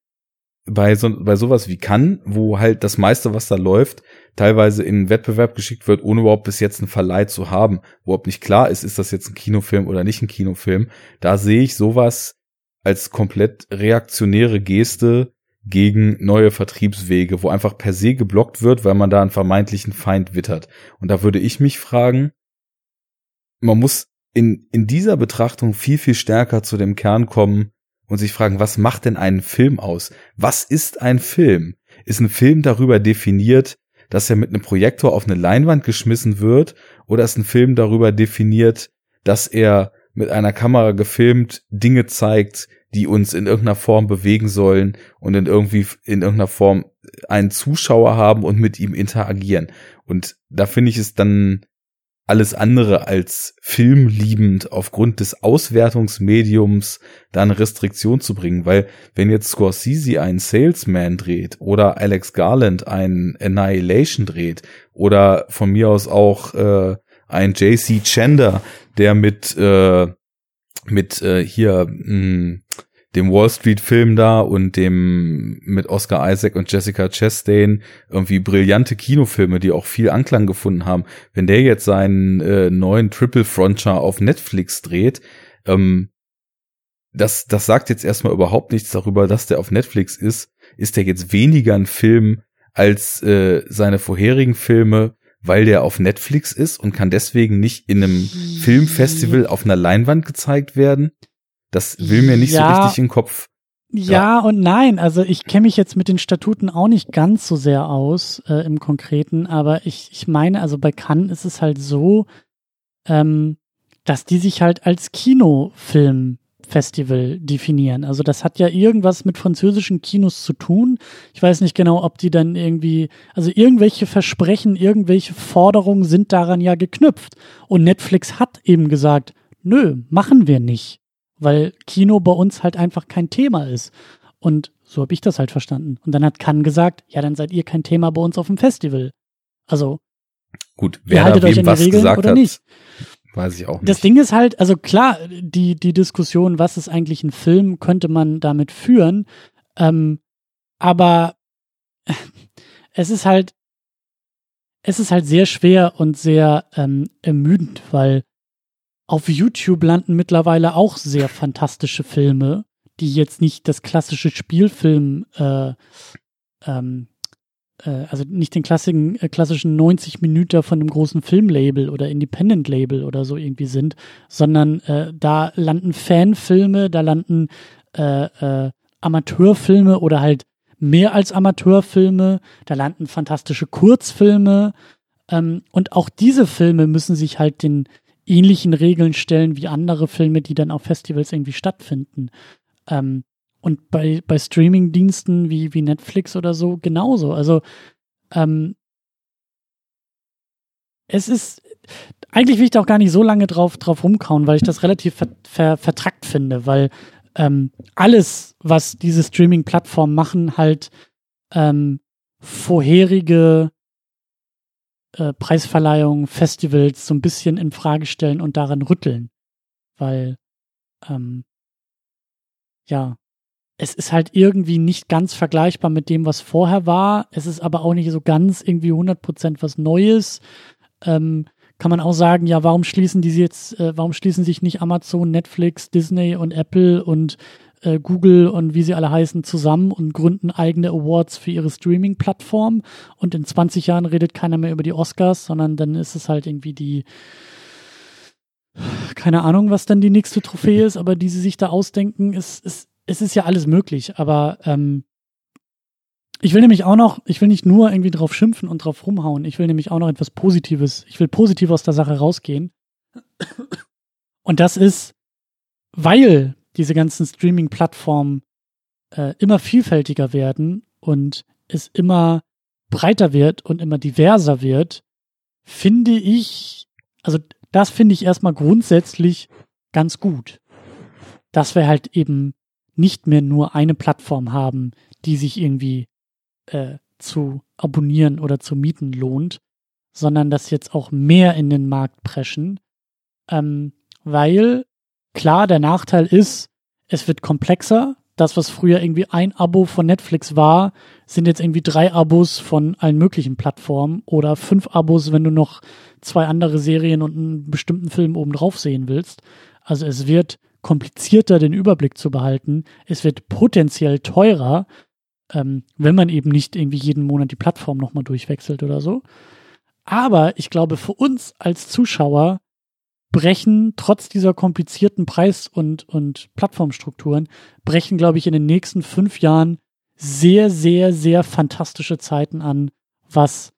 bei so bei sowas wie kann, wo halt das meiste, was da läuft, teilweise in Wettbewerb geschickt wird, ohne überhaupt bis jetzt einen Verleih zu haben, wo überhaupt nicht klar ist, ist das jetzt ein Kinofilm oder nicht ein Kinofilm. Da sehe ich sowas als komplett reaktionäre Geste gegen neue Vertriebswege, wo einfach per se geblockt wird, weil man da einen vermeintlichen Feind wittert. Und da würde ich mich fragen, man muss in, in dieser Betrachtung viel, viel stärker zu dem Kern kommen und sich fragen, was macht denn einen Film aus? Was ist ein Film? Ist ein Film darüber definiert, dass er mit einem Projektor auf eine Leinwand geschmissen wird? Oder ist ein Film darüber definiert, dass er mit einer Kamera gefilmt Dinge zeigt, die uns in irgendeiner Form bewegen sollen und in irgendwie in irgendeiner Form einen Zuschauer haben und mit ihm interagieren. Und da finde ich es dann alles andere als filmliebend aufgrund des Auswertungsmediums da eine Restriktion zu bringen, weil wenn jetzt Scorsese einen Salesman dreht oder Alex Garland einen Annihilation dreht oder von mir aus auch äh, ein JC Chander, der mit äh, mit äh, hier mh, hm, dem Wall Street Film da und dem mit Oscar Isaac und Jessica Chastain irgendwie brillante Kinofilme, die auch viel Anklang gefunden haben. Wenn der jetzt seinen äh, neuen Triple Frontier auf Netflix dreht, ähm, das, das sagt jetzt erstmal überhaupt nichts darüber, dass der auf Netflix ist. Ist der jetzt weniger ein Film als äh, seine vorherigen Filme? Weil der auf Netflix ist und kann deswegen nicht in einem Filmfestival auf einer Leinwand gezeigt werden. Das will mir nicht ja, so richtig in den Kopf. Ja, ja, und nein. Also ich kenne mich jetzt mit den Statuten auch nicht ganz so sehr aus äh, im Konkreten, aber ich, ich meine, also bei Cannes ist es halt so, ähm, dass die sich halt als Kinofilm Festival definieren. Also das hat ja irgendwas mit französischen Kinos zu tun. Ich weiß nicht genau, ob die dann irgendwie, also irgendwelche Versprechen, irgendwelche Forderungen sind daran ja geknüpft. Und Netflix hat eben gesagt, nö, machen wir nicht, weil Kino bei uns halt einfach kein Thema ist. Und so habe ich das halt verstanden. Und dann hat Cannes gesagt, ja, dann seid ihr kein Thema bei uns auf dem Festival. Also gut, wer da wem was Regeln gesagt hat, nicht. Weiß ich auch nicht. Das Ding ist halt, also klar, die, die Diskussion, was ist eigentlich ein Film, könnte man damit führen. Ähm, aber <laughs> es ist halt, es ist halt sehr schwer und sehr ähm, ermüdend, weil auf YouTube landen mittlerweile auch sehr fantastische Filme, die jetzt nicht das klassische Spielfilm, äh, ähm, äh, also nicht den klassischen, äh, klassischen 90 Minuten von einem großen Filmlabel oder Independent-Label oder so irgendwie sind, sondern äh, da landen Fanfilme, da landen äh, äh, Amateurfilme oder halt mehr als Amateurfilme, da landen fantastische Kurzfilme. Ähm, und auch diese Filme müssen sich halt den ähnlichen Regeln stellen wie andere Filme, die dann auf Festivals irgendwie stattfinden. Ähm, und bei, bei Streaming-Diensten wie, wie Netflix oder so genauso. Also ähm, es ist, eigentlich will ich da auch gar nicht so lange drauf, drauf rumkauen, weil ich das relativ ver, ver, vertrackt finde, weil ähm, alles, was diese Streaming-Plattformen machen, halt ähm, vorherige äh, Preisverleihungen, Festivals so ein bisschen in Frage stellen und daran rütteln. Weil, ähm, ja, es ist halt irgendwie nicht ganz vergleichbar mit dem, was vorher war. Es ist aber auch nicht so ganz irgendwie 100% was Neues. Ähm, kann man auch sagen, ja, warum schließen die jetzt, äh, warum schließen sich nicht Amazon, Netflix, Disney und Apple und äh, Google und wie sie alle heißen zusammen und gründen eigene Awards für ihre Streaming-Plattform und in 20 Jahren redet keiner mehr über die Oscars, sondern dann ist es halt irgendwie die, keine Ahnung, was dann die nächste Trophäe ist, aber die sie sich da ausdenken, ist, ist, es ist ja alles möglich, aber ähm, ich will nämlich auch noch, ich will nicht nur irgendwie drauf schimpfen und drauf rumhauen, ich will nämlich auch noch etwas Positives, ich will positiv aus der Sache rausgehen. Und das ist, weil diese ganzen Streaming-Plattformen äh, immer vielfältiger werden und es immer breiter wird und immer diverser wird, finde ich, also das finde ich erstmal grundsätzlich ganz gut. Dass wir halt eben nicht mehr nur eine Plattform haben, die sich irgendwie äh, zu abonnieren oder zu mieten lohnt, sondern dass jetzt auch mehr in den Markt preschen. Ähm, weil klar, der Nachteil ist, es wird komplexer. Das, was früher irgendwie ein Abo von Netflix war, sind jetzt irgendwie drei Abos von allen möglichen Plattformen oder fünf Abos, wenn du noch zwei andere Serien und einen bestimmten Film obendrauf sehen willst. Also es wird komplizierter, den Überblick zu behalten. Es wird potenziell teurer, ähm, wenn man eben nicht irgendwie jeden Monat die Plattform nochmal durchwechselt oder so. Aber ich glaube, für uns als Zuschauer brechen trotz dieser komplizierten Preis- und, und Plattformstrukturen, brechen, glaube ich, in den nächsten fünf Jahren sehr, sehr, sehr fantastische Zeiten an, was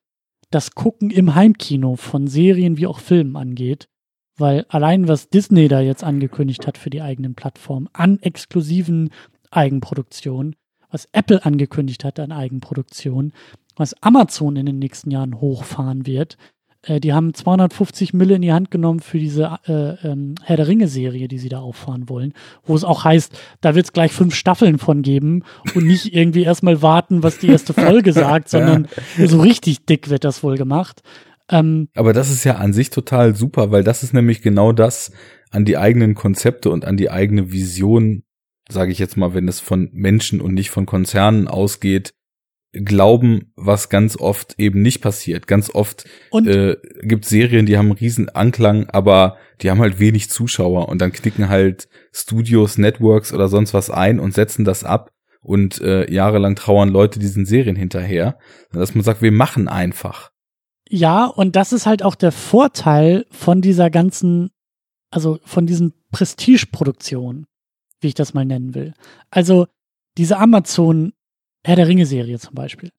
das Gucken im Heimkino von Serien wie auch Filmen angeht. Weil allein was Disney da jetzt angekündigt hat für die eigenen Plattformen an exklusiven Eigenproduktionen, was Apple angekündigt hat an Eigenproduktion, was Amazon in den nächsten Jahren hochfahren wird. Äh, die haben 250 Mille in die Hand genommen für diese äh, ähm, Herr der Ringe-Serie, die sie da auffahren wollen, wo es auch heißt, da wird es gleich fünf Staffeln von geben und nicht irgendwie erstmal warten, was die erste Folge <laughs> sagt, sondern so richtig dick wird das wohl gemacht. Ähm, Aber das ist ja an sich total super, weil das ist nämlich genau das an die eigenen Konzepte und an die eigene Vision sage ich jetzt mal, wenn es von Menschen und nicht von Konzernen ausgeht, glauben, was ganz oft eben nicht passiert. Ganz oft äh, gibt Serien, die haben einen riesen Anklang, aber die haben halt wenig Zuschauer und dann knicken halt Studios, Networks oder sonst was ein und setzen das ab und äh, jahrelang trauern Leute diesen Serien hinterher, dass man sagt, wir machen einfach. Ja, und das ist halt auch der Vorteil von dieser ganzen, also von diesen Prestigeproduktionen wie ich das mal nennen will. Also diese Amazon Herr der Ringe Serie zum Beispiel,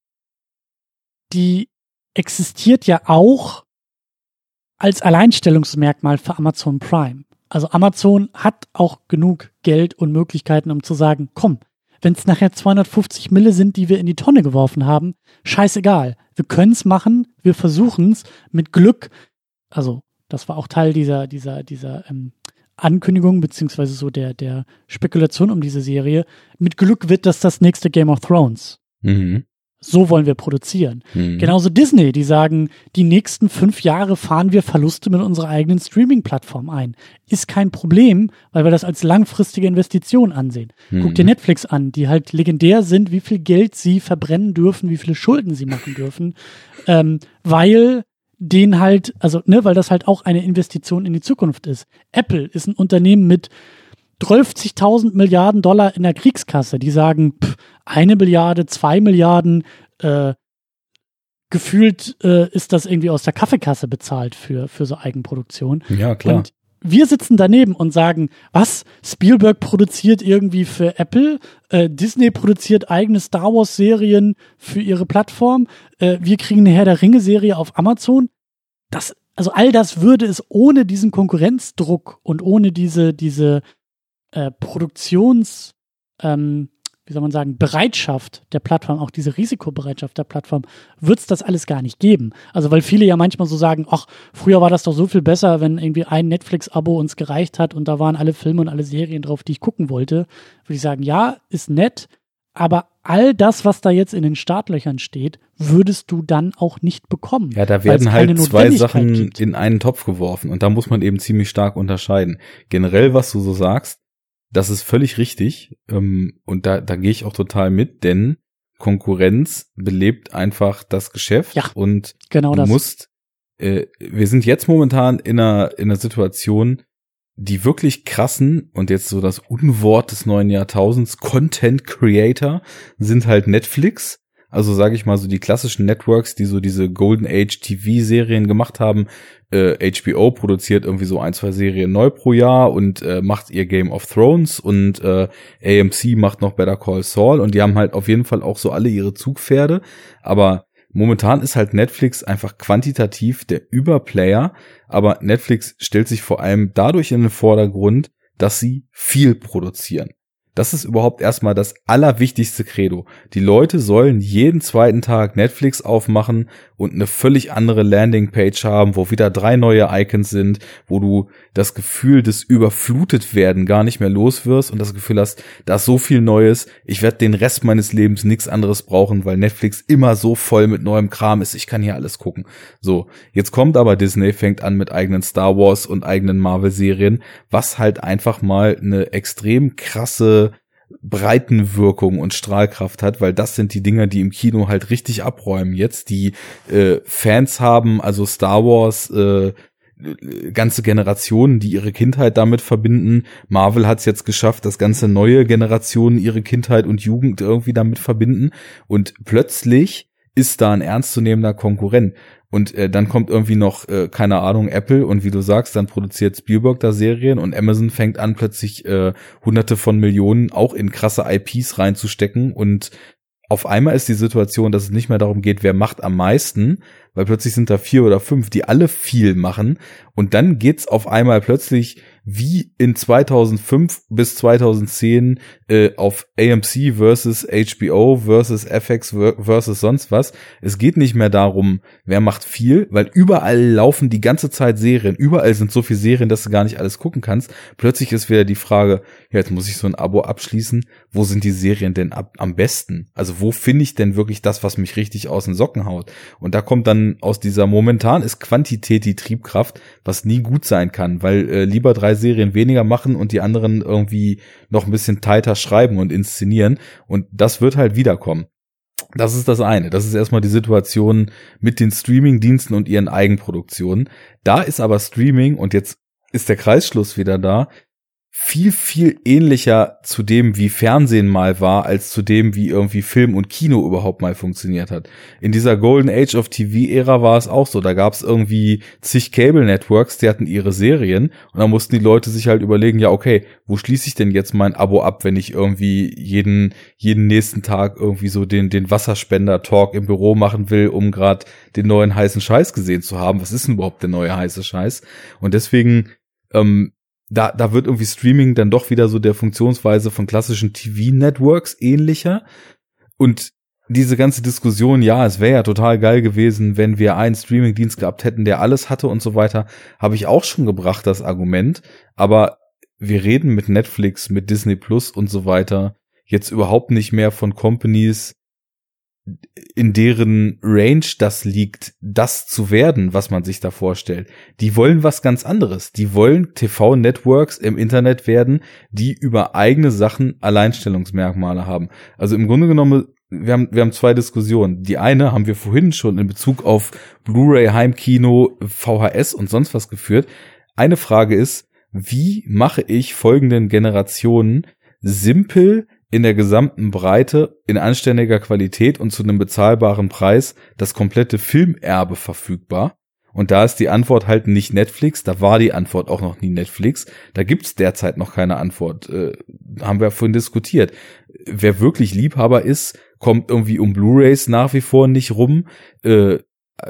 die existiert ja auch als Alleinstellungsmerkmal für Amazon Prime. Also Amazon hat auch genug Geld und Möglichkeiten, um zu sagen, komm, wenn es nachher 250 Mille sind, die wir in die Tonne geworfen haben, scheißegal. Wir können es machen, wir versuchen es mit Glück. Also das war auch Teil dieser dieser dieser ähm, Ankündigung beziehungsweise so der, der Spekulation um diese Serie. Mit Glück wird das das nächste Game of Thrones. Mhm. So wollen wir produzieren. Mhm. Genauso Disney, die sagen, die nächsten fünf Jahre fahren wir Verluste mit unserer eigenen Streaming-Plattform ein. Ist kein Problem, weil wir das als langfristige Investition ansehen. Mhm. Guck dir Netflix an, die halt legendär sind, wie viel Geld sie verbrennen dürfen, wie viele Schulden sie machen dürfen, <laughs> ähm, weil den halt, also, ne, weil das halt auch eine Investition in die Zukunft ist. Apple ist ein Unternehmen mit 12.000 Milliarden Dollar in der Kriegskasse. Die sagen, pff, eine Milliarde, zwei Milliarden, äh, gefühlt äh, ist das irgendwie aus der Kaffeekasse bezahlt für, für so Eigenproduktion. Ja, klar. Und wir sitzen daneben und sagen, was? Spielberg produziert irgendwie für Apple, äh, Disney produziert eigene Star Wars Serien für ihre Plattform, äh, wir kriegen eine Herr der Ringe Serie auf Amazon. Das, also all das würde es ohne diesen Konkurrenzdruck und ohne diese, diese äh, Produktions, ähm, wie soll man sagen, Bereitschaft der Plattform, auch diese Risikobereitschaft der Plattform, wird es das alles gar nicht geben. Also weil viele ja manchmal so sagen, ach, früher war das doch so viel besser, wenn irgendwie ein Netflix-Abo uns gereicht hat und da waren alle Filme und alle Serien drauf, die ich gucken wollte. Würde ich sagen, ja, ist nett, aber all das, was da jetzt in den Startlöchern steht, würdest du dann auch nicht bekommen. Ja, da werden halt zwei Sachen gibt. in einen Topf geworfen und da muss man eben ziemlich stark unterscheiden. Generell, was du so sagst, das ist völlig richtig ähm, und da, da gehe ich auch total mit, denn Konkurrenz belebt einfach das Geschäft Ja, und Genau du das. musst, äh, wir sind jetzt momentan in einer, in einer Situation, die wirklich krassen und jetzt so das Unwort des neuen Jahrtausends, Content Creator sind halt Netflix. Also sage ich mal so die klassischen Networks, die so diese Golden Age TV-Serien gemacht haben. Äh, HBO produziert irgendwie so ein, zwei Serien neu pro Jahr und äh, macht ihr Game of Thrones und äh, AMC macht noch Better Call Saul und die haben halt auf jeden Fall auch so alle ihre Zugpferde. Aber momentan ist halt Netflix einfach quantitativ der Überplayer, aber Netflix stellt sich vor allem dadurch in den Vordergrund, dass sie viel produzieren. Das ist überhaupt erstmal das allerwichtigste Credo. Die Leute sollen jeden zweiten Tag Netflix aufmachen und eine völlig andere Landingpage haben, wo wieder drei neue Icons sind, wo du das Gefühl des überflutet werden gar nicht mehr los wirst und das Gefühl hast, da ist so viel Neues, ich werde den Rest meines Lebens nichts anderes brauchen, weil Netflix immer so voll mit neuem Kram ist, ich kann hier alles gucken. So, jetzt kommt aber Disney, fängt an mit eigenen Star Wars und eigenen Marvel-Serien, was halt einfach mal eine extrem krasse Breitenwirkung und Strahlkraft hat, weil das sind die Dinger, die im Kino halt richtig abräumen jetzt, die äh, Fans haben, also Star Wars, äh, ganze Generationen, die ihre Kindheit damit verbinden. Marvel hat es jetzt geschafft, dass ganze neue Generationen ihre Kindheit und Jugend irgendwie damit verbinden. Und plötzlich ist da ein ernstzunehmender Konkurrent. Und äh, dann kommt irgendwie noch, äh, keine Ahnung, Apple und wie du sagst, dann produziert Spielberg da Serien und Amazon fängt an, plötzlich äh, hunderte von Millionen auch in krasse IPs reinzustecken und auf einmal ist die Situation, dass es nicht mehr darum geht, wer macht am meisten, weil plötzlich sind da vier oder fünf, die alle viel machen und dann geht's auf einmal plötzlich wie in 2005 bis 2010 äh, auf AMC versus HBO versus FX versus sonst was. Es geht nicht mehr darum, wer macht viel, weil überall laufen die ganze Zeit Serien. Überall sind so viele Serien, dass du gar nicht alles gucken kannst. Plötzlich ist wieder die Frage, ja, jetzt muss ich so ein Abo abschließen. Wo sind die Serien denn ab, am besten? Also wo finde ich denn wirklich das, was mich richtig aus den Socken haut? Und da kommt dann aus dieser momentan ist Quantität die Triebkraft, was nie gut sein kann, weil äh, lieber drei Serien weniger machen und die anderen irgendwie noch ein bisschen tighter schreiben und inszenieren. Und das wird halt wiederkommen. Das ist das eine. Das ist erstmal die Situation mit den Streaming-Diensten und ihren Eigenproduktionen. Da ist aber Streaming und jetzt ist der Kreisschluss wieder da, viel, viel ähnlicher zu dem, wie Fernsehen mal war, als zu dem, wie irgendwie Film und Kino überhaupt mal funktioniert hat. In dieser Golden Age of TV-Ära war es auch so. Da gab es irgendwie zig Cable-Networks, die hatten ihre Serien und da mussten die Leute sich halt überlegen, ja, okay, wo schließe ich denn jetzt mein Abo ab, wenn ich irgendwie jeden, jeden nächsten Tag irgendwie so den, den Wasserspender-Talk im Büro machen will, um gerade den neuen heißen Scheiß gesehen zu haben. Was ist denn überhaupt der neue heiße Scheiß? Und deswegen, ähm, da, da wird irgendwie Streaming dann doch wieder so der Funktionsweise von klassischen TV-Networks ähnlicher. Und diese ganze Diskussion, ja, es wäre ja total geil gewesen, wenn wir einen Streaming-Dienst gehabt hätten, der alles hatte und so weiter, habe ich auch schon gebracht, das Argument. Aber wir reden mit Netflix, mit Disney Plus und so weiter jetzt überhaupt nicht mehr von Companies, in deren Range das liegt, das zu werden, was man sich da vorstellt. Die wollen was ganz anderes. Die wollen TV-Networks im Internet werden, die über eigene Sachen Alleinstellungsmerkmale haben. Also im Grunde genommen, wir haben, wir haben zwei Diskussionen. Die eine haben wir vorhin schon in Bezug auf Blu-ray, Heimkino, VHS und sonst was geführt. Eine Frage ist, wie mache ich folgenden Generationen simpel in der gesamten Breite, in anständiger Qualität und zu einem bezahlbaren Preis das komplette Filmerbe verfügbar. Und da ist die Antwort halt nicht Netflix, da war die Antwort auch noch nie Netflix. Da gibt's derzeit noch keine Antwort. Äh, haben wir vorhin diskutiert. Wer wirklich Liebhaber ist, kommt irgendwie um Blu-rays nach wie vor nicht rum. Äh,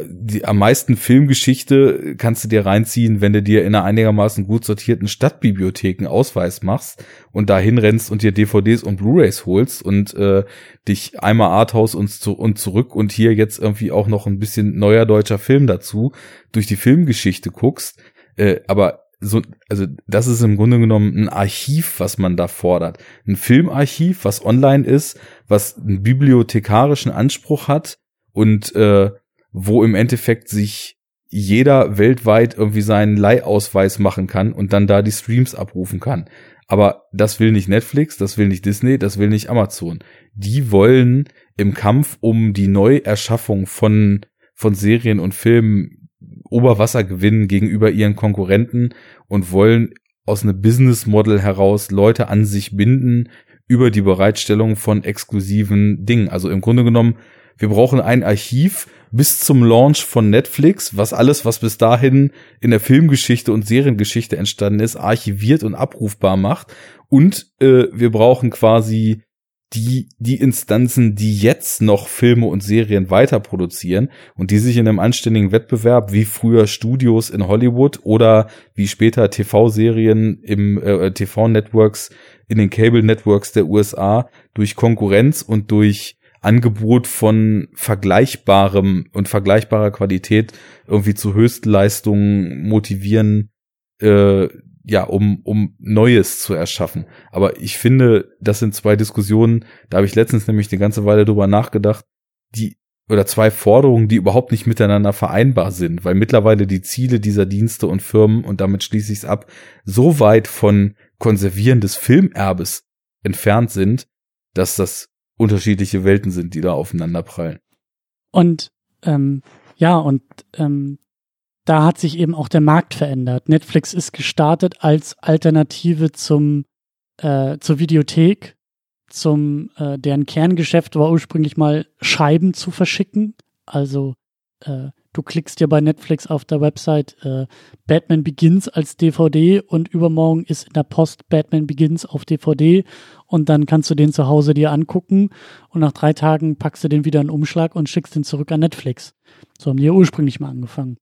die am meisten Filmgeschichte kannst du dir reinziehen, wenn du dir in einer einigermaßen gut sortierten Stadtbibliothek einen Ausweis machst und dahin rennst und dir DVDs und Blu-rays holst und äh, dich einmal Arthouse und, zu, und zurück und hier jetzt irgendwie auch noch ein bisschen neuer deutscher Film dazu durch die Filmgeschichte guckst. Äh, aber so, also das ist im Grunde genommen ein Archiv, was man da fordert. Ein Filmarchiv, was online ist, was einen bibliothekarischen Anspruch hat und äh, wo im Endeffekt sich jeder weltweit irgendwie seinen Leihausweis machen kann und dann da die Streams abrufen kann. Aber das will nicht Netflix, das will nicht Disney, das will nicht Amazon. Die wollen im Kampf um die Neuerschaffung von, von Serien und Filmen Oberwasser gewinnen gegenüber ihren Konkurrenten und wollen aus einem Business Model heraus Leute an sich binden über die Bereitstellung von exklusiven Dingen. Also im Grunde genommen, wir brauchen ein Archiv, bis zum Launch von Netflix, was alles, was bis dahin in der Filmgeschichte und Seriengeschichte entstanden ist, archiviert und abrufbar macht. Und äh, wir brauchen quasi die, die Instanzen, die jetzt noch Filme und Serien weiter produzieren und die sich in einem anständigen Wettbewerb wie früher Studios in Hollywood oder wie später TV-Serien im äh, TV-Networks in den Cable-Networks der USA durch Konkurrenz und durch Angebot von vergleichbarem und vergleichbarer Qualität irgendwie zu Höchstleistungen motivieren, äh, ja, um, um Neues zu erschaffen. Aber ich finde, das sind zwei Diskussionen, da habe ich letztens nämlich eine ganze Weile drüber nachgedacht, die oder zwei Forderungen, die überhaupt nicht miteinander vereinbar sind, weil mittlerweile die Ziele dieser Dienste und Firmen, und damit schließe ich es ab, so weit von Konservieren des Filmerbes entfernt sind, dass das unterschiedliche Welten sind, die da aufeinander prallen. Und ähm, ja, und ähm, da hat sich eben auch der Markt verändert. Netflix ist gestartet als Alternative zum äh, zur Videothek, zum äh, deren Kerngeschäft war ursprünglich mal Scheiben zu verschicken. Also äh, du klickst ja bei Netflix auf der Website äh, Batman Begins als DVD und übermorgen ist in der Post Batman Begins auf DVD und dann kannst du den zu Hause dir angucken und nach drei Tagen packst du den wieder in den Umschlag und schickst den zurück an Netflix. So haben die ja ursprünglich mal angefangen.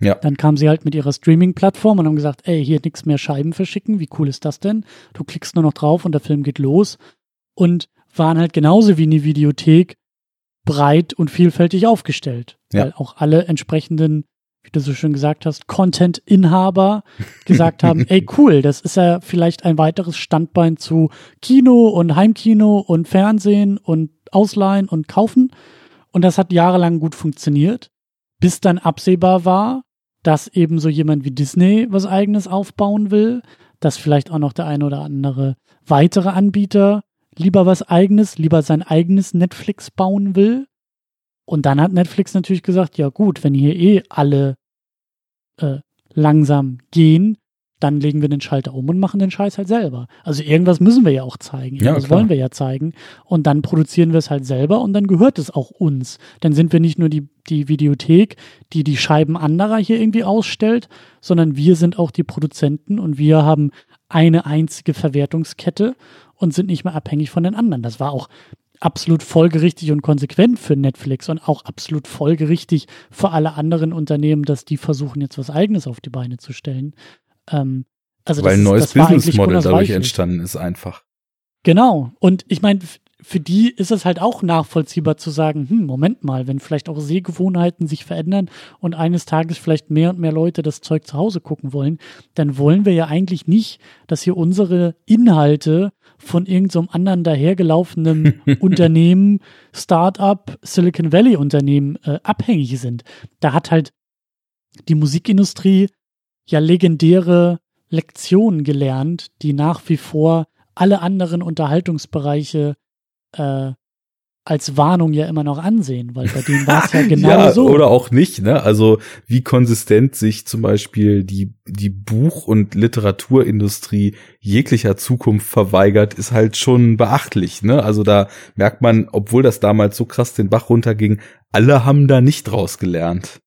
Ja. Dann kamen sie halt mit ihrer Streaming-Plattform und haben gesagt, ey, hier nichts mehr Scheiben verschicken, wie cool ist das denn? Du klickst nur noch drauf und der Film geht los und waren halt genauso wie eine Videothek breit und vielfältig aufgestellt, ja. weil auch alle entsprechenden, wie du so schön gesagt hast, Content-Inhaber <laughs> gesagt haben, ey cool, das ist ja vielleicht ein weiteres Standbein zu Kino und Heimkino und Fernsehen und Ausleihen und Kaufen. Und das hat jahrelang gut funktioniert, bis dann absehbar war, dass eben so jemand wie Disney was eigenes aufbauen will, dass vielleicht auch noch der ein oder andere weitere Anbieter lieber was eigenes, lieber sein eigenes Netflix bauen will. Und dann hat Netflix natürlich gesagt, ja gut, wenn hier eh alle äh, langsam gehen, dann legen wir den Schalter um und machen den Scheiß halt selber. Also irgendwas müssen wir ja auch zeigen. Irgendwas ja, wollen wir ja zeigen. Und dann produzieren wir es halt selber und dann gehört es auch uns. Dann sind wir nicht nur die, die Videothek, die die Scheiben anderer hier irgendwie ausstellt, sondern wir sind auch die Produzenten und wir haben eine einzige Verwertungskette und sind nicht mehr abhängig von den anderen. Das war auch absolut folgerichtig und konsequent für Netflix und auch absolut folgerichtig für alle anderen Unternehmen, dass die versuchen, jetzt was Eigenes auf die Beine zu stellen. Ähm, also Weil ein neues Businessmodell dadurch entstanden ist einfach. Genau. Und ich meine, für die ist es halt auch nachvollziehbar zu sagen, hm, Moment mal, wenn vielleicht auch Sehgewohnheiten sich verändern und eines Tages vielleicht mehr und mehr Leute das Zeug zu Hause gucken wollen, dann wollen wir ja eigentlich nicht, dass hier unsere Inhalte von irgendeinem so anderen dahergelaufenen <laughs> Unternehmen, Start-up, Silicon Valley Unternehmen äh, abhängig sind. Da hat halt die Musikindustrie ja legendäre Lektionen gelernt, die nach wie vor alle anderen Unterhaltungsbereiche äh, als Warnung ja immer noch ansehen, weil bei denen war es ja <laughs> genau ja, so. Oder auch nicht, ne? Also wie konsistent sich zum Beispiel die, die Buch- und Literaturindustrie jeglicher Zukunft verweigert, ist halt schon beachtlich, ne? Also da merkt man, obwohl das damals so krass den Bach runterging, alle haben da nicht draus gelernt.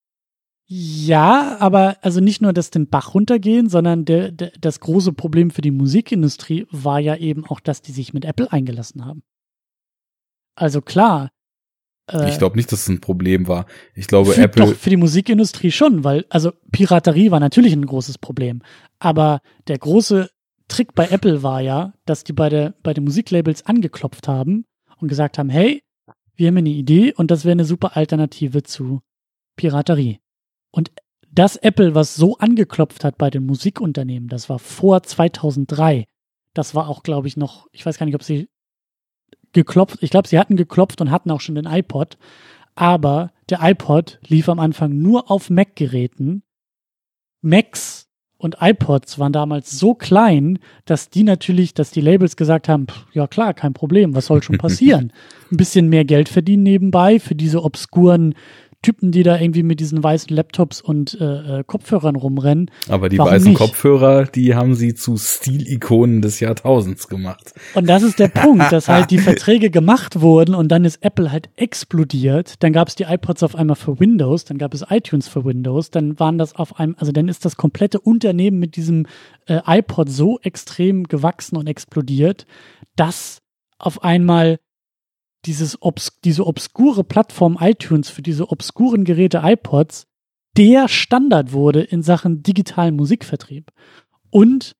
Ja, aber also nicht nur das den Bach runtergehen, sondern der, der, das große Problem für die Musikindustrie war ja eben auch, dass die sich mit Apple eingelassen haben. Also klar. Äh, ich glaube nicht, dass es ein Problem war. Ich glaube, für, Apple. Doch, für die Musikindustrie schon, weil, also Piraterie war natürlich ein großes Problem. Aber der große Trick bei Apple war ja, dass die bei, der, bei den Musiklabels angeklopft haben und gesagt haben, hey, wir haben eine Idee und das wäre eine super Alternative zu Piraterie. Und das Apple, was so angeklopft hat bei den Musikunternehmen, das war vor 2003. Das war auch, glaube ich, noch, ich weiß gar nicht, ob sie geklopft, ich glaube, sie hatten geklopft und hatten auch schon den iPod, aber der iPod lief am Anfang nur auf Mac-Geräten. Macs und iPods waren damals so klein, dass die natürlich, dass die Labels gesagt haben, pff, ja klar, kein Problem, was soll schon <laughs> passieren? Ein bisschen mehr Geld verdienen nebenbei für diese obskuren Typen, die da irgendwie mit diesen weißen Laptops und äh, äh Kopfhörern rumrennen. Aber die Warum weißen nicht? Kopfhörer, die haben sie zu Stilikonen des Jahrtausends gemacht. Und das ist der Punkt, dass halt die <laughs> Verträge gemacht wurden und dann ist Apple halt explodiert. Dann gab es die iPods auf einmal für Windows, dann gab es iTunes für Windows, dann waren das auf einem, also dann ist das komplette Unternehmen mit diesem äh, iPod so extrem gewachsen und explodiert, dass auf einmal dieses obs diese obskure Plattform iTunes für diese obskuren Geräte iPods der Standard wurde in Sachen digitalen Musikvertrieb. Und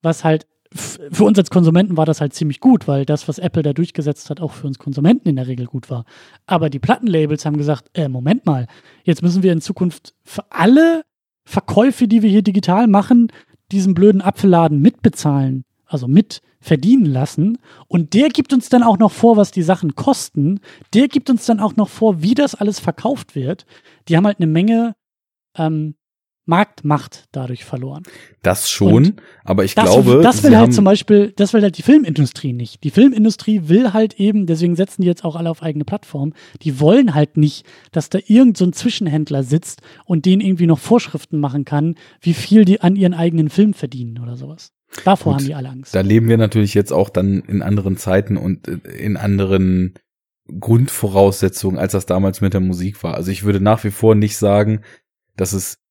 was halt für uns als Konsumenten war das halt ziemlich gut, weil das, was Apple da durchgesetzt hat, auch für uns Konsumenten in der Regel gut war. Aber die Plattenlabels haben gesagt, äh, Moment mal, jetzt müssen wir in Zukunft für alle Verkäufe, die wir hier digital machen, diesen blöden Apfelladen mitbezahlen also mit verdienen lassen. Und der gibt uns dann auch noch vor, was die Sachen kosten. Der gibt uns dann auch noch vor, wie das alles verkauft wird. Die haben halt eine Menge ähm, Marktmacht dadurch verloren. Das schon, und aber ich das, glaube, das will halt zum Beispiel, das will halt die Filmindustrie nicht. Die Filmindustrie will halt eben, deswegen setzen die jetzt auch alle auf eigene Plattformen. Die wollen halt nicht, dass da irgend so ein Zwischenhändler sitzt und denen irgendwie noch Vorschriften machen kann, wie viel die an ihren eigenen Film verdienen oder sowas. Davor Gut, haben die alle Angst. Da leben wir natürlich jetzt auch dann in anderen Zeiten und äh, in anderen Grundvoraussetzungen, als das damals mit der Musik war. Also ich würde nach wie vor nicht sagen, dass es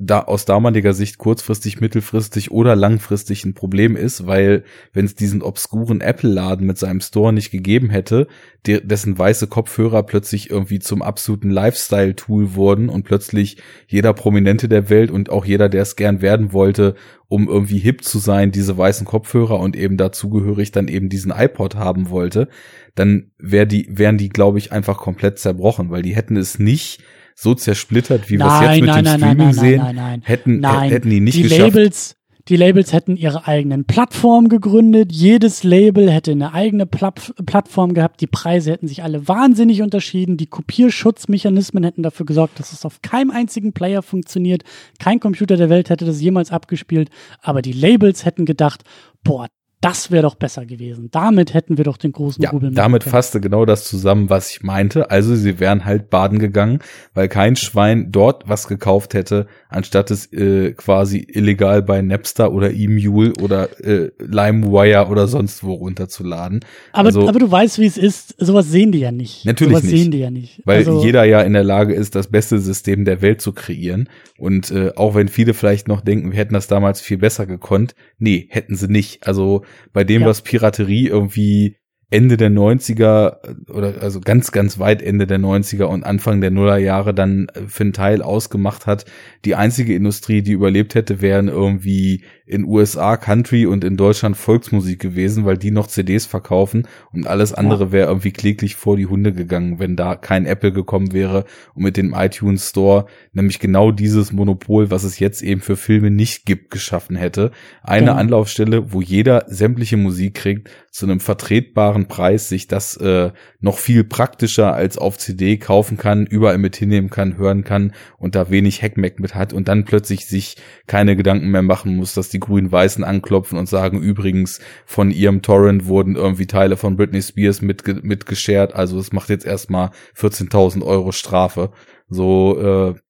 da aus damaliger Sicht kurzfristig, mittelfristig oder langfristig ein Problem ist, weil wenn es diesen obskuren Apple-Laden mit seinem Store nicht gegeben hätte, der, dessen weiße Kopfhörer plötzlich irgendwie zum absoluten Lifestyle-Tool wurden und plötzlich jeder Prominente der Welt und auch jeder, der es gern werden wollte, um irgendwie hip zu sein, diese weißen Kopfhörer und eben dazugehörig dann eben diesen iPod haben wollte, dann wär die, wären die, glaube ich, einfach komplett zerbrochen, weil die hätten es nicht so zersplittert, wie wir es jetzt mit nein, dem nein, Streaming nein, sehen, nein, nein, hätten, nein. hätten die nicht die geschafft. Labels, die Labels hätten ihre eigenen Plattformen gegründet. Jedes Label hätte eine eigene Platt Plattform gehabt. Die Preise hätten sich alle wahnsinnig unterschieden. Die Kopierschutzmechanismen hätten dafür gesorgt, dass es auf keinem einzigen Player funktioniert. Kein Computer der Welt hätte das jemals abgespielt. Aber die Labels hätten gedacht, boah, das wäre doch besser gewesen. Damit hätten wir doch den großen ja, Rubel Damit können. fasste genau das zusammen, was ich meinte. Also sie wären halt baden gegangen, weil kein Schwein dort was gekauft hätte, anstatt es äh, quasi illegal bei Napster oder eMule oder äh, LimeWire oder sonst wo runterzuladen. Aber, also, aber du weißt, wie es ist. Sowas sehen die ja nicht. Natürlich Sowas nicht. sehen die ja nicht. Weil also, jeder ja in der Lage ist, das beste System der Welt zu kreieren. Und äh, auch wenn viele vielleicht noch denken, wir hätten das damals viel besser gekonnt, nee, hätten sie nicht. Also bei dem, ja. was Piraterie irgendwie Ende der 90er oder also ganz, ganz weit Ende der 90er und Anfang der Nullerjahre dann für einen Teil ausgemacht hat. Die einzige Industrie, die überlebt hätte, wären irgendwie in USA Country und in Deutschland Volksmusik gewesen, weil die noch CDs verkaufen und alles andere ja. wäre irgendwie kläglich vor die Hunde gegangen, wenn da kein Apple gekommen wäre und mit dem iTunes Store nämlich genau dieses Monopol, was es jetzt eben für Filme nicht gibt, geschaffen hätte. Eine ja. Anlaufstelle, wo jeder sämtliche Musik kriegt, zu einem vertretbaren Preis sich das äh, noch viel praktischer als auf CD kaufen kann, überall mit hinnehmen kann, hören kann und da wenig Hackmack mit hat und dann plötzlich sich keine Gedanken mehr machen muss, dass die Grün-Weißen anklopfen und sagen, übrigens, von ihrem Torrent wurden irgendwie Teile von Britney Spears mit, mitgeschert, also es macht jetzt erstmal 14.000 Euro Strafe. So, äh,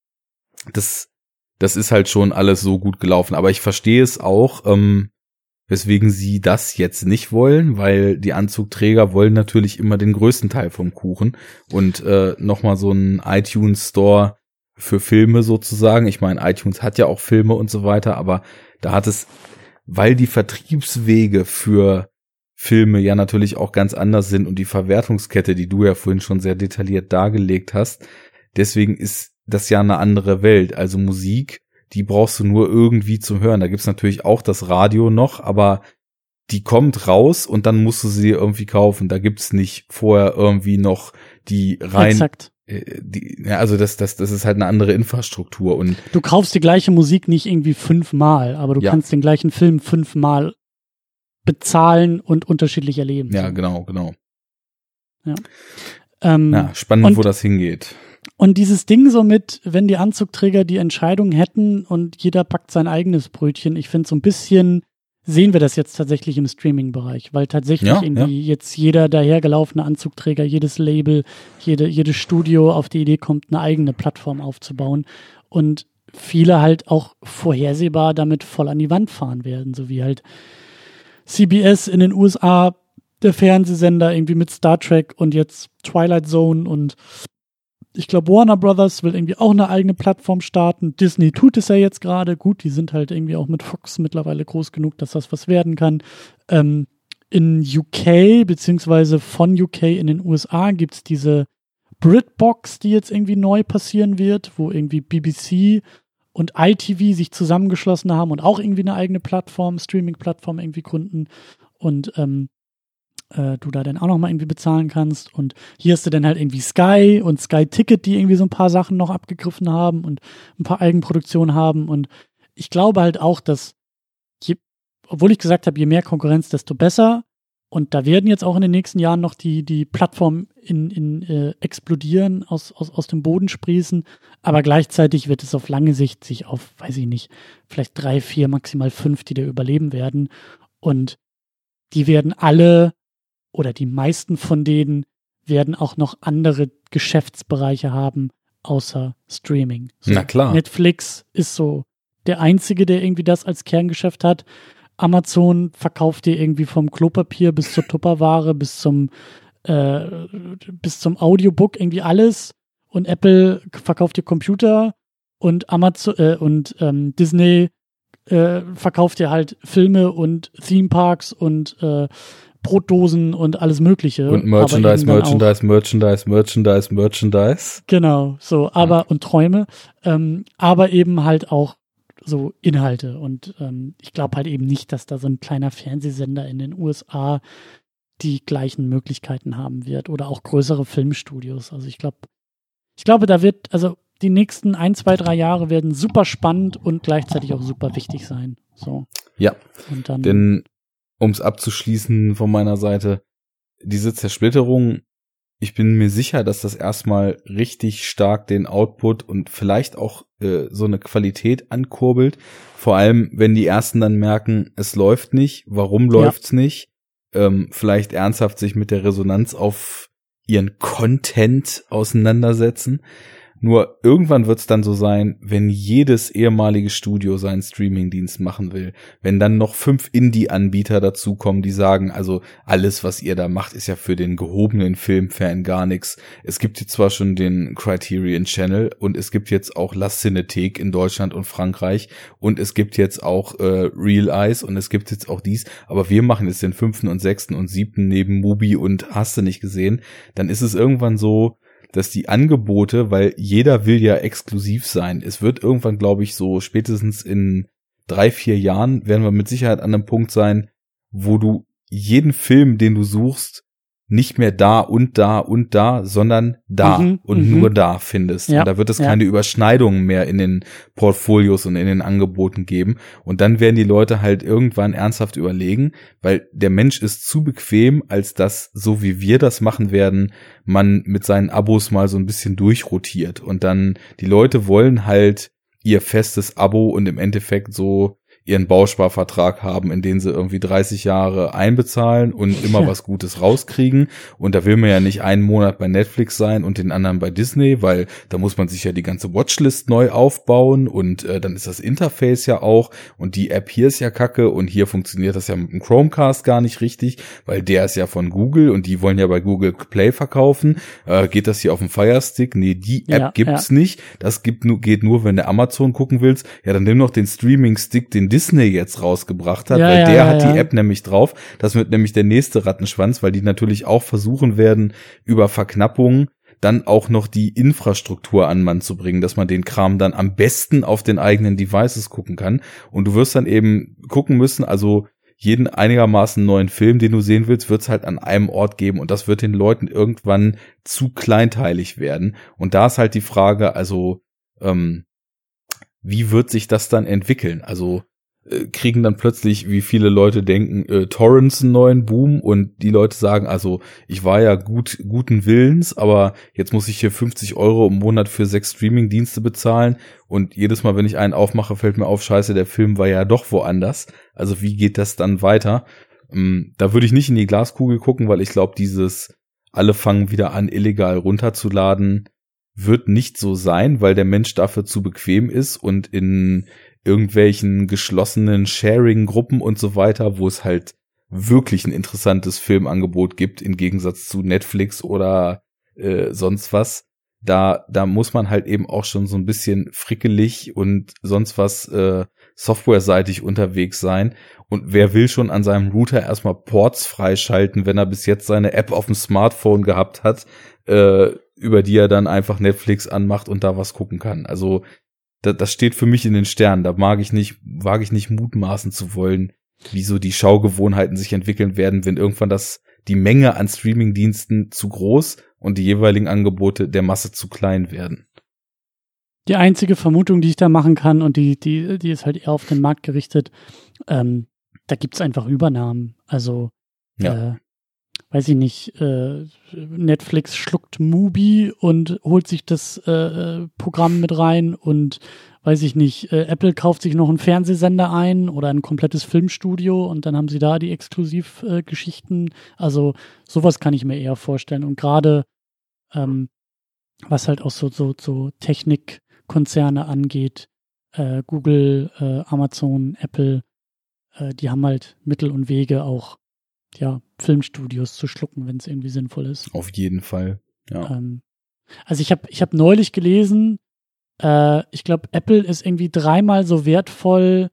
das, das ist halt schon alles so gut gelaufen. Aber ich verstehe es auch, ähm, weswegen sie das jetzt nicht wollen, weil die Anzugträger wollen natürlich immer den größten Teil vom Kuchen und äh, nochmal so ein iTunes Store für Filme sozusagen. Ich meine, iTunes hat ja auch Filme und so weiter, aber da hat es, weil die Vertriebswege für Filme ja natürlich auch ganz anders sind und die Verwertungskette, die du ja vorhin schon sehr detailliert dargelegt hast, deswegen ist das ja eine andere Welt. Also Musik, die brauchst du nur irgendwie zum Hören. Da gibt's natürlich auch das Radio noch, aber die kommt raus und dann musst du sie irgendwie kaufen. Da gibt's nicht vorher irgendwie noch die rein Exakt. Äh, die, ja, also das, das, das ist halt eine andere Infrastruktur und du kaufst die gleiche Musik nicht irgendwie fünfmal, aber du ja. kannst den gleichen Film fünfmal bezahlen und unterschiedlich erleben. Ja, genau, genau. Ja. Ähm, ja, spannend, und, wo das hingeht. Und dieses Ding so mit, wenn die Anzugträger die Entscheidung hätten und jeder packt sein eigenes Brötchen, ich finde so ein bisschen sehen wir das jetzt tatsächlich im Streaming-Bereich, weil tatsächlich ja, irgendwie ja. jetzt jeder dahergelaufene Anzugträger, jedes Label, jede, jedes Studio auf die Idee kommt, eine eigene Plattform aufzubauen und viele halt auch vorhersehbar damit voll an die Wand fahren werden, so wie halt CBS in den USA, der Fernsehsender irgendwie mit Star Trek und jetzt Twilight Zone und ich glaube, Warner Brothers will irgendwie auch eine eigene Plattform starten. Disney tut es ja jetzt gerade. Gut, die sind halt irgendwie auch mit Fox mittlerweile groß genug, dass das was werden kann. Ähm, in UK, beziehungsweise von UK in den USA gibt es diese Britbox, die jetzt irgendwie neu passieren wird, wo irgendwie BBC und ITV sich zusammengeschlossen haben und auch irgendwie eine eigene Plattform, Streaming-Plattform irgendwie gründen. Und ähm, äh, du da dann auch nochmal irgendwie bezahlen kannst. Und hier hast du dann halt irgendwie Sky und Sky Ticket, die irgendwie so ein paar Sachen noch abgegriffen haben und ein paar Eigenproduktionen haben. Und ich glaube halt auch, dass, je, obwohl ich gesagt habe, je mehr Konkurrenz, desto besser. Und da werden jetzt auch in den nächsten Jahren noch die, die Plattformen in, in, äh, explodieren, aus, aus, aus dem Boden sprießen. Aber gleichzeitig wird es auf lange Sicht sich auf, weiß ich nicht, vielleicht drei, vier, maximal fünf, die da überleben werden. Und die werden alle oder die meisten von denen werden auch noch andere Geschäftsbereiche haben, außer Streaming. So, Na klar. Netflix ist so der einzige, der irgendwie das als Kerngeschäft hat. Amazon verkauft dir irgendwie vom Klopapier bis zur Tupperware bis zum äh, bis zum Audiobook irgendwie alles und Apple verkauft dir Computer und Amazon äh, und ähm, Disney äh, verkauft dir halt Filme und Theme Parks und äh, Brotdosen und alles Mögliche. Und Merchandise, Merchandise, Merchandise, Merchandise, Merchandise. Genau, so, aber ja. und Träume, ähm, aber eben halt auch so Inhalte. Und ähm, ich glaube halt eben nicht, dass da so ein kleiner Fernsehsender in den USA die gleichen Möglichkeiten haben wird oder auch größere Filmstudios. Also ich glaube, ich glaube, da wird, also die nächsten ein, zwei, drei Jahre werden super spannend und gleichzeitig auch super wichtig sein. So. Ja. Und dann, denn um es abzuschließen von meiner Seite, diese Zersplitterung, ich bin mir sicher, dass das erstmal richtig stark den Output und vielleicht auch äh, so eine Qualität ankurbelt. Vor allem, wenn die ersten dann merken, es läuft nicht, warum läuft's ja. nicht? Ähm, vielleicht ernsthaft sich mit der Resonanz auf ihren Content auseinandersetzen. Nur irgendwann wird es dann so sein, wenn jedes ehemalige Studio seinen Streamingdienst machen will, wenn dann noch fünf Indie-Anbieter dazukommen, die sagen, also alles, was ihr da macht, ist ja für den gehobenen Filmfan gar nichts. Es gibt jetzt zwar schon den Criterion Channel und es gibt jetzt auch La Cinetique in Deutschland und Frankreich und es gibt jetzt auch äh, Real Eyes und es gibt jetzt auch dies, aber wir machen jetzt den fünften und sechsten und siebten neben Mubi und hast du nicht gesehen, dann ist es irgendwann so, dass die Angebote, weil jeder will ja exklusiv sein. Es wird irgendwann, glaube ich, so spätestens in drei, vier Jahren werden wir mit Sicherheit an einem Punkt sein, wo du jeden Film, den du suchst, nicht mehr da und da und da, sondern da Mhm, und mhm. nur da findest. Ja, und da wird es ja. keine Überschneidungen mehr in den Portfolios und in den Angeboten geben. Und dann werden die Leute halt irgendwann ernsthaft überlegen, weil der Mensch ist zu bequem, als dass, so wie wir das machen werden, man mit seinen Abos mal so ein bisschen durchrotiert. Und dann, die Leute wollen halt ihr festes Abo und im Endeffekt so ihren Bausparvertrag haben, in den sie irgendwie 30 Jahre einbezahlen und immer Ja. <laughs> was Gutes rauskriegen. Und da will man ja nicht einen Monat bei Netflix sein und den anderen bei Disney, weil da muss man sich ja die ganze Watchlist neu aufbauen und äh, dann ist das Interface ja auch und die App hier ist ja kacke und hier funktioniert das ja mit dem Chromecast gar nicht richtig, weil der ist ja von Google und die wollen ja bei Google Play verkaufen. Äh, geht das hier auf dem Fire Stick? Nee, die App Ja, gibt's nicht. Das gibt nur, geht nur, wenn du Amazon gucken willst. Ja, dann nimm noch den Streaming-Stick, den Disney jetzt rausgebracht hat, Ja, weil ja, der ja, hat die App nämlich drauf. Das wird nämlich der nächste Rattenschwanz, weil die natürlich auch versuchen werden, über Verknappung dann auch noch die Infrastruktur an Mann zu bringen, dass man den Kram dann am besten auf den eigenen Devices gucken kann. Und du wirst dann eben gucken müssen, also jeden einigermaßen neuen Film, den du sehen willst, wird es halt an einem Ort geben und das wird den Leuten irgendwann zu kleinteilig werden. Und da ist halt die Frage, also ähm, wie wird sich das dann entwickeln? Also kriegen dann plötzlich, wie viele Leute denken, äh, Torrents einen neuen Boom und die Leute sagen, also ich war ja gut guten Willens, aber jetzt muss ich hier 50 Euro im Monat für sechs Streaming-Dienste bezahlen und jedes Mal, wenn ich einen aufmache, fällt mir auf, scheiße, der Film war ja doch woanders. Also wie geht das dann weiter? Ähm, da würde ich nicht in die Glaskugel gucken, weil ich glaube, dieses alle fangen wieder an, illegal runterzuladen, wird nicht so sein, weil der Mensch dafür zu bequem ist und in irgendwelchen geschlossenen Sharing-Gruppen und so weiter, wo es halt wirklich ein interessantes Filmangebot gibt, im Gegensatz zu Netflix oder äh, sonst was. Da, da muss man halt eben auch schon so ein bisschen frickelig und sonst was äh, softwareseitig unterwegs sein. Und wer will schon an seinem Router erstmal Ports freischalten, wenn er bis jetzt seine App auf dem Smartphone gehabt hat, äh, über die er dann einfach Netflix anmacht und da was gucken kann. Also da, das steht für mich in den Sternen. Da mag ich nicht, wage ich nicht mutmaßen zu wollen, wie so die Schaugewohnheiten sich entwickeln werden, wenn irgendwann das die Menge an Streamingdiensten zu groß und die jeweiligen Angebote der Masse zu klein werden. Die einzige Vermutung, die ich da machen kann, und die, die, die ist halt eher auf den Markt gerichtet, ähm, da gibt's einfach Übernahmen. Also, Ja. äh, weiß ich nicht, äh, Netflix schluckt Mubi und holt sich das äh, Programm mit rein und weiß ich nicht, äh, Apple kauft sich noch einen Fernsehsender ein oder ein komplettes Filmstudio und dann haben sie da die Exklusivgeschichten. Äh, also sowas kann ich mir eher vorstellen. Und gerade ähm, was halt auch so, so, so Technikkonzerne angeht, äh, Google, äh, Amazon, Apple, äh, die haben halt Mittel und Wege auch, ja, Filmstudios zu schlucken, wenn es irgendwie sinnvoll ist. Auf jeden Fall. Ja. Ähm, also ich habe ich hab neulich gelesen, äh, ich glaube, Apple ist irgendwie dreimal so wertvoll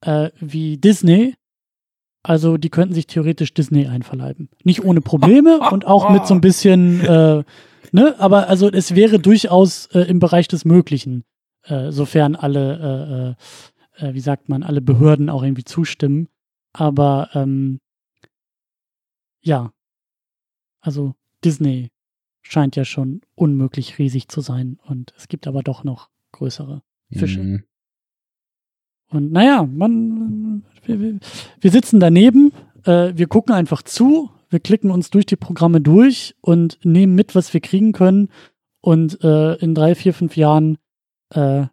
äh, wie Disney. Also die könnten sich theoretisch Disney einverleiben. Nicht ohne Probleme <laughs> und auch mit so ein bisschen, äh, ne, aber also es wäre durchaus äh, im Bereich des Möglichen, äh, sofern alle, äh, wie sagt man, alle Behörden auch irgendwie zustimmen. Aber ähm, ja, also Disney scheint ja schon unmöglich riesig zu sein und es gibt aber doch noch größere Fische. Mhm. Und naja, man, wir, wir- sitzen daneben, äh, wir gucken einfach zu, wir klicken uns durch die Programme durch und nehmen mit, was wir kriegen können. Und äh, in drei, vier, fünf Jahren äh,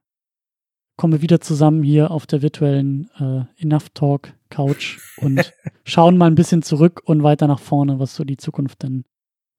kommen wir wieder zusammen hier auf der virtuellen äh, Enough Talk Couch und <laughs> schauen mal ein bisschen zurück und weiter nach vorne, was so die Zukunft dann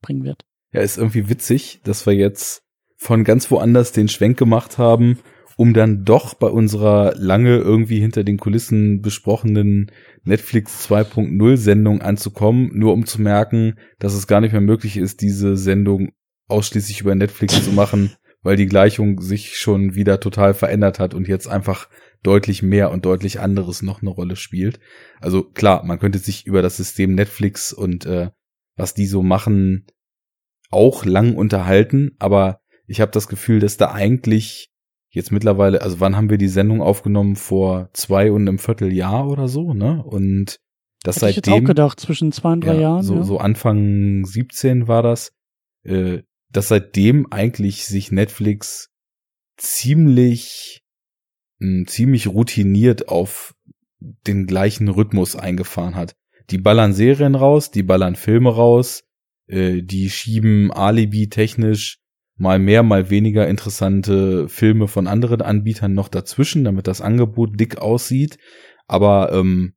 bringen wird. Ja, ist irgendwie witzig, dass wir jetzt von ganz woanders den Schwenk gemacht haben, um dann doch bei unserer lange irgendwie hinter den Kulissen besprochenen Netflix 2.0 Sendung anzukommen, nur um zu merken, dass es gar nicht mehr möglich ist, diese Sendung ausschließlich über Netflix zu machen, <laughs> weil die Gleichung sich schon wieder total verändert hat und jetzt einfach deutlich mehr und deutlich anderes noch eine Rolle spielt. Also klar, man könnte sich über das System Netflix und äh, was die so machen auch lang unterhalten, aber ich habe das Gefühl, dass da eigentlich jetzt mittlerweile, also wann haben wir die Sendung aufgenommen? Vor zwei und einem Vierteljahr oder so, ne? Und das Hätte ich seitdem. jetzt auch gedacht, zwischen zwei und drei ja, Jahren. So, ja. so Anfang 17 war das, äh, dass seitdem eigentlich sich Netflix ziemlich, mh, ziemlich routiniert auf den gleichen Rhythmus eingefahren hat. Die ballern Serien raus, die ballern Filme raus, äh, die schieben Alibi technisch mal mehr, mal weniger interessante Filme von anderen Anbietern noch dazwischen, damit das Angebot dick aussieht. Aber ähm,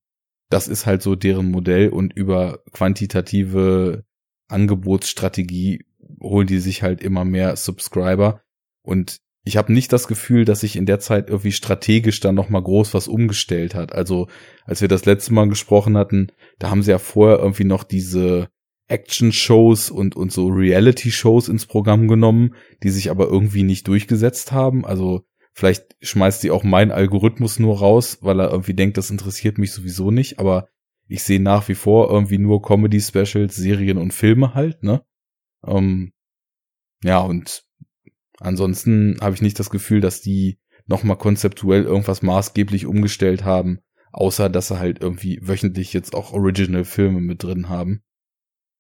das ist halt so deren Modell und über quantitative Angebotsstrategie holen die sich halt immer mehr Subscriber. Und ich habe nicht das Gefühl, dass sich in der Zeit irgendwie strategisch dann noch mal groß was umgestellt hat. Also als wir das letzte Mal gesprochen hatten, da haben sie ja vorher irgendwie noch diese Action-Shows und, und so Reality-Shows ins Programm genommen, die sich aber irgendwie nicht durchgesetzt haben. Also vielleicht schmeißt die auch mein Algorithmus nur raus, weil er irgendwie denkt, das interessiert mich sowieso nicht. Aber ich sehe nach wie vor irgendwie nur Comedy-Specials, Serien und Filme halt, ne? Ähm, ja, und ansonsten habe ich nicht das Gefühl, dass die nochmal konzeptuell irgendwas maßgeblich umgestellt haben, außer dass sie halt irgendwie wöchentlich jetzt auch Original-Filme mit drin haben.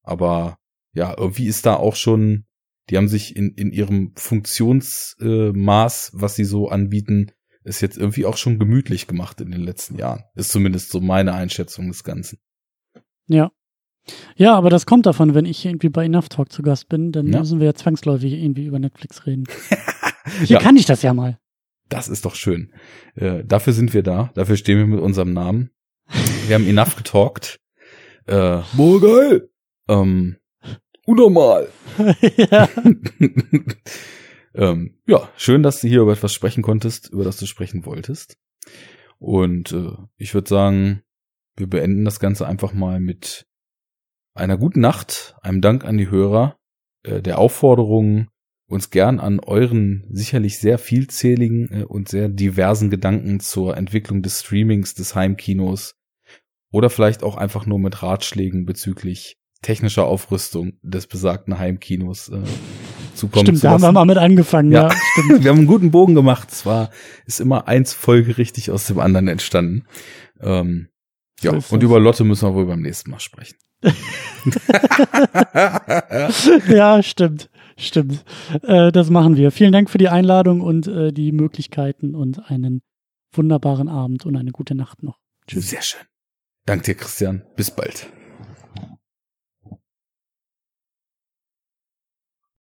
Aber ja, irgendwie ist da auch schon, die haben sich in, in ihrem Funktionsmaß, äh, was sie so anbieten, ist jetzt irgendwie auch schon gemütlich gemacht in den letzten Jahren. Ist zumindest so meine Einschätzung des Ganzen. Ja. Ja, aber das kommt davon, wenn ich irgendwie bei Enough Talk zu Gast bin, dann Ja. müssen wir ja zwangsläufig irgendwie über Netflix reden. <laughs> Hier Ja. kann ich das ja mal. Das ist doch schön. Äh, dafür sind wir da. Dafür stehen wir mit unserem Namen. Wir haben enough getalkt. Äh, boah, geil. Ähm, unnormal. <laughs> <laughs> ja. ähm, ja, schön, dass du hier über etwas sprechen konntest, über das du sprechen wolltest. Und äh, ich würde sagen, wir beenden das Ganze einfach mal mit einer guten Nacht, einem Dank an die Hörer, äh, der Aufforderung, uns gern an euren sicherlich sehr vielzähligen äh, und sehr diversen Gedanken zur Entwicklung des Streamings, des Heimkinos oder vielleicht auch einfach nur mit Ratschlägen bezüglich technischer Aufrüstung des besagten Heimkinos äh, zukommen Stimmt, zu da haben wir mal mit angefangen, ja. Ja. <laughs> stimmt. Wir haben einen guten Bogen gemacht. Zwar ist immer eins folgerichtig aus dem anderen entstanden. Ähm, ja, So und über Lotte müssen wir wohl beim nächsten Mal sprechen. <laughs> ja, stimmt. Stimmt. Äh, das machen wir. Vielen Dank für die Einladung und äh, die Möglichkeiten und einen wunderbaren Abend und eine gute Nacht noch. Sehr schön. Dank dir, Christian. Bis bald.